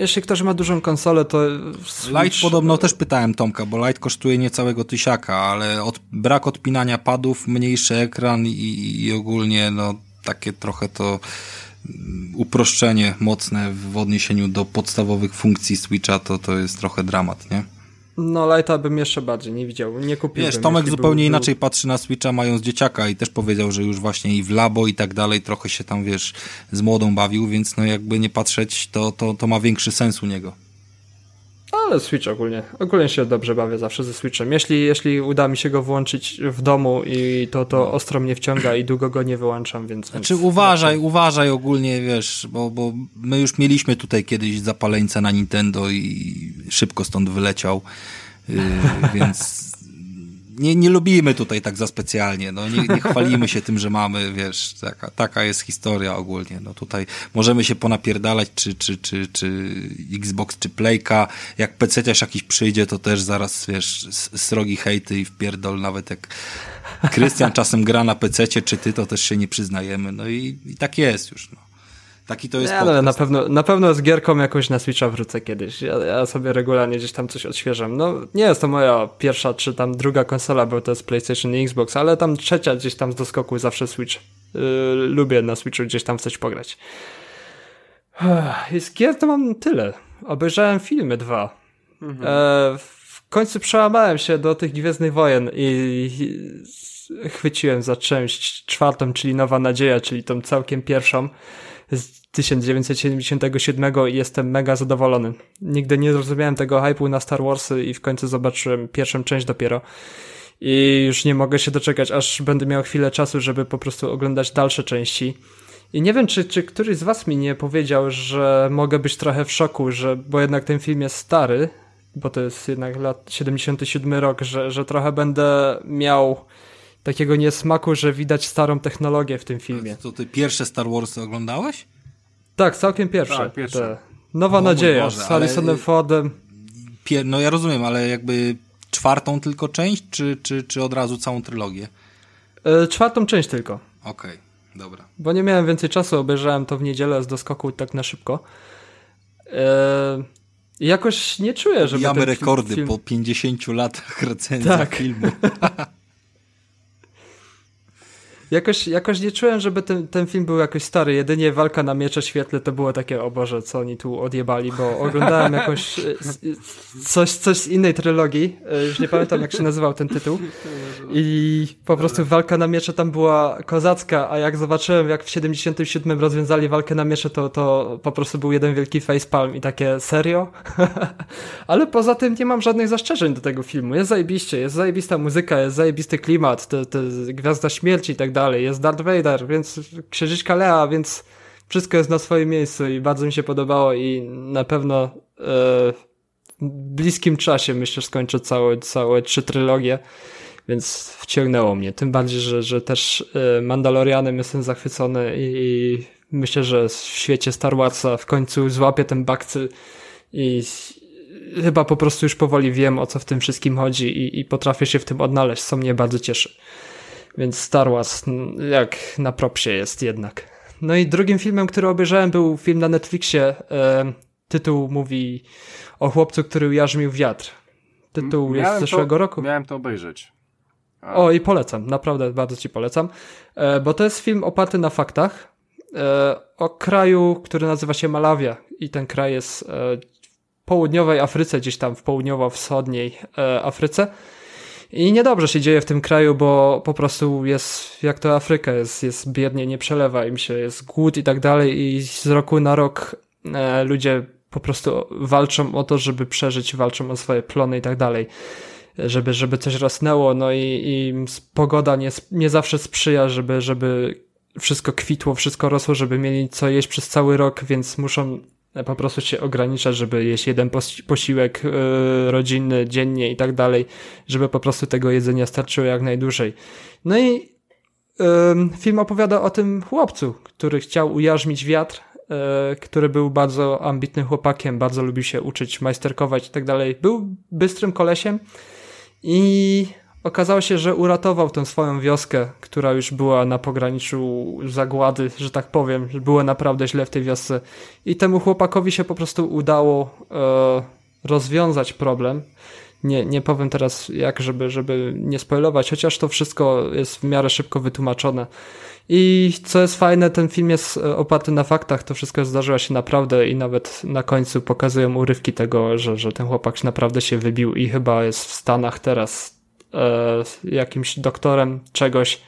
Jeśli ktoś ma dużą konsolę, to... Switch... Light podobno też pytałem Tomka, bo Light kosztuje niecałego tysiaka, ale od, brak odpinania padów, mniejszy ekran i, i ogólnie no takie trochę to uproszczenie mocne w odniesieniu do podstawowych funkcji Switcha, to to jest trochę dramat, nie? No, Lighta bym jeszcze bardziej nie widział, nie kupiłbym. Wiesz, Tomek zupełnie był, inaczej był... patrzy na Switcha mając dzieciaka i też powiedział, że już właśnie i w labo i tak dalej trochę się tam, wiesz, z młodą bawił, więc no jakby nie patrzeć, to, to, to ma większy sens u niego. Ale Switch ogólnie. Ogólnie się dobrze bawię zawsze ze Switchem. Jeśli, jeśli uda mi się go włączyć w domu i to, to no. ostro mnie wciąga i długo go nie wyłączam, więc... Znaczy więc uważaj, raczej... uważaj ogólnie, wiesz, bo, bo my już mieliśmy tutaj kiedyś zapaleńca na Nintendo i szybko stąd wyleciał, yy, więc nie, nie lubimy tutaj tak za specjalnie, no nie, nie chwalimy się tym, że mamy, wiesz, taka, taka jest historia ogólnie, no tutaj możemy się ponapierdalać, czy, czy, czy, czy Xbox, czy Playka, jak też jakiś przyjdzie, to też zaraz, wiesz, srogi hejty i wpierdol, nawet jak Krystian czasem gra na PC, czy ty, to też się nie przyznajemy, no i, i tak jest już, no. Taki to jest nie, ale na pewno, na pewno z gierką jakoś na Switcha wrócę kiedyś. Ja, ja, sobie regularnie gdzieś tam coś odświeżam. No, nie jest to moja pierwsza czy tam druga konsola, bo to jest PlayStation i Xbox, ale tam trzecia gdzieś tam z doskoku zawsze Switch. Yy, lubię na Switchu gdzieś tam w coś pograć. I z gier to mam tyle. Obejrzałem filmy dwa. Mhm. E, w końcu przełamałem się do tych Gwiezdnych Wojen i, i chwyciłem za część czwartą, czyli Nowa Nadzieja, czyli tą całkiem pierwszą z 1977 i jestem mega zadowolony. Nigdy nie zrozumiałem tego hype'u na Star Warsy i w końcu zobaczyłem pierwszą część dopiero. I już nie mogę się doczekać, aż będę miał chwilę czasu, żeby po prostu oglądać dalsze części. I nie wiem, czy, czy któryś z was mi nie powiedział, że mogę być trochę w szoku, że, bo jednak ten film jest stary, bo to jest jednak lat 77 rok, że, że trochę będę miał takiego niesmaku, że widać starą technologię w tym filmie. To ty pierwsze Star Warsy oglądałeś? Tak, całkiem pierwsze. Tak, pierwsze. Te. Nowa Nadzieja Boże, z Harrisonem ale... Fordem. Pier... No ja rozumiem, ale jakby czwartą tylko część, czy, czy, czy od razu całą trylogię? E, czwartą część tylko. Okej, okay, dobra. Bo nie miałem więcej czasu, obejrzałem to w niedzielę z doskoku tak na szybko. E, jakoś nie czuję, że. Mamy rekordy film... po 50 latach recenzji tak. filmu. Jakoś, jakoś nie czułem, żeby ten, ten film był jakoś stary. Jedynie walka na miecze świetle to było takie, o Boże, co oni tu odjebali, bo oglądałem jakoś e, coś, coś z innej trylogii. E, już nie pamiętam, jak się nazywał ten tytuł. I po prostu walka na miecze tam była kozacka, a jak zobaczyłem, jak w 77 rozwiązali walkę na miecze, to, to po prostu był jeden wielki facepalm i takie, serio? Ale poza tym nie mam żadnych zastrzeżeń do tego filmu. Jest zajebiście, jest zajebista muzyka, jest zajebisty klimat, te, te Gwiazda Śmierci i tak dalej dalej. Jest Darth Vader, więc księżyczka Lea, więc wszystko jest na swoim miejscu i bardzo mi się podobało i na pewno e, w bliskim czasie myślę skończę całe, całe trzy trylogie, więc wciągnęło mnie. Tym bardziej, że, że też e, Mandalorianem jestem zachwycony i, i myślę, że w świecie Star Warsa w końcu złapię ten bakcyl i chyba po prostu już powoli wiem, o co w tym wszystkim chodzi i, i potrafię się w tym odnaleźć, co mnie bardzo cieszy. Więc Star Wars jak na propsie jest jednak. No i drugim filmem, który obejrzałem był film na Netflixie. E, tytuł mówi o chłopcu, który ujarzmił wiatr. Tytuł miałem jest z zeszłego to, roku. Miałem to obejrzeć. A... O i polecam, naprawdę bardzo ci polecam. E, bo to jest film oparty na faktach e, o kraju, który nazywa się Malawia i ten kraj jest e, w południowej Afryce, gdzieś tam w południowo-wschodniej e, Afryce. I niedobrze się dzieje w tym kraju, bo po prostu jest, jak to Afryka, jest, jest biednie, nie przelewa im się, jest głód i tak dalej i z roku na rok e, ludzie po prostu walczą o to, żeby przeżyć, walczą o swoje plony i tak dalej żeby, żeby coś rosnęło, no i, i pogoda nie, nie zawsze sprzyja, żeby, żeby wszystko kwitło, wszystko rosło, żeby mieli co jeść przez cały rok, więc muszą po prostu się ograniczać, żeby jeść jeden posiłek yy, rodzinny dziennie i tak dalej, żeby po prostu tego jedzenia starczyło jak najdłużej. No i film opowiada o tym chłopcu, który chciał ujarzmić wiatr, yy, który był bardzo ambitnym chłopakiem, bardzo lubił się uczyć, majsterkować i tak dalej. Był bystrym kolesiem i okazało się, że uratował tę swoją wioskę, która już była na pograniczu zagłady, że tak powiem, było naprawdę źle w tej wiosce. I temu chłopakowi się po prostu udało e, rozwiązać problem. Nie, nie powiem teraz jak, żeby, żeby nie spoilować, chociaż to wszystko jest w miarę szybko wytłumaczone. I co jest fajne, ten film jest e, oparty na faktach, to wszystko zdarzyło się naprawdę i nawet na końcu pokazują urywki tego, że, że ten chłopak naprawdę się wybił i chyba jest w Stanach teraz jakimś doktorem czegoś,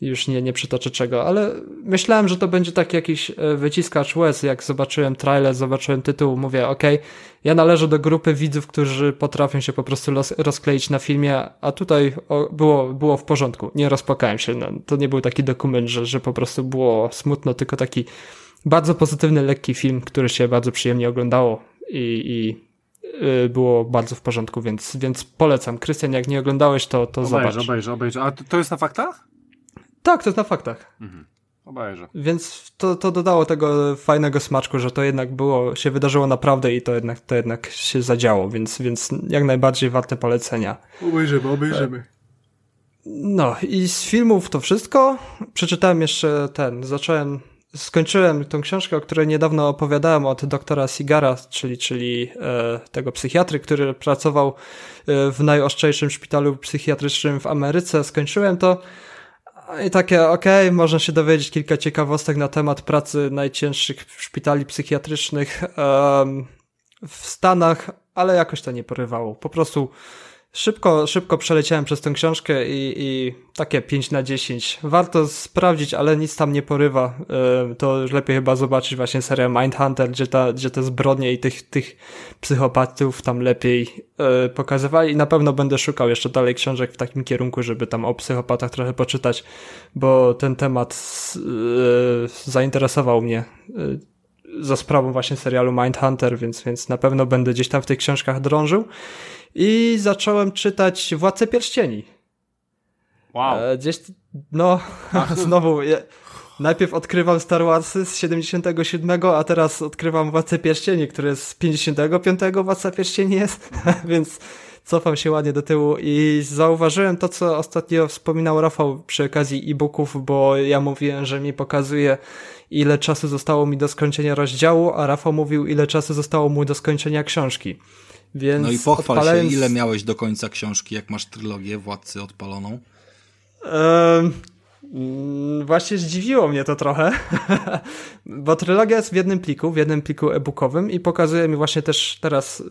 już nie, nie przytoczę czego, ale myślałem, że to będzie taki jakiś e, wyciskacz łez, jak zobaczyłem trailer, zobaczyłem tytuł, mówię, ok, ja należę do grupy widzów, którzy potrafią się po prostu roz, rozkleić na filmie, a tutaj było, było w porządku, nie rozpłakałem się, no, to nie był taki dokument, że, że po prostu było smutno, tylko taki bardzo pozytywny, lekki film, który się bardzo przyjemnie oglądało i, i było bardzo w porządku, więc, więc polecam. Krystian, jak nie oglądałeś, to, to obejrz, zobacz. Obejrz, obejrz, obejrz. A to jest na faktach? Tak, to jest na faktach. Mhm. Obejrzę. Więc to, to dodało tego fajnego smaczku, że to jednak było, się wydarzyło naprawdę i to jednak, to jednak się zadziało, więc, więc jak najbardziej warte polecenia. Obejrzymy, obejrzymy. No i z filmów to wszystko. Przeczytałem jeszcze ten, zacząłem, skończyłem tą książkę, o której niedawno opowiadałem od doktora Sigara, czyli, czyli e, tego psychiatry, który pracował e, w najostrzejszym szpitalu psychiatrycznym w Ameryce. Skończyłem to i takie, okej, okay, można się dowiedzieć kilka ciekawostek na temat pracy najcięższych szpitali psychiatrycznych w Stanach, ale jakoś to nie porywało. Po prostu Szybko, szybko przeleciałem przez tę książkę i, i takie 5 na 10. Warto sprawdzić, ale nic tam nie porywa. E, to już lepiej chyba zobaczyć właśnie serię Mindhunter, gdzie, ta, gdzie te zbrodnie i tych, tych psychopatów tam lepiej e, pokazywali. I na pewno będę szukał jeszcze dalej książek w takim kierunku, żeby tam o psychopatach trochę poczytać, bo ten temat e, zainteresował mnie za sprawą właśnie serialu Mindhunter, więc, więc na pewno będę gdzieś tam w tych książkach drążył i zacząłem czytać Władcę Pierścieni. Wow. E, gdzieś, no, znowu, je, najpierw odkrywam Star Warsy z 77, a teraz odkrywam Władcę Pierścieni, który jest z 55 Władca Pierścieni jest, więc cofam się ładnie do tyłu i zauważyłem to, co ostatnio wspominał Rafał przy okazji e-booków, bo ja mówiłem, że mi pokazuje ile czasu zostało mi do skończenia rozdziału, a Rafał mówił, ile czasu zostało mu do skończenia książki. Więc no i pochwal odpalając... się, ile miałeś do końca książki, jak masz trylogię Władcy odpaloną? Um, właśnie zdziwiło mnie to trochę, bo trylogia jest w jednym pliku, w jednym pliku e-bookowym i pokazuje mi właśnie też teraz,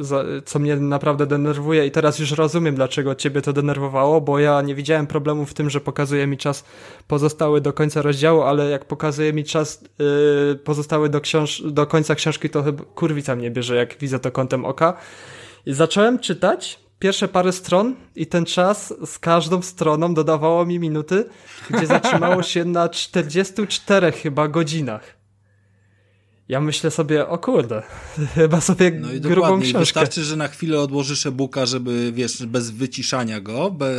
co mnie naprawdę denerwuje i teraz już rozumiem, dlaczego ciebie to denerwowało, bo ja nie widziałem problemu w tym, że pokazuje mi czas pozostały do końca rozdziału, ale jak pokazuje mi czas yy, pozostały do, książ do końca książki, to chyba kurwica mnie bierze, jak widzę to kątem oka. I zacząłem czytać pierwsze parę stron i ten czas z każdą stroną dodawało mi minuty, gdzie zatrzymało się na 44 chyba godzinach. Ja myślę sobie, o kurde, chyba sobie no i grubą dokładnie. książkę. Wystarczy, że na chwilę odłożysz e-booka, żeby, wiesz, bez wyciszania go, be,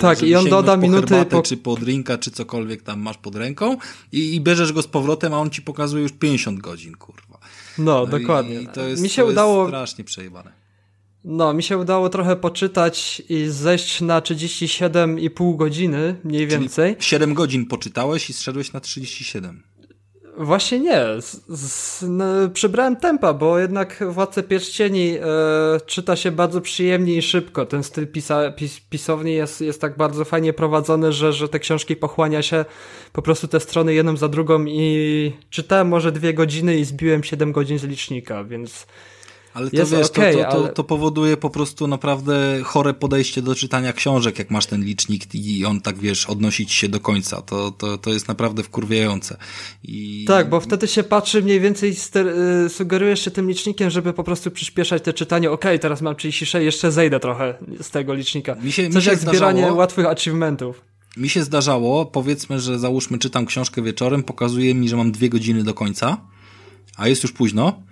tak, i on doda po minuty po... czy po drinka, czy cokolwiek tam masz pod ręką i, i bierzesz go z powrotem, a on ci pokazuje już 50 godzin, kurwa. No, no dokładnie. I to jest, Mi się to udało strasznie przejebane. No, mi się udało trochę poczytać i zejść na 37,5 godziny, mniej więcej. Czyli 7 godzin poczytałeś i zszedłeś na 37. Właśnie nie. Z, z, no, przybrałem tempa, bo jednak Władcę Pierścieni e, czyta się bardzo przyjemnie i szybko. Ten styl pisa, pis, pisowni jest, jest tak bardzo fajnie prowadzony, że, że te książki pochłania się po prostu te strony jedną za drugą i czytałem może dwie godziny i zbiłem 7 godzin z licznika, więc Ale to jest wiesz, okay, to, to, to, ale... to, powoduje po prostu naprawdę chore podejście do czytania książek, jak masz ten licznik i on tak, wiesz, odnosić się do końca. To, to, to jest naprawdę wkurwiające. I... Tak, bo wtedy się patrzy mniej więcej, ster- sugerujesz się tym licznikiem, żeby po prostu przyspieszać te czytanie. Okej, okay, teraz mam 36, jeszcze zejdę trochę z tego licznika. Mi się, Coś mi się jak zbieranie zdarzało... łatwych achievementów. Mi się zdarzało, powiedzmy, że załóżmy czytam książkę wieczorem, pokazuje mi, że mam dwie godziny do końca, a jest już późno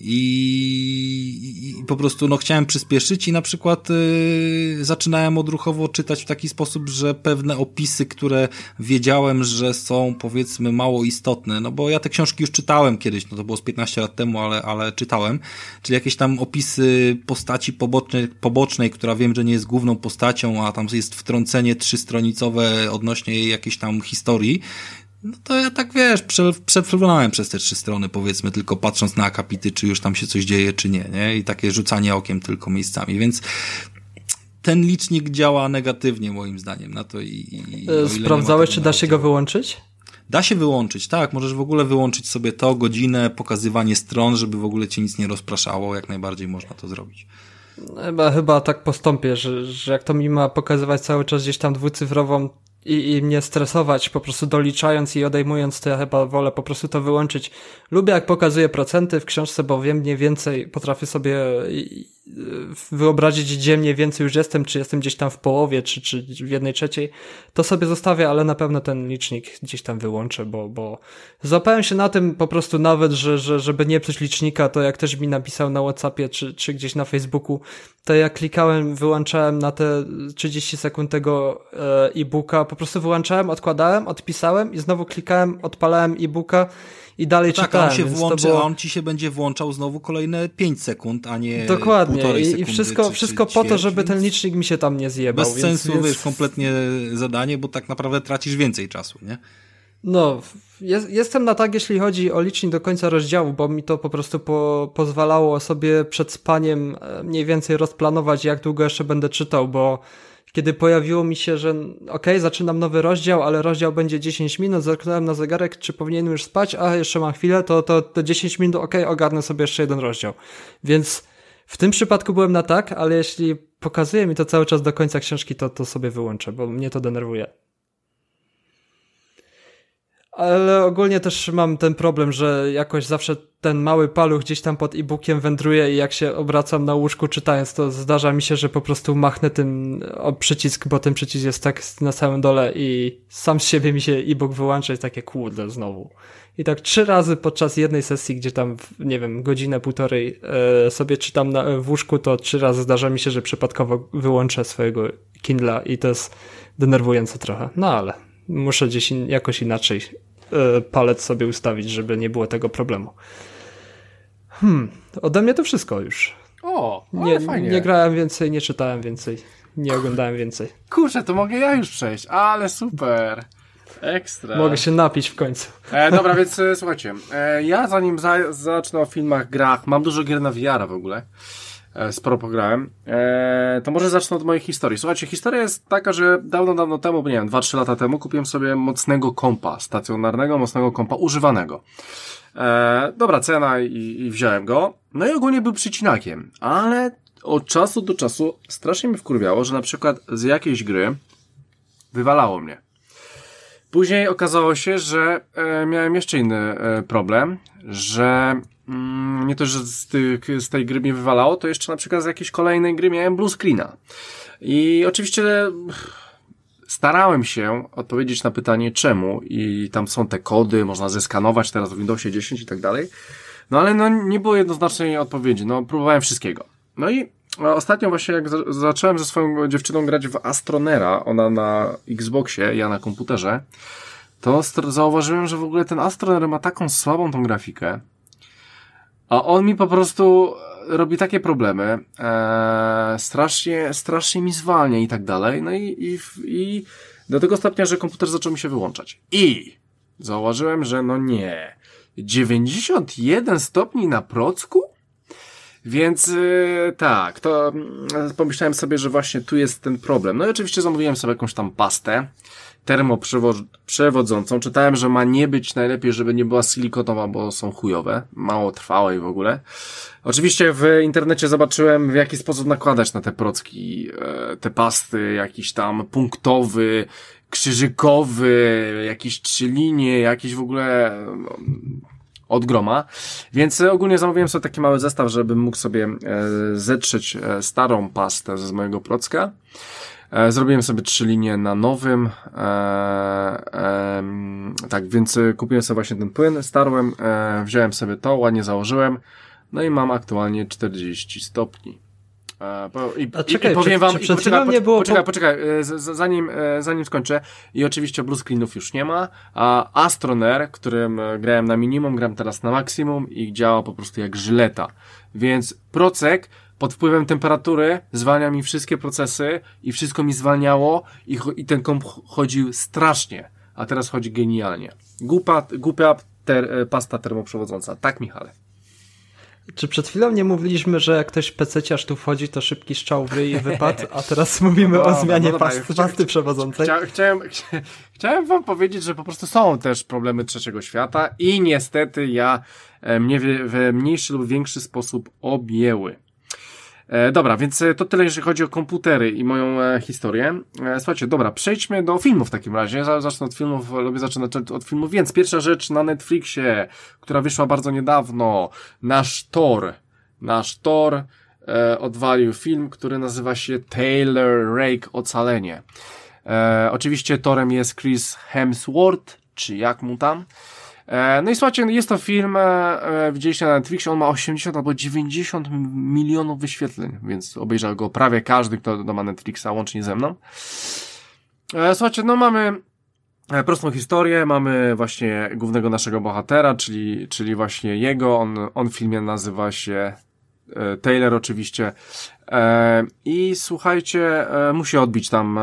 i, i po prostu no, chciałem przyspieszyć i na przykład yy, zaczynałem odruchowo czytać w taki sposób, że pewne opisy, które wiedziałem, że są powiedzmy mało istotne, no bo ja te książki już czytałem kiedyś, no to było z 15 lat temu, ale, ale czytałem, czyli jakieś tam opisy postaci pobocznej, pobocznej, która wiem, że nie jest główną postacią, a tam jest wtrącenie trzystronicowe odnośnie jej jakiejś tam historii, no to ja tak wiesz, prze, przeflunąłem przez te trzy strony, powiedzmy, tylko patrząc na akapity, czy już tam się coś dzieje, czy nie, nie? I takie rzucanie okiem tylko miejscami, więc ten licznik działa negatywnie moim zdaniem na to i. i Sprawdzałeś, czy da się go wyłączyć? Da się wyłączyć, tak. Możesz w ogóle wyłączyć sobie to, godzinę, pokazywanie stron, żeby w ogóle cię nic nie rozpraszało. Jak najbardziej można to zrobić. Chyba, chyba tak postąpię, że, że jak to mi ma pokazywać cały czas gdzieś tam dwucyfrową i, i mnie stresować, po prostu doliczając i odejmując, to ja chyba wolę po prostu to wyłączyć. Lubię jak pokazuje procenty w książce, bo wiem mniej więcej, potrafię sobie wyobrazić, gdzie mniej więcej już jestem, czy jestem gdzieś tam w połowie, czy, czy w jednej trzeciej, to sobie zostawię, ale na pewno ten licznik gdzieś tam wyłączę, bo, bo złapałem się na tym po prostu nawet, że, że żeby nie psuć licznika, to jak ktoś mi napisał na Whatsappie, czy, czy gdzieś na Facebooku, to ja klikałem, wyłączałem na te 30 sekund tego e, e-booka, po prostu wyłączałem, odkładałem, odpisałem i znowu klikałem, odpalałem e-booka i dalej tak, czytałem. On się włączy, było... a on ci się będzie włączał znowu kolejne 5 sekund, a nie Dokładnie. sekundy, I wszystko, czy, wszystko czy po to, żeby ten licznik mi się tam nie zjebał. Bez więc, sensu, więc... wiesz, kompletnie zadanie, bo tak naprawdę tracisz więcej czasu, nie? No, jest, jestem na tak, jeśli chodzi o licznik do końca rozdziału, bo mi to po prostu po, pozwalało sobie przed spaniem e, mniej więcej rozplanować, jak długo jeszcze będę czytał, bo kiedy pojawiło mi się, że ok, zaczynam nowy rozdział, ale rozdział będzie 10 minut, zerknąłem na zegarek, czy powinienem już spać, a jeszcze mam chwilę, to, to te 10 minut, ok, ogarnę sobie jeszcze jeden rozdział. Więc w tym przypadku byłem na tak, ale jeśli pokazuje mi to cały czas do końca książki, to, to sobie wyłączę, bo mnie to denerwuje. Ale ogólnie też mam ten problem, że jakoś zawsze ten mały paluch gdzieś tam pod e-bookiem wędruje i jak się obracam na łóżku czytając, to zdarza mi się, że po prostu machnę tym przycisk, bo ten przycisk jest tak na samym dole i sam z siebie mi się e-book wyłącza i takie kurde znowu. I tak trzy razy podczas jednej sesji, gdzie tam, nie wiem, godzinę, półtorej e, sobie czytam na, w łóżku, to trzy razy zdarza mi się, że przypadkowo wyłączę swojego Kindla i to jest denerwujące trochę. No ale muszę gdzieś in, jakoś inaczej palec sobie ustawić, żeby nie było tego problemu. Hmm, ode mnie to wszystko już. O, nie, fajnie. nie grałem więcej, nie czytałem więcej, nie oglądałem więcej. Kurczę, to mogę ja już przejść, ale super. Ekstra. Mogę się napić w końcu. E, dobra, więc e, słuchajcie, e, ja zanim za, zacznę o filmach, grach, mam dużo gier na VR w ogóle. E, sporo pograłem, e, to może zacznę od mojej historii. Słuchajcie, historia jest taka, że dawno, dawno temu, nie wiem, 2-3 lata temu kupiłem sobie mocnego kompa, stacjonarnego, mocnego kompa, używanego. E, dobra cena i, i wziąłem go. No i ogólnie był przycinakiem, ale od czasu do czasu strasznie mi wkurwiało, że na przykład z jakiejś gry wywalało mnie. Później okazało się, że e, miałem jeszcze inny e, problem, że nie to, że z, tych, z tej gry mnie wywalało, to jeszcze na przykład z jakiejś kolejnej gry miałem blue screena. I oczywiście starałem się odpowiedzieć na pytanie czemu i tam są te kody, można zeskanować teraz w Windowsie 10 i tak dalej. No ale no nie było jednoznacznej odpowiedzi, no próbowałem wszystkiego. No i ostatnio właśnie jak za zacząłem ze swoją dziewczyną grać w Astronera, ona na Xboxie, ja na komputerze, to zauważyłem, że w ogóle ten Astroner ma taką słabą tą grafikę, a on mi po prostu robi takie problemy, e, strasznie, strasznie mi zwalnia i tak dalej, no i, i, i do tego stopnia, że komputer zaczął mi się wyłączać. I zauważyłem, że no nie, 91 stopni na procku? Więc yy, tak, to yy, pomyślałem sobie, że właśnie tu jest ten problem. No i oczywiście zamówiłem sobie jakąś tam pastę termoprzewodzącą. Czytałem, że ma nie być najlepiej, żeby nie była silikonowa, bo są chujowe, mało trwałe i w ogóle. Oczywiście w internecie zobaczyłem, w jaki sposób nakładać na te procki, e, te pasty, jakiś tam punktowy, krzyżykowy, jakieś trzy linie, jakiś w ogóle no, od groma. Więc ogólnie zamówiłem sobie taki mały zestaw, żebym mógł sobie e, zetrzeć e, starą pastę z mojego procka. E, zrobiłem sobie trzy linie na nowym. E, e, tak, więc kupiłem sobie właśnie ten płyn, starłem, e, wziąłem sobie to, ładnie założyłem. No i mam aktualnie 40 stopni. E, I, A czekaj, i, powiem wam, przed poczekaj, było... Poczekaj, poczekaj, e, zanim, e, zanim skończę. I oczywiście blue screenów już nie ma, a Astroner, którym grałem na minimum, gram teraz na maksimum i działa po prostu jak żyleta. Więc procek pod wpływem temperatury zwalnia mi wszystkie procesy i wszystko mi zwalniało i, i ten komp chodził strasznie, a teraz chodzi genialnie. Głupia, głupia ter, pasta termoprzewodząca. Tak, Michale. Czy przed chwilą nie mówiliśmy, że jak ktoś pececiarz tu wchodzi, to szybki strzał w i wypad, a teraz mówimy no, o zmianie no, pasty, pasty przewodzącej? Chcia, chciałem, chciałem wam powiedzieć, że po prostu są też problemy trzeciego świata i niestety ja e, mnie w mniejszy lub większy sposób objęły. E, dobra, więc e, to tyle, jeżeli chodzi o komputery i moją e, historię. E, słuchajcie, dobra, przejdźmy do filmów w takim razie. Zacznę od filmów, lubię zaczynać od filmów, więc pierwsza rzecz na Netflixie, która wyszła bardzo niedawno, nasz Thor. Nasz Thor e, odwalił film, który nazywa się Taylor Rake Ocalenie. E, oczywiście Torem jest Chris Hemsworth, czy jak mu tam. E, no i słuchajcie, jest to film, e, e, widzieliście na Netflixie, on ma 80 albo 90 milionów wyświetleń, więc obejrzał go prawie każdy, kto ma Netflixa, łącznie ze mną. Słuchajcie, no mamy prostą historię, mamy właśnie głównego naszego bohatera, czyli, czyli właśnie jego, on, on w filmie nazywa się Taylor oczywiście. I słuchajcie, musi odbić tam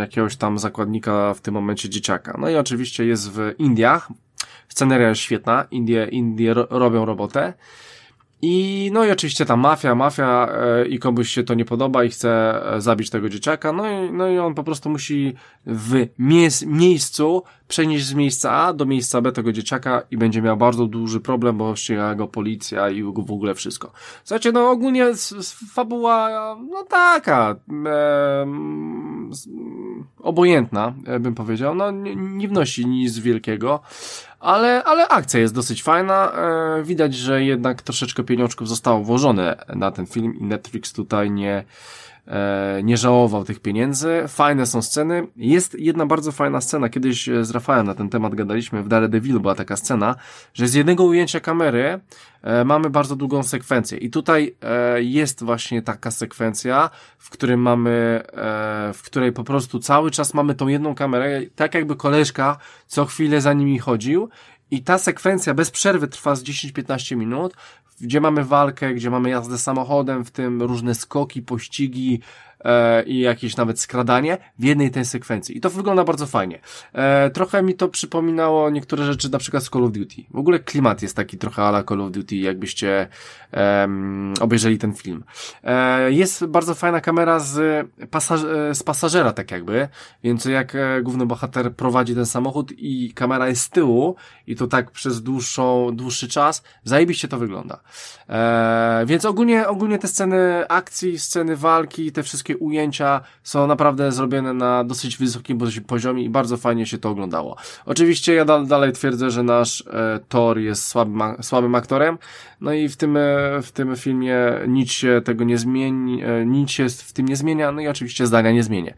jakiegoś tam zakładnika, w tym momencie dzieciaka. No i oczywiście jest w Indiach, Sceneria jest świetna, Indie, Indie ro robią robotę. I no i oczywiście ta mafia, mafia e, i komuś się to nie podoba i chce e, zabić tego dzieciaka, no i, no i on po prostu musi w mies miejscu przenieść z miejsca A do miejsca B tego dzieciaka i będzie miał bardzo duży problem, bo ściga go policja i w ogóle wszystko. Słuchajcie, no ogólnie fabuła, no taka, e, obojętna, e, bym powiedział, no nie, nie wnosi nic wielkiego, ale, ale akcja jest dosyć fajna. E, widać, że jednak troszeczkę pieniążków zostało włożone na ten film i Netflix tutaj nie, nie żałował tych pieniędzy. Fajne są sceny. Jest jedna bardzo fajna scena. Kiedyś z Rafałem na ten temat gadaliśmy. W Daredevil była taka scena, że z jednego ujęcia kamery e, mamy bardzo długą sekwencję. I tutaj e, jest właśnie taka sekwencja, w którym mamy, e, w której po prostu cały czas mamy tą jedną kamerę, tak jakby koleżka co chwilę za nimi chodził i ta sekwencja bez przerwy trwa z 10-15 minut, gdzie mamy walkę, gdzie mamy jazdę samochodem, w tym różne skoki, pościgi, e, i jakieś nawet skradanie w jednej tej sekwencji. I to wygląda bardzo fajnie. E, trochę mi to przypominało niektóre rzeczy, na przykład z Call of Duty. W ogóle klimat jest taki trochę ala Call of Duty, jakbyście e, obejrzeli ten film. E, jest bardzo fajna kamera z, pasaż e, z pasażera, tak jakby, więc jak e, główny bohater prowadzi ten samochód i kamera jest z tyłu i to tak przez dłuższą, dłuższy czas, zajebiście to wygląda. E, więc ogólnie, ogólnie te sceny akcji, sceny walki, te wszystkie wszystkie ujęcia są naprawdę zrobione na dosyć wysokim poziomie i bardzo fajnie się to oglądało. Oczywiście ja dalej twierdzę, że nasz e, Thor jest słabym, słabym aktorem, no i w tym, e, w tym filmie nic się tego nie zmieni, e, nic się w tym nie zmienia, no i oczywiście zdania nie zmienię.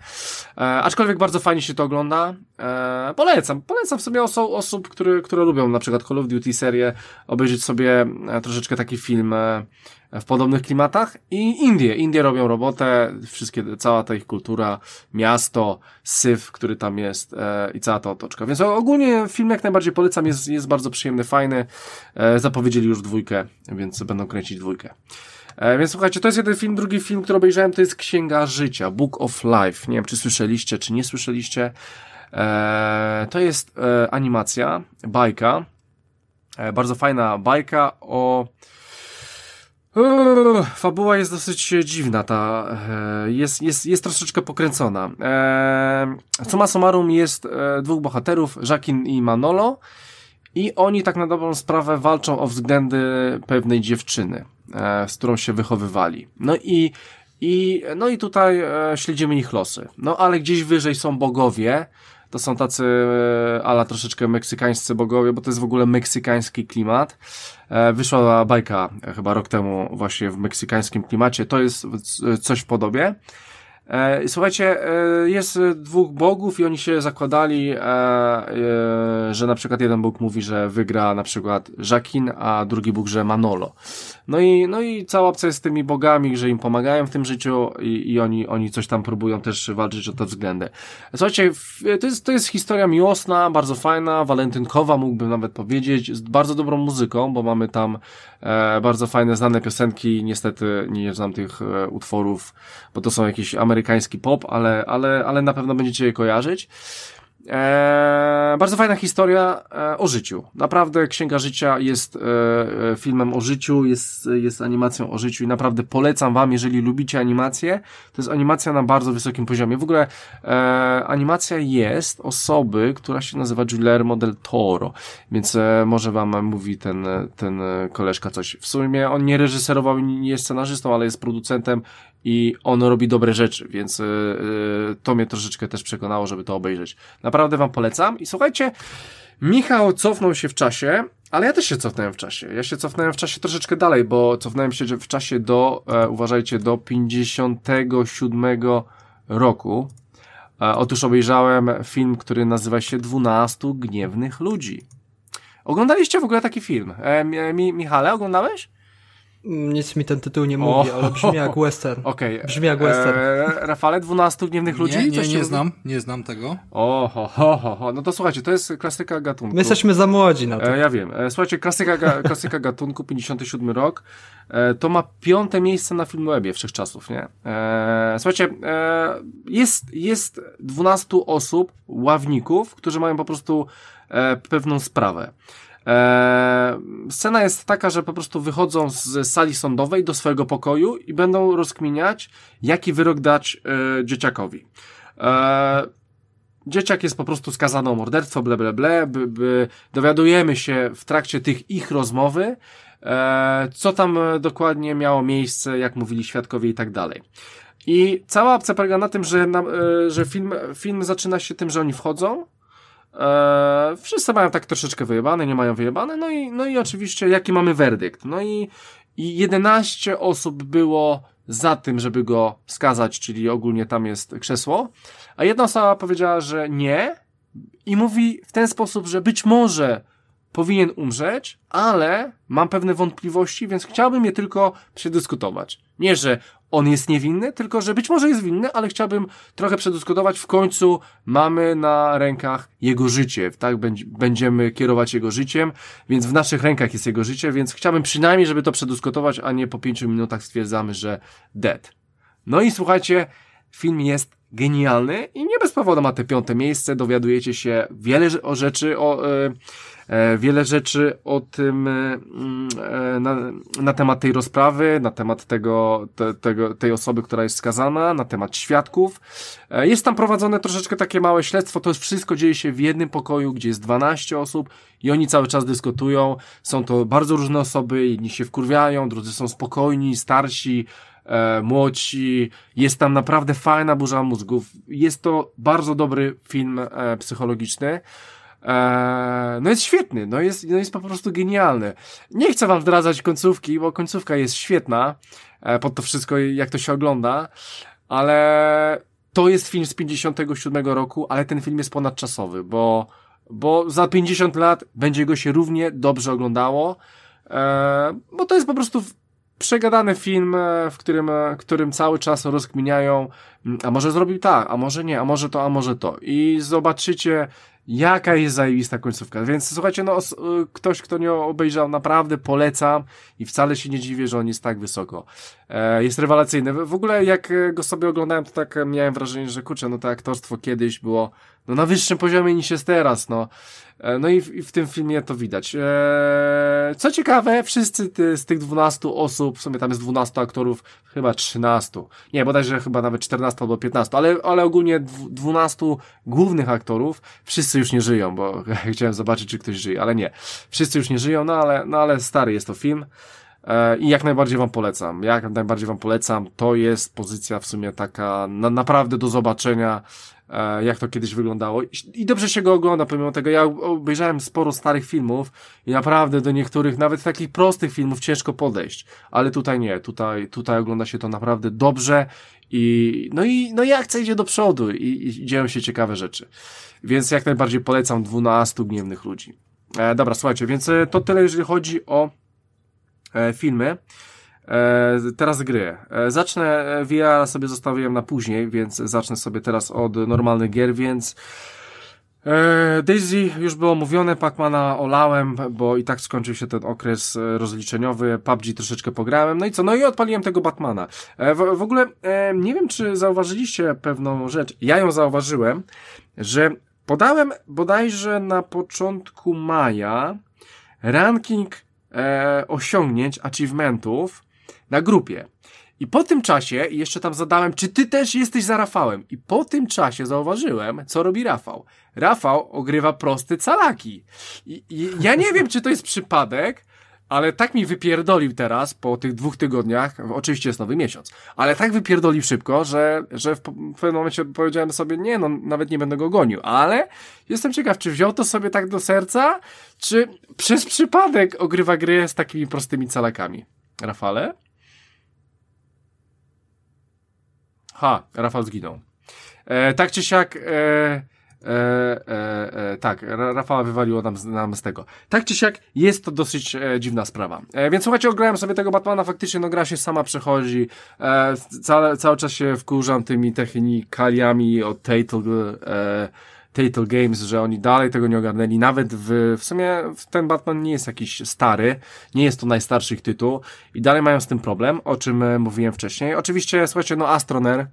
E, aczkolwiek bardzo fajnie się to ogląda. E, polecam, polecam sobie oso osób, które, które lubią na przykład Call of Duty serię, obejrzeć sobie e, troszeczkę taki film e, w podobnych klimatach i Indie. Indie robią robotę, wszystkie, cała ta ich kultura, miasto, syf, który tam jest e, i cała ta otoczka. Więc ogólnie film jak najbardziej polecam, jest, jest bardzo przyjemny, fajny. E, zapowiedzieli już dwójkę, więc będą kręcić dwójkę. E, więc słuchajcie, to jest jeden film. Drugi film, który obejrzałem, to jest Księga Życia, Book of Life. Nie wiem, czy słyszeliście, czy nie słyszeliście. E, to jest e, animacja, bajka. E, bardzo fajna bajka o Fabuła jest dosyć dziwna, ta e, jest, jest, jest troszeczkę pokręcona. E, summa summarum jest e, dwóch bohaterów, Jackin i Manolo i oni tak na dobrą sprawę walczą o względy pewnej dziewczyny, z którą się wychowywali. No i, i, no i tutaj śledzimy ich losy. No ale gdzieś wyżej są bogowie, to są tacy ala troszeczkę meksykańscy bogowie, bo to jest w ogóle meksykański klimat. E, wyszła bajka e, chyba rok temu właśnie w meksykańskim klimacie. To jest coś w podobie. E, słuchajcie, jest dwóch bogów i oni się zakładali, że na przykład jeden bóg mówi, że wygra na przykład Jacquin, a drugi bóg, że Manolo. No i, no i cała opcja jest z tymi bogami, że im pomagają w tym życiu i, i oni, oni coś tam próbują też walczyć o te względy. Słuchajcie, to jest, to jest historia miłosna, bardzo fajna, walentynkowa mógłbym nawet powiedzieć, z bardzo dobrą muzyką, bo mamy tam e, bardzo fajne, znane piosenki, niestety nie znam tych e, utworów, bo to są jakiś amerykański pop, ale, ale, ale na pewno będziecie je kojarzyć. Eee, bardzo fajna historia e, o życiu. Naprawdę Księga Życia jest e, e, filmem o życiu, jest, jest animacją o życiu i naprawdę polecam wam, jeżeli lubicie animację, to jest animacja na bardzo wysokim poziomie. W ogóle e, animacja jest osoby, która się nazywa Guillermo del Toro, więc e, może wam mówi ten, ten koleżka coś. W sumie on nie reżyserował, nie jest scenarzystą, ale jest producentem i on robi dobre rzeczy, więc yy, to mnie troszeczkę też przekonało, żeby to obejrzeć. Naprawdę wam polecam i słuchajcie, Michał cofnął się w czasie, ale ja też się cofnąłem w czasie. Ja się cofnąłem w czasie troszeczkę dalej, bo cofnąłem się w czasie do, e, uważajcie, do 57 roku. E, otóż obejrzałem film, który nazywa się 12 Gniewnych Ludzi. Oglądaliście w ogóle taki film? E, mi, Michale, oglądałeś? Nic mi ten tytuł nie mówi, o, ale brzmi jak western. Okej. Okay. Brzmi jak western. Eee, Rafale, 12 gniewnych ludzi? Nie, nie, nie znam, nie znam tego. O, ho, ho, ho, ho. No to słuchajcie, to jest klasyka gatunku. My jesteśmy za młodzi na to. E, ja wiem. E, słuchajcie, klasyka, ga, klasyka gatunku, 57 rok. E, to ma piąte miejsce na Filmwebie wszechczasów, nie? E, słuchajcie, e, jest, jest 12 osób, ławników, którzy mają po prostu e, pewną sprawę. Eee, scena jest taka, że po prostu wychodzą z sali sądowej do swojego pokoju i będą rozkminiać, jaki wyrok dać e, dzieciakowi. E, dzieciak jest po prostu skazany o morderstwo, ble, ble, ble, by, by dowiadujemy się w trakcie tych ich rozmowy, e, co tam dokładnie miało miejsce, jak mówili świadkowie i tak dalej. I cała opcja polega na tym, że, na, e, że film, film zaczyna się tym, że oni wchodzą, Eee, wszyscy mają tak troszeczkę wyjebane, nie mają wyjebane, no i, no i oczywiście jaki mamy werdykt. No i, i 11 osób było za tym, żeby go skazać, czyli ogólnie tam jest krzesło, a jedna osoba powiedziała, że nie i mówi w ten sposób, że być może powinien umrzeć, ale mam pewne wątpliwości, więc chciałbym je tylko przedyskutować. Nie, że on jest niewinny, tylko że być może jest winny, ale chciałbym trochę przedyskutować. W końcu mamy na rękach jego życie, tak? Będziemy kierować jego życiem, więc w naszych rękach jest jego życie, więc chciałbym przynajmniej, żeby to przedyskutować, a nie po pięciu minutach stwierdzamy, że dead. No i słuchajcie, film jest genialny i nie bez powodu ma te piąte miejsce. Dowiadujecie się wiele o rzeczy, o, e, wiele rzeczy o tym, e, mm, e, na, na, temat tej rozprawy, na temat tego, te, tego, tej osoby, która jest skazana, na temat świadków. E, jest tam prowadzone troszeczkę takie małe śledztwo. To wszystko dzieje się w jednym pokoju, gdzie jest 12 osób i oni cały czas dyskutują. Są to bardzo różne osoby, jedni się wkurwiają, drudzy są spokojni, starsi, e, młodsi. Jest tam naprawdę fajna burza mózgów. Jest to bardzo dobry film e, psychologiczny. E, no jest świetny, no jest, no jest po prostu genialny. Nie chcę wam zdradzać końcówki, bo końcówka jest świetna e, pod to wszystko, jak to się ogląda, ale to jest film z 57 roku, ale ten film jest ponadczasowy, bo, bo za 50 lat będzie go się równie dobrze oglądało, e, bo to jest po prostu przegadany film, e, w którym, e, którym cały czas rozkminiają, a może zrobił tak, a może nie, a może to, a może to. I zobaczycie, jaka jest zajebista końcówka. Więc słuchajcie, no, e, ktoś, kto nie obejrzał, naprawdę polecam i wcale się nie dziwię, że on jest tak wysoko. jest rewelacyjny. W ogóle jak go sobie oglądałem, to tak miałem wrażenie, że kurczę, no to aktorstwo kiedyś było no, na wyższym poziomie niż jest teraz, no. E, no i w, i w, tym filmie to widać. Eee, co ciekawe, wszyscy ty, z tych 12 osób, w sumie tam jest 12 aktorów, chyba 13. Nie, bodajże chyba nawet 14 albo 15, ale, ale ogólnie 12 głównych aktorów, wszyscy już nie żyją, bo chciałem zobaczyć, czy ktoś żyje, ale nie. Wszyscy już nie żyją, no ale, no ale stary jest to film. E, I jak najbardziej wam polecam. Jak najbardziej wam polecam. To jest pozycja w sumie taka na, naprawdę do zobaczenia, e, jak to kiedyś wyglądało. I dobrze się go ogląda, pomimo tego. Ja obejrzałem sporo starych filmów i naprawdę do niektórych, nawet takich prostych filmów ciężko podejść. Ale tutaj nie. Tutaj, tutaj ogląda się to naprawdę dobrze i, no i, no i akcja idzie do przodu i, i dzieją się ciekawe rzeczy. Więc jak najbardziej polecam 12 gniewnych ludzi. E, dobra, słuchajcie, więc e, to tyle, jeżeli chodzi o E, filmy. E, teraz gry. E, zacznę, VR sobie zostawiłem na później, więc zacznę sobie teraz od normalnych gier, więc Daisy już było mówione, Pacmana olałem, bo i tak skończył się ten okres rozliczeniowy, PUBG troszeczkę pograłem, no i co, no i odpaliłem tego Batmana. W, w ogóle nie wiem, czy zauważyliście pewną rzecz, ja ją zauważyłem, że podałem bodajże na początku maja ranking e, osiągnięć, achievementów na grupie. I po tym czasie jeszcze tam zadałem, czy ty też jesteś za Rafałem. I po tym czasie zauważyłem, co robi Rafał. Rafał ogrywa prosty calaki. I, i ja nie wiem, czy to jest przypadek, ale tak mi wypierdolił teraz po tych dwóch tygodniach, oczywiście jest nowy miesiąc, ale tak wypierdolił szybko, że, że w, pewnym momencie powiedziałem sobie, nie no, nawet nie będę go gonił, ale jestem ciekaw, czy wziął to sobie tak do serca, czy przez przypadek ogrywa gry z takimi prostymi calakami. Rafale? Ha, Rafał zginął. E, tak czy siak, e, E, e, e, tak, Rafała wywaliło nam, nam z tego. Tak czy siak, jest to dosyć e, dziwna sprawa. E, więc słuchajcie, ograłem sobie tego Batmana, faktycznie no gra się sama przechodzi, e, cały, czas się wkurzam tymi technikaliami od Tatel, e, Tatel Games, że oni dalej tego nie ogarnęli, nawet w, w sumie ten Batman nie jest jakiś stary, nie jest to najstarszy ich tytuł i dalej mają z tym problem, o czym e, mówiłem wcześniej. Oczywiście, słuchajcie, no Astroner,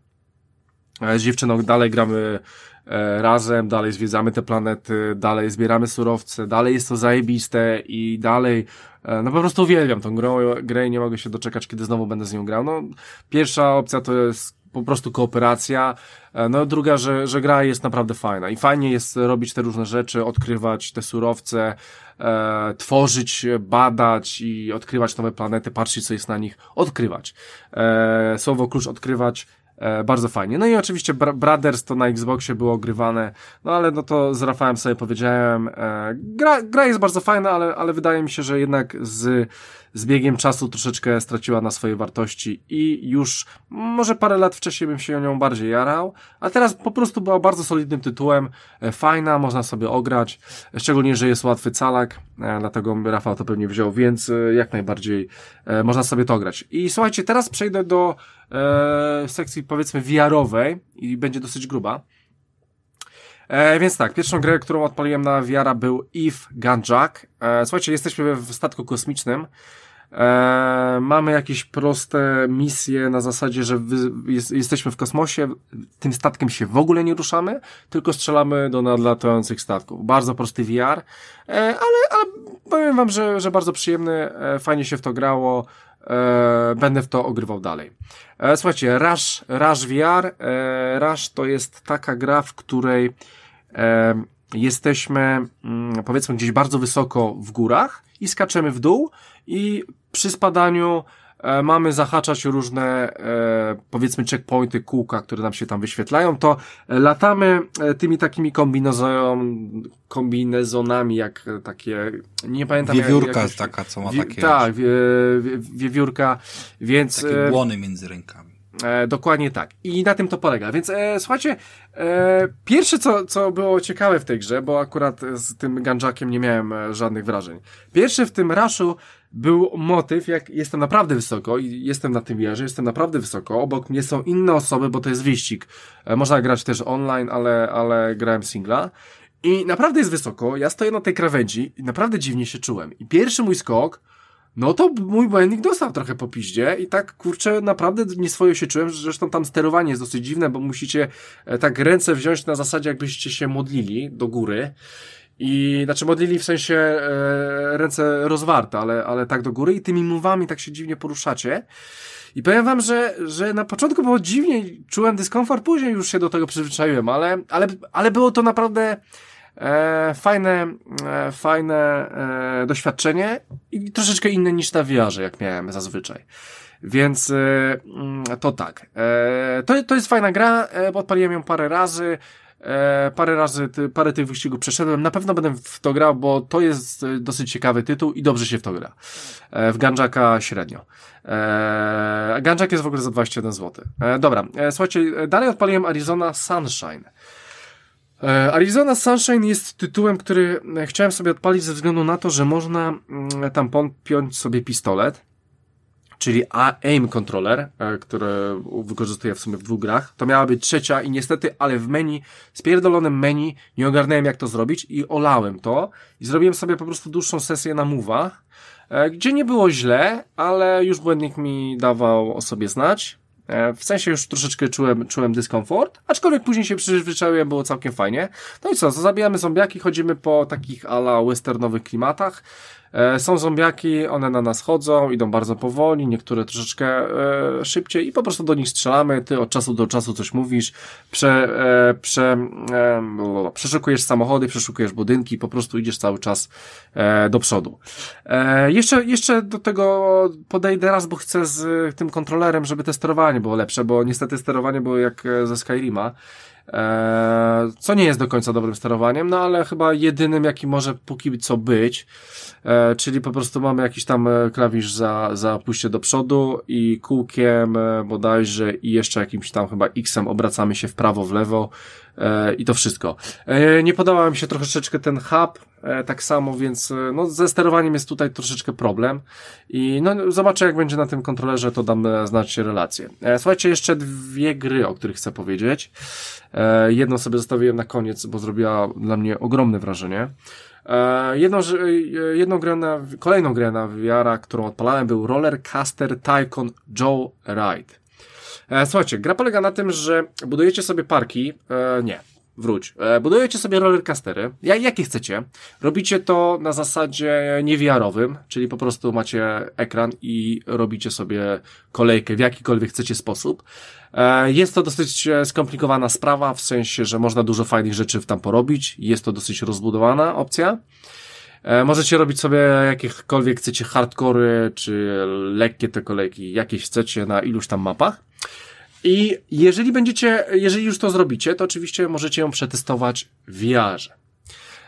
z dziewczyną dalej gramy E, razem, dalej zwiedzamy te planety, dalej zbieramy surowce, dalej jest to zajebiste i dalej e, no po prostu uwielbiam tą grę, grę i nie mogę się doczekać, kiedy znowu będę z nią grał. No, pierwsza opcja to jest po prostu kooperacja, e, no druga, że, że gra jest naprawdę fajna i fajnie jest robić te różne rzeczy, odkrywać te surowce, e, tworzyć, badać i odkrywać nowe planety, patrzeć co jest na nich, odkrywać. E, słowo klucz odkrywać E, bardzo fajnie. No i oczywiście Brothers to na Xboxie było ogrywane, no ale no to z Rafałem sobie powiedziałem, e, gra, gra jest bardzo fajna, ale, ale wydaje mi się, że jednak z, z biegiem czasu troszeczkę straciła na swojej wartości i już może parę lat wcześniej bym się nią bardziej jarał, a teraz po prostu była bardzo solidnym tytułem, e, fajna, można sobie ograć, szczególnie, że jest łatwy calak, e, dlatego Rafał to pewnie wziął, więc e, jak najbardziej można sobie to grać. I słuchajcie, teraz przejdę do e, sekcji powiedzmy VR-owej i będzie dosyć gruba. E, więc tak, pierwszą grę, którą odpaliłem na VR był Eve Gunjack. E, słuchajcie, jesteśmy w statku kosmicznym. E, mamy jakieś proste misje na zasadzie, że wy, jest, jesteśmy w kosmosie, tym statkiem się w ogóle nie ruszamy, tylko strzelamy do nadlatujących statków. Bardzo prosty VR, e, ale, ale powiem wam, że, że bardzo przyjemny, e, fajnie się w to grało. E, będę w to ogrywał dalej. E, słuchajcie, Rush, Rush VR, e, Rush to jest taka gra, w której e, jesteśmy mm, powiedzmy gdzieś bardzo wysoko w górach i skaczemy w dół i przy spadaniu e, mamy zahaczać różne, e, powiedzmy, checkpointy, kółka, które nam się tam wyświetlają, to latamy e, tymi takimi kombinezon, kombinezonami, jak takie, nie pamiętam. Wiewiórka jak, taka, co ma takie. Tak, wie, wie, wiewiórka, więc... Takie błony między rękami. E, dokładnie tak. I na tym to polega. Więc e, słuchajcie, e, pierwsze co, co było ciekawe w tej grze, bo akurat z tym ganjakiem nie miałem e, żadnych wrażeń. Pierwsze w tym raszu był motyw, jak jestem naprawdę wysoko i jestem na tym wieży, jestem naprawdę wysoko, obok mnie są inne osoby, bo to jest wyścig. E, można grać też online, ale, ale grałem singla. I naprawdę jest wysoko, ja stoję na tej krawędzi i naprawdę dziwnie się czułem. I pierwszy mój skok, no to mój błędnik dostał trochę po piździe i tak, kurczę, naprawdę nieswojo się czułem, zresztą tam sterowanie jest dosyć dziwne, bo musicie e, tak ręce wziąć na zasadzie, jakbyście się modlili do góry I znaczy modlili w sensie e, ręce rozwarte, ale, ale tak do góry i tymi mówami tak się dziwnie poruszacie. I powiem wam, że, że na początku było dziwnie, czułem dyskomfort, później już się do tego przyzwyczaiłem, ale, ale, ale było to naprawdę e, fajne, e, fajne e, doświadczenie i troszeczkę inne niż na wiarze, jak miałem zazwyczaj. Więc e, mm, to tak. E, to, to jest fajna gra, e, odpaliłem ją parę razy. E, parę razy, ty, parę tych wyścigów przeszedłem. Na pewno będę w to grał, bo to jest e, dosyć ciekawy tytuł i dobrze się w to gra. E, w Ganjaka średnio. E, Ganjak jest w ogóle za 21 zł. E, dobra, e, słuchajcie, dalej odpaliłem Arizona Sunshine. E, Arizona Sunshine jest tytułem, który e, chciałem sobie odpalić ze względu na to, że można mm, tam piąć sobie pistolet czyli aim controller, e, który wykorzystuję w sumie w dwóch grach. To miała być trzecia i niestety, ale w menu, spierdolonym menu, nie ogarnąłem jak to zrobić i olałem to i zrobiłem sobie po prostu dłuższą sesję na mowa, e, gdzie nie było źle, ale już błędnik mi dawał o sobie znać. E, w sensie już troszeczkę czułem, czułem dyskomfort, aczkolwiek później się przyzwyczaiłem, było całkiem fajnie. No i co, zabijamy zombiaki, chodzimy po takich ala westernowych klimatach. E, są zombiaki, one na nas chodzą, idą bardzo powoli, niektóre troszeczkę e, szybciej i po prostu do nich strzelamy, ty od czasu do czasu coś mówisz, prze, e, prze, e, przeszukujesz samochody, przeszukujesz budynki, po prostu idziesz cały czas e, do przodu. E, jeszcze, jeszcze do tego podejdę raz, bo chcę z tym kontrolerem, żeby te sterowanie było lepsze, bo niestety sterowanie było jak ze Skyrima. E, co nie jest do końca dobrym sterowaniem, no ale chyba jedynym, jaki może póki co być, e, czyli po prostu mamy jakiś tam e, klawisz za, za pójście do przodu i kółkiem bodajże i jeszcze jakimś tam chyba X-em obracamy się w prawo, w lewo i to wszystko. Nie podobał mi się troszeczkę ten hub, tak samo, więc no, ze sterowaniem jest tutaj troszeczkę problem i no, zobaczę jak będzie na tym kontrolerze, to dam znać relację. Słuchajcie, jeszcze dwie gry, o których chcę powiedzieć. E, jedną sobie zostawiłem na koniec, bo zrobiła dla mnie ogromne wrażenie. E, jedną, e, jedną grę na, kolejną grę na VR, którą odpalałem był Roller Caster Tycoon Joe Ride. Słuchajcie, gra polega na tym, że budujecie sobie parki, nie, wróć. E, budujecie sobie rollercastery, jakie chcecie. Robicie to na zasadzie niewiarowym, czyli po prostu macie ekran i robicie sobie kolejkę w jakikolwiek chcecie sposób. E, jest to dosyć skomplikowana sprawa, w sensie, że można dużo fajnych rzeczy tam porobić. Jest to dosyć rozbudowana opcja. E, możecie robić sobie jakiekolwiek chcecie hardkory, czy lekkie te kolejki, jakieś chcecie na iluś tam mapach. I jeżeli będziecie, jeżeli już to zrobicie, to oczywiście możecie ją przetestować w VR.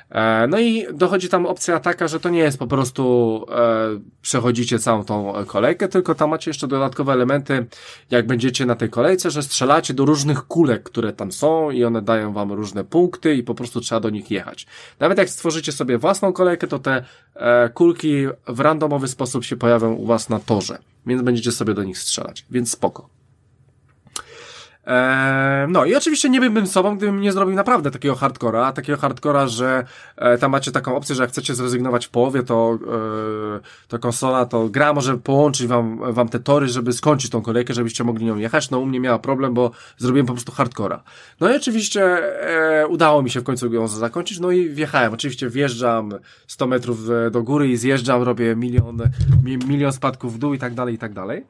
E, no i dochodzi tam opcja taka, że to nie jest po prostu e, przechodzicie całą tą kolejkę, tylko tam macie jeszcze dodatkowe elementy, jak będziecie na tej kolejce, że strzelacie do różnych kulek, które tam są i one dają wam różne punkty i po prostu trzeba do nich jechać. Nawet jak stworzycie sobie własną kolejkę, to te e, kulki w randomowy sposób się pojawią u was na torze, więc będziecie sobie do nich strzelać, więc spoko. Eee, no i oczywiście nie byłbym sobą, gdybym nie zrobił naprawdę takiego hardcora, takiego hardcora, że e, tam macie taką opcję, że jak chcecie zrezygnować w połowie, to, e, to konsola, to gra może połączyć wam, wam te tory, żeby skończyć tą kolejkę, żebyście mogli nią jechać. No u mnie miała problem, bo zrobiłem po prostu hardcora. No i oczywiście e, udało mi się w końcu ją zakończyć, no i wjechałem. Oczywiście wjeżdżam 100 metrów do góry i zjeżdżam, robię milion, milion spadków w dół i tak dalej, i tak dalej.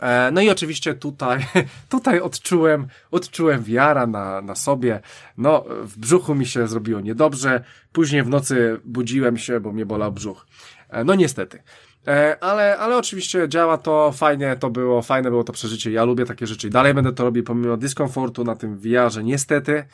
E, no i oczywiście tutaj, tutaj odczułem, odczułem wiara na, na sobie. No, w brzuchu mi się zrobiło niedobrze. Później w nocy budziłem się, bo mnie bolał brzuch. E, no niestety. E, ale, ale oczywiście działa to fajnie, to było, fajne było to przeżycie. Ja lubię takie rzeczy i dalej będę to robił pomimo dyskomfortu na tym VR-ze, niestety.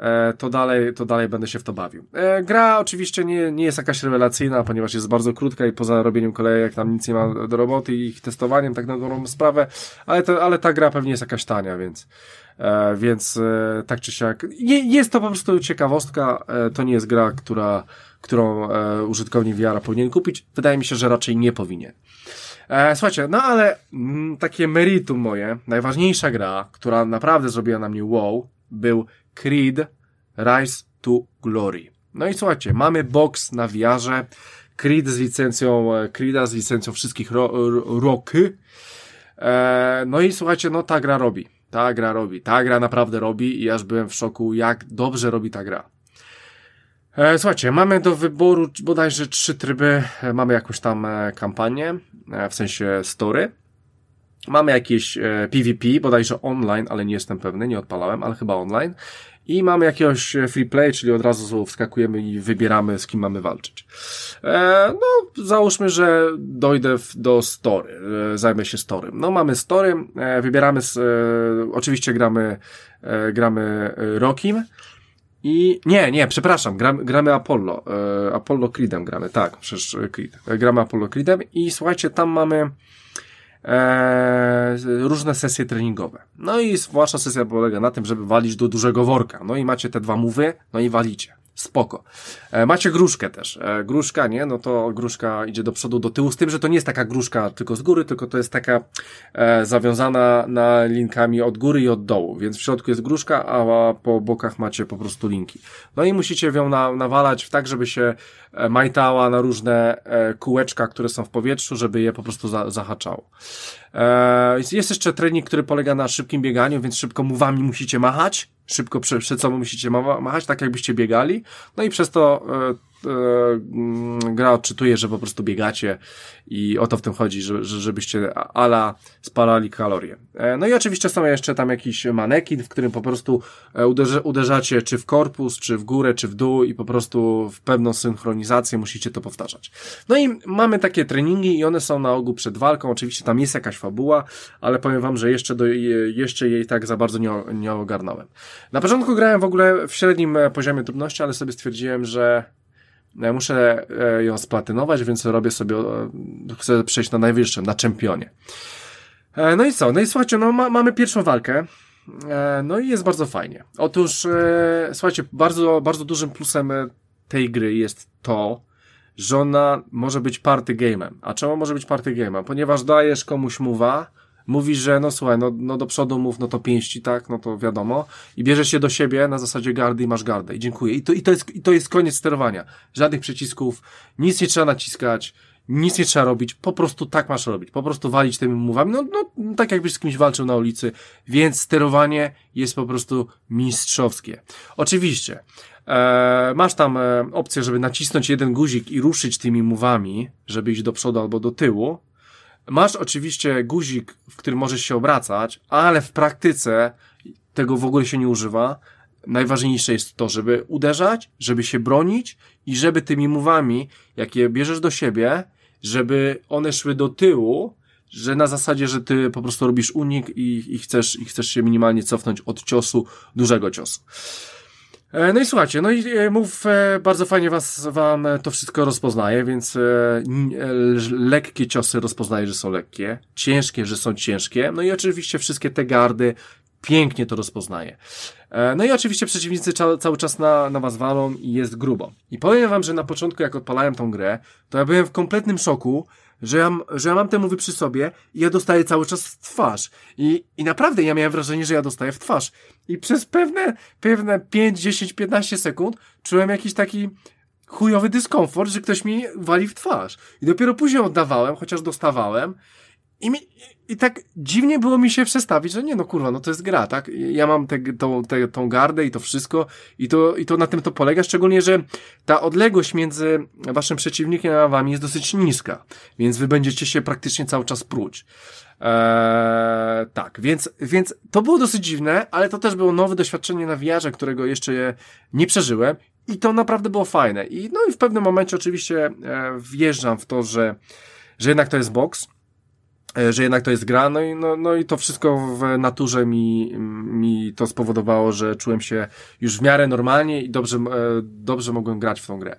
E, to dalej, to dalej będę się w to bawił. E, gra oczywiście nie, nie jest jakaś rewelacyjna, ponieważ jest bardzo krótka i poza robieniem kolejek tam nic nie ma do roboty i ich testowaniem, tak na dobrą sprawę, ale, to, ale ta gra pewnie jest jakaś tania, więc, e, więc tak czy siak. Nie, jest to po prostu ciekawostka, to nie jest gra, która, którą użytkownik VR powinien kupić. Wydaje mi się, że raczej nie powinien. Słuchajcie, no ale mm, takie meritum moje, najważniejsza gra, która naprawdę zrobiła na mnie wow, był Creed Rise to Glory. No i słuchajcie, mamy box na wiarze, Creed z licencją, e, Creeda z licencją wszystkich ro, ro, roky. E, no i słuchajcie, no ta gra robi. Ta gra robi. Ta gra naprawdę robi i aż byłem w szoku, jak dobrze robi ta gra. E, słuchajcie, mamy do wyboru bodajże trzy tryby. E, mamy jakąś tam e, kampanię, w sensie story. Mamy jakieś PvP, bodajże online, ale nie jestem pewny, nie odpalałem, ale chyba online. I mamy jakiegoś free play, czyli od razu wskakujemy i wybieramy, z kim mamy walczyć. no, załóżmy, że dojdę do story, zajmę się story. No, mamy story, wybieramy, z, oczywiście gramy, gramy Rokim, i nie, nie, przepraszam, gramy, gramy Apollo. E, Apollo Creedem gramy, tak, przecież e, Creed. E, gramy Apollo Creedem i słuchajcie, tam mamy e, różne sesje treningowe. No i wasza sesja polega na tym, żeby walić do dużego worka. No i macie te dwa mówy, no i walicie. Spoko. E, macie gruszkę też. E, gruszka, nie? No to gruszka idzie do przodu, do tyłu, z tym, że to nie jest taka gruszka tylko z góry, tylko to jest taka e, zawiązana na linkami od góry i od dołu, więc w środku jest gruszka, a po bokach macie po prostu linki. No i musicie ją na, nawalać tak, żeby się majtała na różne e, kółeczka, które są w powietrzu, żeby je po prostu za, zahaczało. E, jest jeszcze trening, który polega na szybkim bieganiu, więc szybko muwami musicie machać, szybko przed, sobą musicie machać, tak jakbyście biegali, no i przez to e, E, gra odczytuje, że po prostu biegacie i o to w tym chodzi, że, żebyście ala spalali kalorie. E, no i oczywiście są jeszcze tam jakiś manekin, w którym po prostu e, uderza, uderzacie czy w korpus, czy w górę, czy w dół i po prostu w pewną synchronizację musicie to powtarzać. No i mamy takie treningi i one są na ogół przed walką, oczywiście tam jest jakaś fabuła, ale powiem wam, że jeszcze, do, jeszcze jej tak za bardzo nie, nie ogarnąłem. Na początku grałem w ogóle w średnim poziomie trudności, ale sobie stwierdziłem, że ja muszę e, ją splatynować, więc robię sobie, e, chcę przejść na najwyższym, na czempionie. E, no i co? No i słuchajcie, no ma, mamy pierwszą walkę. No i jest bardzo fajnie. Otóż, słuchajcie, bardzo, bardzo dużym plusem tej gry jest to, że ona może być party game'em. A czemu może być party game'em? Ponieważ dajesz komuś muwa, mówisz, że no słuchaj, no, no do przodu mów, no to pięści, tak, no to wiadomo, i bierzesz się do siebie na zasadzie gardy i masz gardę. I dziękuję. I to, i to, jest, i to jest koniec sterowania. Żadnych przycisków, nic nie trzeba naciskać, nic nie trzeba robić, po prostu tak masz robić, po prostu walić tymi mówami, no, no tak jakbyś z kimś walczył na ulicy, więc sterowanie jest po prostu mistrzowskie. Oczywiście, e, masz tam e, opcję, żeby nacisnąć jeden guzik i ruszyć tymi mówami, żeby iść do przodu albo do tyłu, Masz oczywiście guzik, w którym możesz się obracać, ale w praktyce tego w ogóle się nie używa. Najważniejsze jest to, żeby uderzać, żeby się bronić i żeby tymi mówami, jakie bierzesz do siebie, żeby one szły do tyłu, że na zasadzie, że ty po prostu robisz unik i, i chcesz, i chcesz się minimalnie cofnąć od ciosu, dużego ciosu. E, no i słuchajcie, no i e, mów e, bardzo fajnie was, wam to wszystko rozpoznaje, więc lekkie ciosy rozpoznaje, że są lekkie, ciężkie, że są ciężkie, no i oczywiście wszystkie te gardy pięknie to rozpoznaje. No i oczywiście przeciwnicy cały czas na, na was walą i jest grubo. I powiem wam, że na początku jak odpalałem tą grę, to ja byłem w kompletnym szoku, że ja, że ja mam te mówy przy sobie i ja dostaję cały czas w twarz. I, I naprawdę ja miałem wrażenie, że ja dostaję w twarz. I przez pewne, pewne 5, 10, 15 sekund czułem jakiś taki chujowy dyskomfort, że ktoś mi wali w twarz. I dopiero później oddawałem, chociaż dostawałem. I, mi, I tak dziwnie było mi się przestawić, że nie no kurwa, no to jest gra, tak? Ja mam te, tą, te, tą gardę i to wszystko i to, i to na tym to polega, szczególnie, że ta odległość między waszym przeciwnikiem a wami jest dosyć niska, więc wy będziecie się praktycznie cały czas pruć. Eee, tak, więc, więc to było dosyć dziwne, ale to też było nowe doświadczenie na wiarze, którego jeszcze nie przeżyłem i to naprawdę było fajne. I no i w pewnym momencie oczywiście e, wjeżdżam w to, że, że jednak to jest boks, że jednak to jest gra, no i, no, no i to wszystko w naturze mi, mi to spowodowało, że czułem się już w miarę normalnie i dobrze, e, dobrze mogłem grać w tą grę.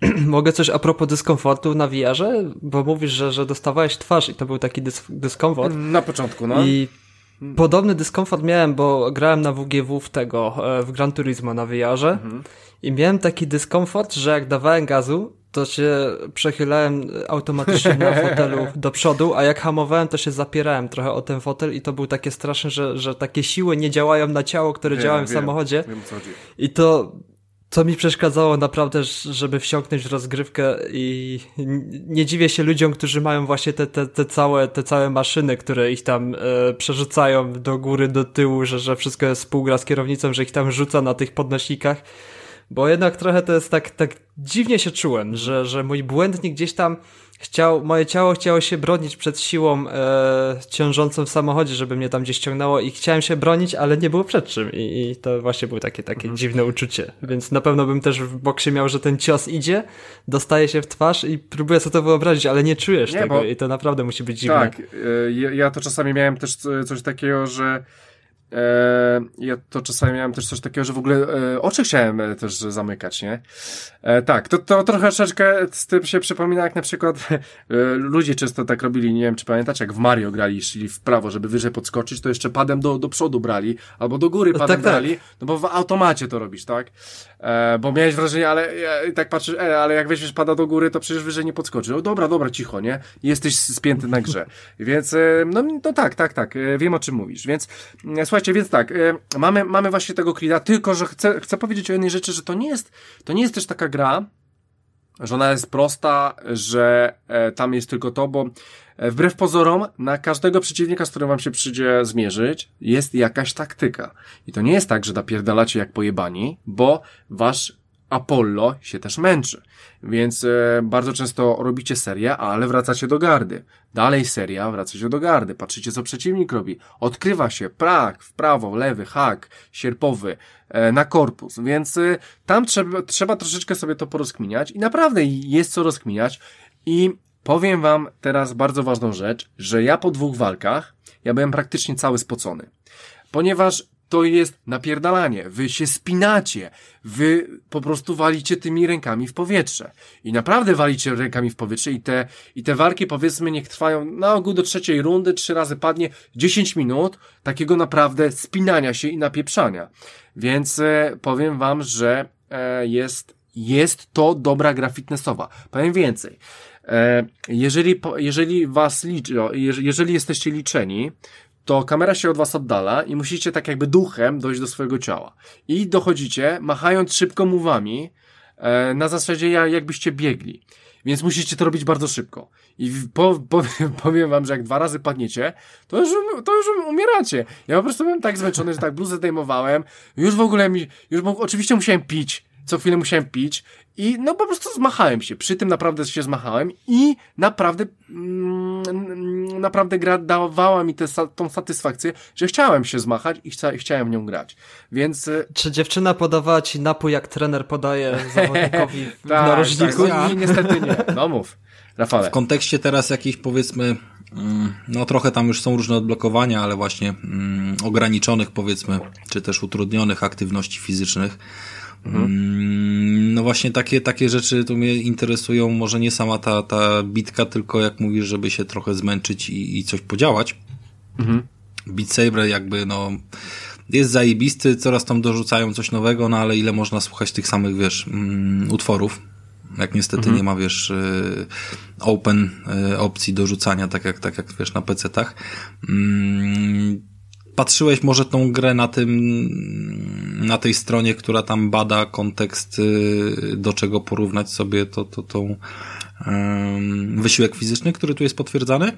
Mogę coś a propos dyskomfortu na VR-ze? Bo mówisz, że, że dostawałeś twarz i to był taki dys dyskomfort. Na początku, no. I podobny dyskomfort miałem, bo grałem na WGW w tego, e, w Gran Turismo na VR-ze mhm. i miałem taki dyskomfort, że jak dawałem gazu, to się przechylałem automatycznie na fotelu do przodu, a jak hamowałem, to się zapierałem trochę o ten fotel i to był takie straszne, że, że takie siły nie działają na ciało, które wiem, działają w wiem, samochodzie. Wiem, I to co mi przeszkadzało naprawdę, żeby wsiąknąć w rozgrywkę i nie dziwię się ludziom, którzy mają właśnie te, te, te, całe, te całe maszyny, które ich tam e, przerzucają do góry, do tyłu, że, że wszystko jest współgra z kierownicą, że ich tam rzuca na tych podnośnikach bo jednak trochę to jest tak, tak dziwnie się czułem, że, że mój błędnik gdzieś tam chciał, moje ciało chciało się bronić przed siłą e, ciążącą w samochodzie, żeby mnie tam gdzieś ciągnęło i chciałem się bronić, ale nie było przed czym i, i to właśnie było takie, takie mhm. dziwne uczucie, więc na pewno bym też w boksie miał, że ten cios idzie, dostaje się w twarz i próbuję sobie to wyobrazić, ale nie czujesz nie, tego bo... i to naprawdę musi być dziwne. Tak, e, ja to czasami miałem też coś takiego, że E, ja to czasami miałem też coś takiego, że w ogóle e, oczy chciałem e, też zamykać, nie? E, tak, to, to troszeczkę z tym się przypomina, jak na przykład e, ludzie często tak robili, nie wiem czy pamiętacie, jak w Mario grali, szli w prawo, żeby wyżej podskoczyć, to jeszcze padem do, do przodu brali, albo do góry padem tak, tak. brali, no bo w automacie to robisz, tak? E, bo miałeś wrażenie, ale tak patrzysz, e, ale jak weźmiesz pada do góry, to przecież wyżej nie podskoczy. O dobra, dobra, cicho, nie? Jesteś spięty na grze. Więc, no, no tak, tak, tak, wiem o czym mówisz. Więc, e, słuchajcie, więc tak, e, mamy, mamy właśnie tego Creed'a, tylko, że chcę, chcę powiedzieć o jednej rzeczy, że to nie jest, to nie jest też taka gra, że ona jest prosta, że e, tam jest tylko to, bo e, wbrew pozorom na każdego przeciwnika, z którym wam się przyjdzie zmierzyć, jest jakaś taktyka. I to nie jest tak, że napierdalacie jak pojebani, bo wasz Apollo się też męczy. Więc e, bardzo często robicie serię, ale wracacie do gardy. Dalej seria, wracacie do gardy. Patrzycie, co przeciwnik robi. Odkrywa się prak, w prawo, lewy, hak, sierpowy, e, na korpus. Więc e, tam trzeba, trzeba troszeczkę sobie to porozkminiać i naprawdę jest co rozkminiać. I powiem wam teraz bardzo ważną rzecz, że ja po dwóch walkach, ja byłem praktycznie cały spocony. Ponieważ to jest napierdalanie. Wy się spinacie. Wy po prostu walicie tymi rękami w powietrze. I naprawdę walicie rękami w powietrze i te, i te walki powiedzmy niech trwają na ogół do trzeciej rundy, trzy razy padnie 10 minut takiego naprawdę spinania się i napieprzania. Więc e, powiem wam, że e, jest, jest to dobra gra fitnessowa. Powiem więcej. E, jeżeli, jeżeli was liczy, jeżeli jesteście liczeni, to kamera się od was oddala i musicie tak jakby duchem dojść do swojego ciała. I dochodzicie, machając szybko mówami, e, na zasadzie jakbyście biegli. Więc musicie to robić bardzo szybko. I po, po, powiem wam, że jak dwa razy padniecie, to już, to już umieracie. Ja po prostu byłem tak zmęczony, że tak bluzę zdejmowałem. Już w ogóle mi, już oczywiście musiałem pić, co chwilę musiałem pić i no po prostu zmachałem się. Przy tym naprawdę się zmachałem i naprawdę mm, naprawdę gra dawała mi tę tą satysfakcję, że chciałem się zmachać i chca, chciałem w nią grać. Więc... E, Czy dziewczyna podawała ci napój, jak trener podaje zawodnikowi w tak, narożniku? Tak, no, niestety nie. No mów. Rafale. W kontekście teraz jakiejś powiedzmy mm, no trochę tam już są różne odblokowania, ale właśnie mm, ograniczonych powiedzmy, czy też utrudnionych aktywności fizycznych Mhm. Mm, no właśnie takie, takie rzeczy tu mnie interesują, może nie sama ta, ta bitka, tylko jak mówisz, żeby się trochę zmęczyć i, i coś podziałać. Mhm. Beat Saber jakby no jest zajebisty, coraz tam dorzucają coś nowego, no ale ile można słuchać tych samych, wiesz, mm, utworów. Jak niestety mhm. nie ma, wiesz, y, open y, opcji dorzucania, tak jak, tak jak wiesz, na PC-tach. Mm, patrzyłeś może tą grę na tym, na tej stronie, która tam bada kontekst, y, do czego porównać sobie to, to, tą um, wysiłek fizyczny, który tu jest potwierdzany?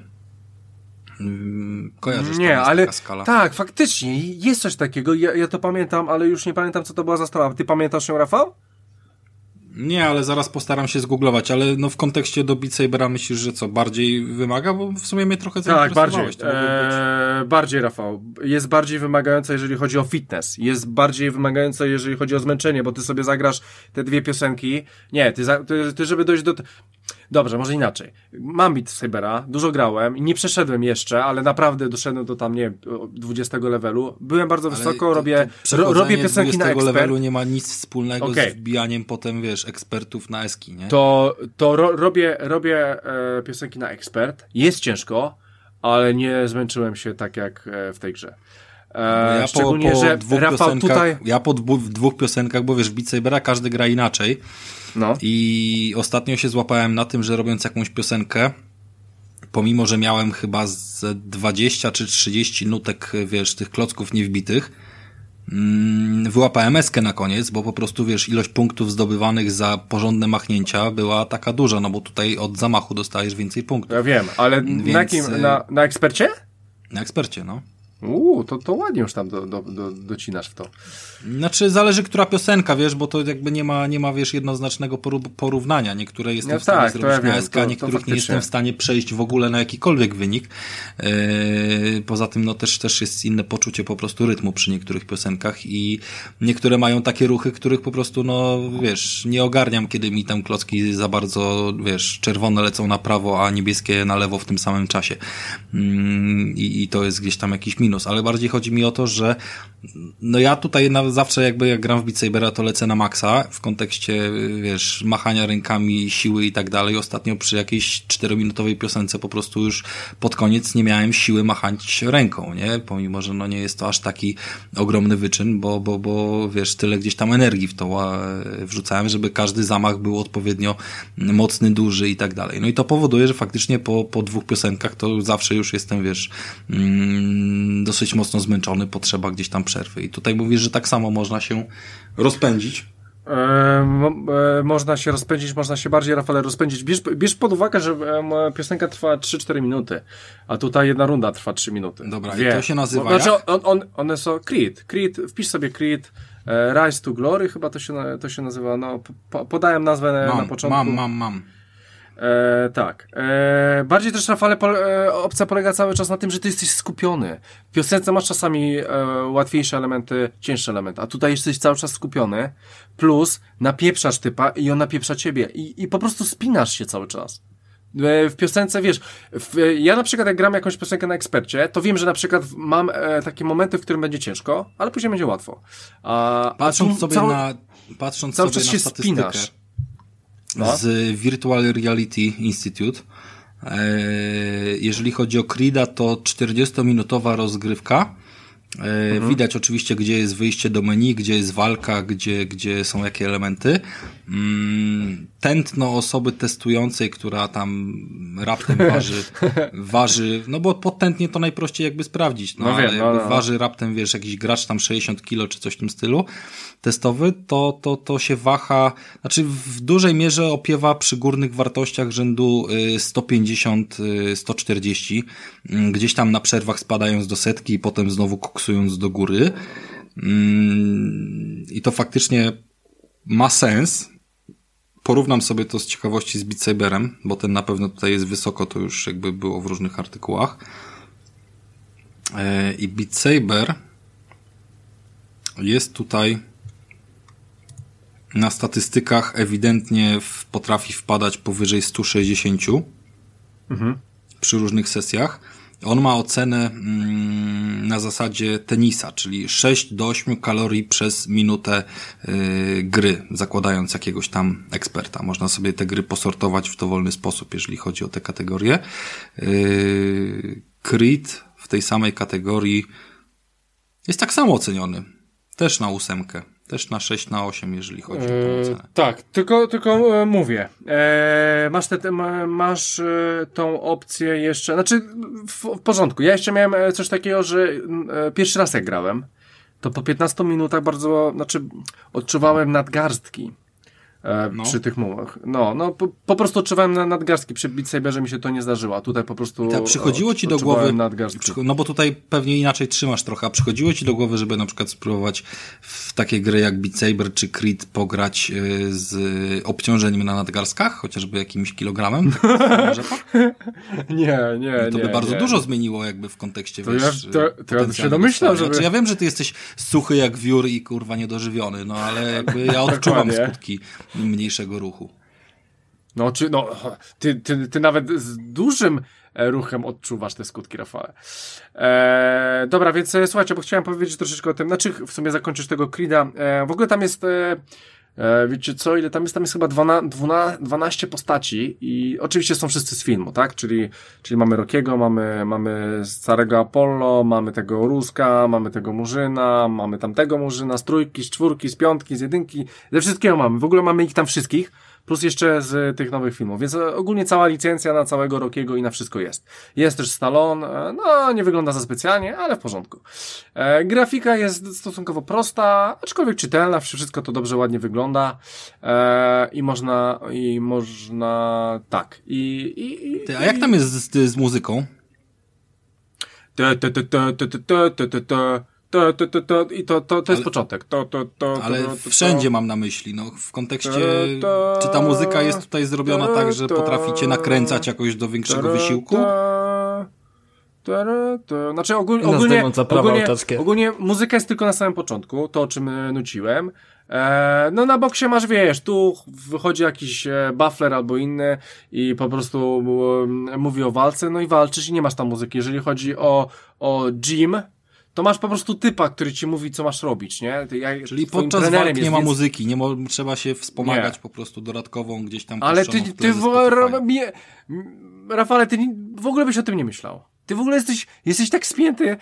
Kojarzysz Nie, ale skala. tak, faktycznie jest coś takiego. Ja, ja to pamiętam, ale już nie pamiętam, co to była za sprawa. Ty pamiętasz ją, Rafał? Nie, ale zaraz postaram się zgooglować, ale no w kontekście do Beat Sabera myślisz, że co, bardziej wymaga? Bo w sumie mnie trochę Tak, bardziej. Eee, bardziej, Rafał. Jest bardziej wymagająca, jeżeli chodzi o fitness. Jest bardziej wymagająca, jeżeli chodzi o zmęczenie, bo ty sobie zagrasz te dwie piosenki. Nie, ty, ty, ty żeby dojść do... Dobrze, może inaczej. Mam Beat Sabera, dużo grałem i nie przeszedłem jeszcze, ale naprawdę doszedłem do tam, nie 20 levelu. Byłem bardzo ale wysoko, to, robię, to ro, robię piosenki na ekspert. levelu nie ma nic wspólnego okay. z wbijaniem potem, wiesz, ekspertów na eski, nie? To, to ro, robię, robię e, piosenki na ekspert. Jest ciężko, ale nie zmęczyłem się tak jak e, w tej grze. E, no ja szczególnie, po, po że dwóch Rafał tutaj... Ja po dwóch, dwóch piosenkach, bo wiesz, Beat Sabera każdy gra inaczej. No. I ostatnio się złapałem na tym, że robiąc jakąś piosenkę, pomimo, że miałem chyba z 20 czy 30 nutek, wiesz, tych klocków niewbitych, mm, wyłapałem eskę na koniec, bo po prostu, wiesz, ilość punktów zdobywanych za porządne machnięcia była taka duża, no bo tutaj od zamachu dostajesz więcej punktów. Ja wiem, ale Więc... na jakim? Na, na ekspercie? Na ekspercie, no. Uuu, to, to ładnie już tam do, do, do, docinasz w to. Znaczy, zależy, która piosenka, wiesz, bo to jakby nie ma, nie ma wiesz, jednoznacznego porównania. Niektóre jestem No w stanie tak, zrobić to ja na SK, to- to niektórych nie faktycznie. jestem w stanie przejść w ogóle na jakikolwiek wynik. Yy, poza tym, no też, też jest inne poczucie po prostu rytmu przy niektórych piosenkach i niektóre mają takie ruchy, których po prostu, no wiesz, nie ogarniam, kiedy mi tam klocki za bardzo, wiesz, czerwone lecą na prawo, a niebieskie na lewo w tym samym czasie. I, I to jest gdzieś tam jakiś minus, ale bardziej chodzi mi o to, że no ja tutaj nawet zawsze jakby jak gram w Beat Sabera, to lecę na maksa w kontekście, wiesz, machania rękami, siły i tak dalej. Ostatnio przy jakiejś czterominutowej piosence po prostu już pod koniec nie miałem siły machać ręką, nie? Pomimo, że no nie jest to aż taki ogromny wyczyn, bo, bo, bo wiesz, tyle gdzieś tam energii w to a, wrzucałem, żeby każdy zamach był odpowiednio mocny, duży i tak dalej. No i to powoduje, że faktycznie po, po dwóch piosenkach to zawsze już jestem, wiesz, mm, dosyć mocno zmęczony, potrzeba gdzieś tam przerwy. I tutaj mówisz, że tak samo można się rozpędzić. E, e, można się rozpędzić, można się bardziej, Rafale, rozpędzić. Bierz, bierz pod uwagę, że e, piosenka trwa 3-4 minuty, a tutaj jedna runda trwa 3 minuty. Dobra, i to się nazywa Znaczy, on, on, one są Creed. Creed, wpisz sobie Creed, Rise to Glory, chyba to się, na- to się nazywa. No, po, podałem nazwę na Mam, początku. mam, mam, mam. E, tak. E, bardziej też, Rafale, pol, e, opcja polega cały czas na tym, że ty jesteś skupiony. W piosence masz czasami e, łatwiejsze elementy, cięższe elementy, a tutaj jesteś cały czas skupiony, plus napieprzasz typa i on napieprza ciebie i, i po prostu spinasz się cały czas. E, W piosence, wiesz, w, ja na przykład jak gram jakąś piosenkę na ekspercie, to wiem, że na przykład mam e, takie momenty, w którym będzie ciężko, ale później będzie łatwo. A, Patrząc a tu sobie cały- na, patrząc cały sobie czas na się statystykę spinasz. No. z Virtual Reality Institute, e, jeżeli chodzi o Creed'a, to 40-minutowa rozgrywka. E, Mhm. Widać oczywiście, gdzie jest wyjście do menu, gdzie jest walka, gdzie, gdzie są jakie elementy. Tętno osoby testującej, która tam raptem waży, waży, no bo podtętnie to najprościej jakby sprawdzić, no, No ale jakby no, no. waży raptem, wiesz, jakiś gracz tam 60 kilo czy coś w tym stylu testowy, to, to, to się waha, znaczy w dużej mierze opiewa przy górnych wartościach rzędu y, 150, y, 140, mm, gdzieś tam na przerwach spadając do setki i potem znowu koksując do góry. Mm, I to faktycznie ma sens. Porównam sobie to z ciekawości z Beat Saberem, bo ten na pewno tutaj jest wysoko, to już jakby było w różnych artykułach. E, I Beat Saber jest tutaj na statystykach ewidentnie potrafi wpadać powyżej 160 przy różnych sesjach. On ma ocenę mm, na zasadzie tenisa, czyli 6 do 8 kalorii przez minutę y, gry, zakładając jakiegoś tam eksperta. Można sobie te gry posortować w dowolny sposób, jeżeli chodzi o te kategorie. Y, Creed w tej samej kategorii jest tak samo oceniony. Też na ósemkę. Też na 6 na 8, jeżeli chodzi o tą E, ocenę. tak, tylko, tylko e, mówię. E, masz, te, te, ma- masz e, tą opcję jeszcze. Znaczy, w, w porządku. Ja jeszcze miałem coś takiego, że m, e, pierwszy raz jak grałem, to po 15 minutach bardzo, znaczy, odczuwałem nadgarstki. E, No. Przy tych mowach. No, no po, po prostu odczuwałem na- nadgarstki. Przy Beat Saberze mi się to nie zdarzyło, a tutaj po prostu. Tak, przychodziło ci do głowy, Nadgarstki. no bo tutaj pewnie inaczej trzymasz trochę, a przychodziło ci do głowy, żeby na przykład spróbować w takie gry jak Beat Saber czy Creed pograć y, z obciążeniem na nadgarstkach, chociażby jakimś kilogramem? Może tak? Nie, nie, To nie. by bardzo nie. dużo zmieniło jakby w kontekście, To wiesz, ja- to- to ja bym się domyślał, żeby- Znaczy, ja wiem, że ty jesteś suchy jak wiór i kurwa niedożywiony, no ale jakby ja odczuwam skutki mniejszego ruchu. No, czy, no, ty, ty, ty nawet z dużym e, ruchem odczuwasz te skutki, Rafale. E, dobra, więc e, słuchajcie, bo chciałem powiedzieć troszeczkę o tym, znaczy w sumie zakończyć tego. E, w ogóle tam jest, e, wiecie co, ile tam jest? Tam jest chyba 12, 12 postaci i oczywiście są wszyscy z filmu, tak? Czyli, czyli mamy Rockiego, mamy, mamy starego Apollo, mamy tego Ruska, mamy tego Murzyna, mamy tamtego Murzyna, z trójki, z czwórki, z piątki, z jedynki, ze wszystkiego mamy. W ogóle mamy ich tam wszystkich plus jeszcze z tych nowych filmów, więc e, ogólnie cała licencja na całego Rockiego i na wszystko jest. Jest też Stallone, e, no nie wygląda za specjalnie, ale w porządku. E, grafika jest stosunkowo prosta, aczkolwiek czytelna, wszystko to dobrze, ładnie wygląda e, i można, i można, tak. I, i, i, Ty, a jak tam jest z, z muzyką? te, te, te, te, te, te, te, te, te. To, to, to, to, I to, to, to jest Ale- początek. To, to, to, Ale to, to, to, wszędzie mam na myśli, no w kontekście, czy ta muzyka jest tutaj zrobiona ta, tak, że potraficie nakręcać jakoś do większego wysiłku? tara, ta. Znaczy ogólnie, ogólnie, ogólnie, ogólnie muzyka jest tylko na samym początku, to o czym e, nuciłem. E, no na boksie masz, wiesz, tu wychodzi jakiś e, buffler albo inny i po prostu mówi o walce, no i walczysz i nie masz tam muzyki. Jeżeli chodzi o, o gym, to masz po prostu typa, który ci mówi, co masz robić, nie? Ja, Czyli podczas walk nie jest, ma więc- muzyki, nie mo- trzeba się wspomagać Nie. po prostu dodatkową gdzieś tam Ale ty, ty w, Spotify'a. Ra- mi- m- Rafale, ty w ogóle byś o tym nie myślał. Ty w ogóle jesteś, jesteś tak spięty,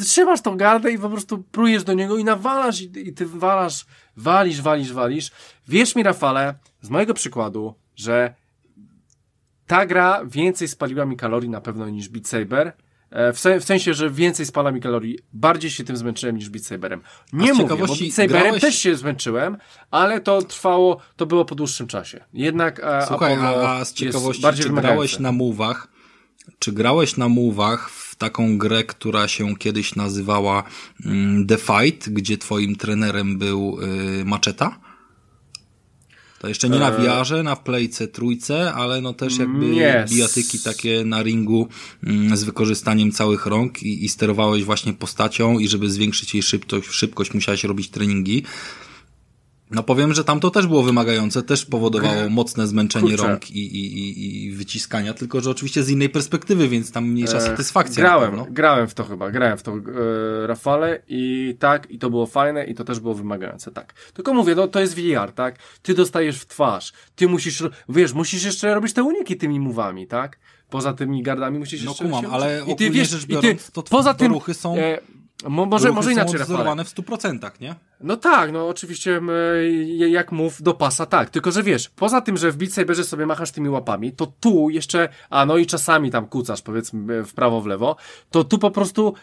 trzymasz tą gardę i po prostu prujesz do niego i nawalasz i, i ty walasz, walisz, walisz, walisz. Wierz mi, Rafale, z mojego przykładu, że ta gra więcej spaliła mi kalorii na pewno niż Beat Saber. E, W, se, w sensie, że więcej spala mi kalorii. Bardziej się tym zmęczyłem niż Beat Saberem. Nie mówię, bo Beat Saberem grałeś- też się zmęczyłem, ale to trwało, to było po dłuższym czasie. Jednak e, Słuchaj, Apollo a, a z ciekawości, bardziej czy wymagające. grałeś na mówach, czy grałeś na mówach w taką grę, która się kiedyś nazywała mm, The Fight, gdzie twoim trenerem był y, Maczeta? To jeszcze nie na Eee. wiarze, na playce trójce, ale no też jakby Nie. bijatyki takie na ringu mm, z wykorzystaniem całych rąk i, i sterowałeś właśnie postacią i żeby zwiększyć jej szybkość, szybkość musiałeś robić treningi. No powiem, że tam to też było wymagające, też powodowało mocne zmęczenie Kurczę. rąk i, i, i, i wyciskania, tylko że oczywiście z innej perspektywy, więc tam mniejsza E, satysfakcja. Grałem, grałem w to chyba, grałem w to e, Rafale i tak, i to było fajne i to też było wymagające, tak. Tylko mówię, no to jest VR, tak? Ty dostajesz w twarz, ty musisz, wiesz, musisz jeszcze robić te uniki tymi mówami, tak? Poza tymi gardami musisz No jeszcze... kumam, się ale uczyć. ogólnie rzecz biorąc, to twoje poza tym, ruchy są- E, mo, może, może są inaczej, Rafale. odwzorowane w 100%, nie? No tak, no oczywiście jak mów do pasa, tak. Tylko, że wiesz, poza tym, że w Beat Saberze sobie machasz tymi łapami, to tu jeszcze, a no i czasami tam kucasz, powiedzmy w prawo, w lewo, to tu po prostu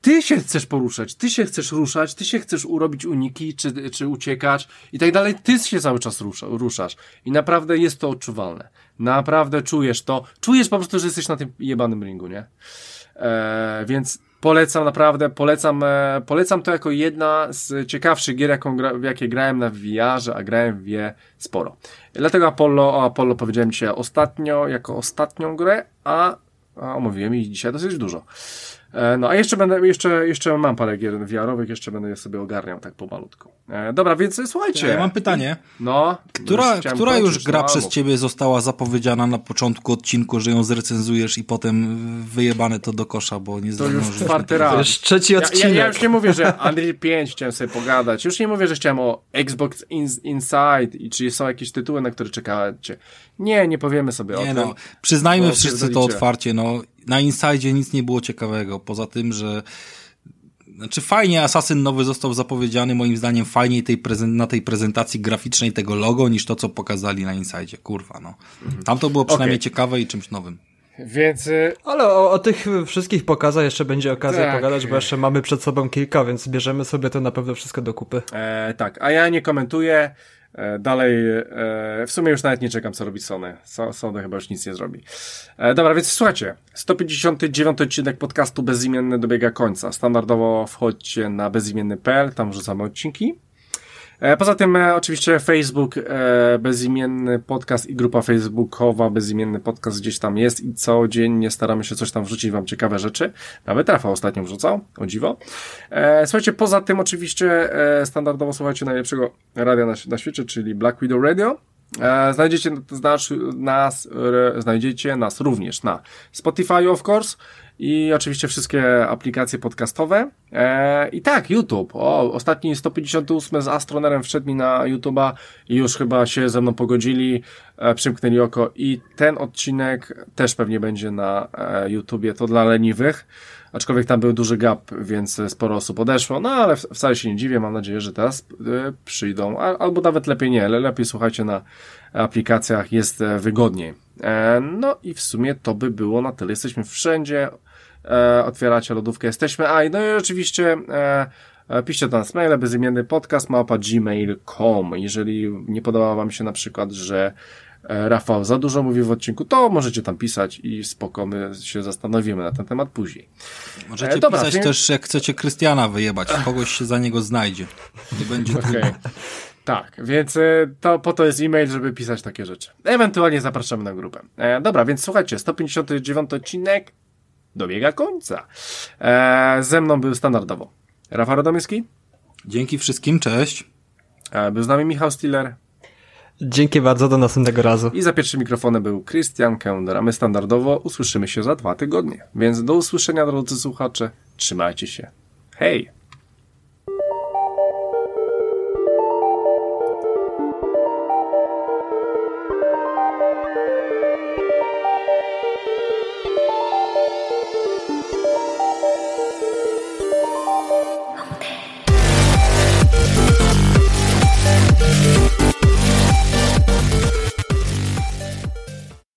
ty się chcesz poruszać, ty się chcesz ruszać, ty się chcesz urobić uniki, czy, czy uciekać i tak dalej, ty się cały czas rusza, ruszasz. I naprawdę jest to odczuwalne. Naprawdę czujesz to. Czujesz po prostu, że jesteś na tym jebanym ringu, nie? E, więc polecam naprawdę, polecam, e, polecam to jako jedna z ciekawszych gier, jaką w jakie grałem na VR-ze, a grałem w wie sporo. Dlatego Apollo, o Apollo powiedziałem dzisiaj ostatnio, jako ostatnią grę, a, a omówiłem ich dzisiaj dosyć dużo. E, No, a jeszcze będę, jeszcze, jeszcze mam parę gier VR-owych, jeszcze będę je sobie ogarniał tak pomalutku. E, dobra, więc słuchajcie. Ja mam pytanie. No. Która, już chciałem która już gra no, przez mów. ciebie została zapowiedziana na początku odcinku, że ją zrecenzujesz i potem wyjebane to do kosza, bo nie To już czwarty raz. To jest trzeci Ja, odcinek. ja, ja już nie mówię, że Unreal 5 chciałem sobie pogadać. Już nie mówię, że chciałem o Xbox In Inside i czy są jakieś tytuły, na które czekacie. Nie, nie powiemy sobie o Nie tym. no, przyznajmy Bo wszyscy to otwarcie, no na Inside nic nie było ciekawego, poza tym, że znaczy fajnie Assassin nowy został zapowiedziany, moim zdaniem fajniej tej prezen- na tej prezentacji graficznej tego logo, niż to, co pokazali na Inside, kurwa no. Tam to było przynajmniej Okej. ciekawe i czymś nowym. Więc y, Ale o, o tych wszystkich pokazach jeszcze będzie okazja Tak. pogadać, bo jeszcze mamy przed sobą kilka, więc bierzemy sobie to na pewno wszystko do kupy. e, tak, a ja nie komentuję. E, dalej, e, w sumie już nawet nie czekam, co robi Sony. So, Sony chyba już nic nie zrobi. E, dobra, więc słuchajcie, 159 odcinek podcastu Bezimienny dobiega końca. Standardowo wchodźcie na bezimienny.pl, tam wrzucamy odcinki. E, Poza tym e, oczywiście Facebook, e, bezimienny podcast i grupa facebookowa bezimienny podcast gdzieś tam jest i codziennie staramy się coś tam wrzucić wam ciekawe rzeczy. Nawet Rafał ostatnio wrzucał, o dziwo. Słuchajcie, poza tym oczywiście standardowo słuchajcie najlepszego radia na, na świecie, czyli Black Widow Radio. Znajdziecie nas, znajdziecie nas również na Spotify of course i oczywiście wszystkie aplikacje podcastowe. E, I tak, YouTube. O, ostatni 158 z Astronerem wszedł mi na YouTube'a i już chyba się ze mną pogodzili, e, przymknęli oko i ten odcinek też pewnie będzie na e, YouTubie. To dla leniwych. Aczkolwiek tam był duży gap, więc sporo osób odeszło, no ale wcale się nie dziwię, mam nadzieję, że teraz e, przyjdą, a, albo nawet lepiej nie, lepiej słuchajcie na aplikacjach, jest e, wygodniej. E, no i w sumie to by było na tyle. Jesteśmy wszędzie, e, otwieracie lodówkę, jesteśmy, a i no i oczywiście e, e, piszcie do nas maile, bezimienny podcast małpa gmail.com. Jeżeli nie podoba wam się na przykład, że e, Rafał za dużo mówi w odcinku, to możecie tam pisać i spoko, my się zastanowimy na ten temat później. Możecie E, dobra, pisać więc- też, jak chcecie Krystiana wyjebać, kogoś się za niego znajdzie. Nie będzie trudno. Tak, więc e, to po to jest e-mail, żeby pisać takie rzeczy. Ewentualnie zapraszamy na grupę. E, dobra, więc słuchajcie, 159 odcinek dobiega końca. E, ze mną był standardowo Rafał Radomyski, Dzięki wszystkim, cześć. e, był z nami Michał Stiller Dzięki bardzo, do następnego razu. i za pierwszym mikrofonem był Christian Kender, a my standardowo usłyszymy się za dwa tygodnie. Więc do usłyszenia, drodzy słuchacze, trzymajcie się. Hej!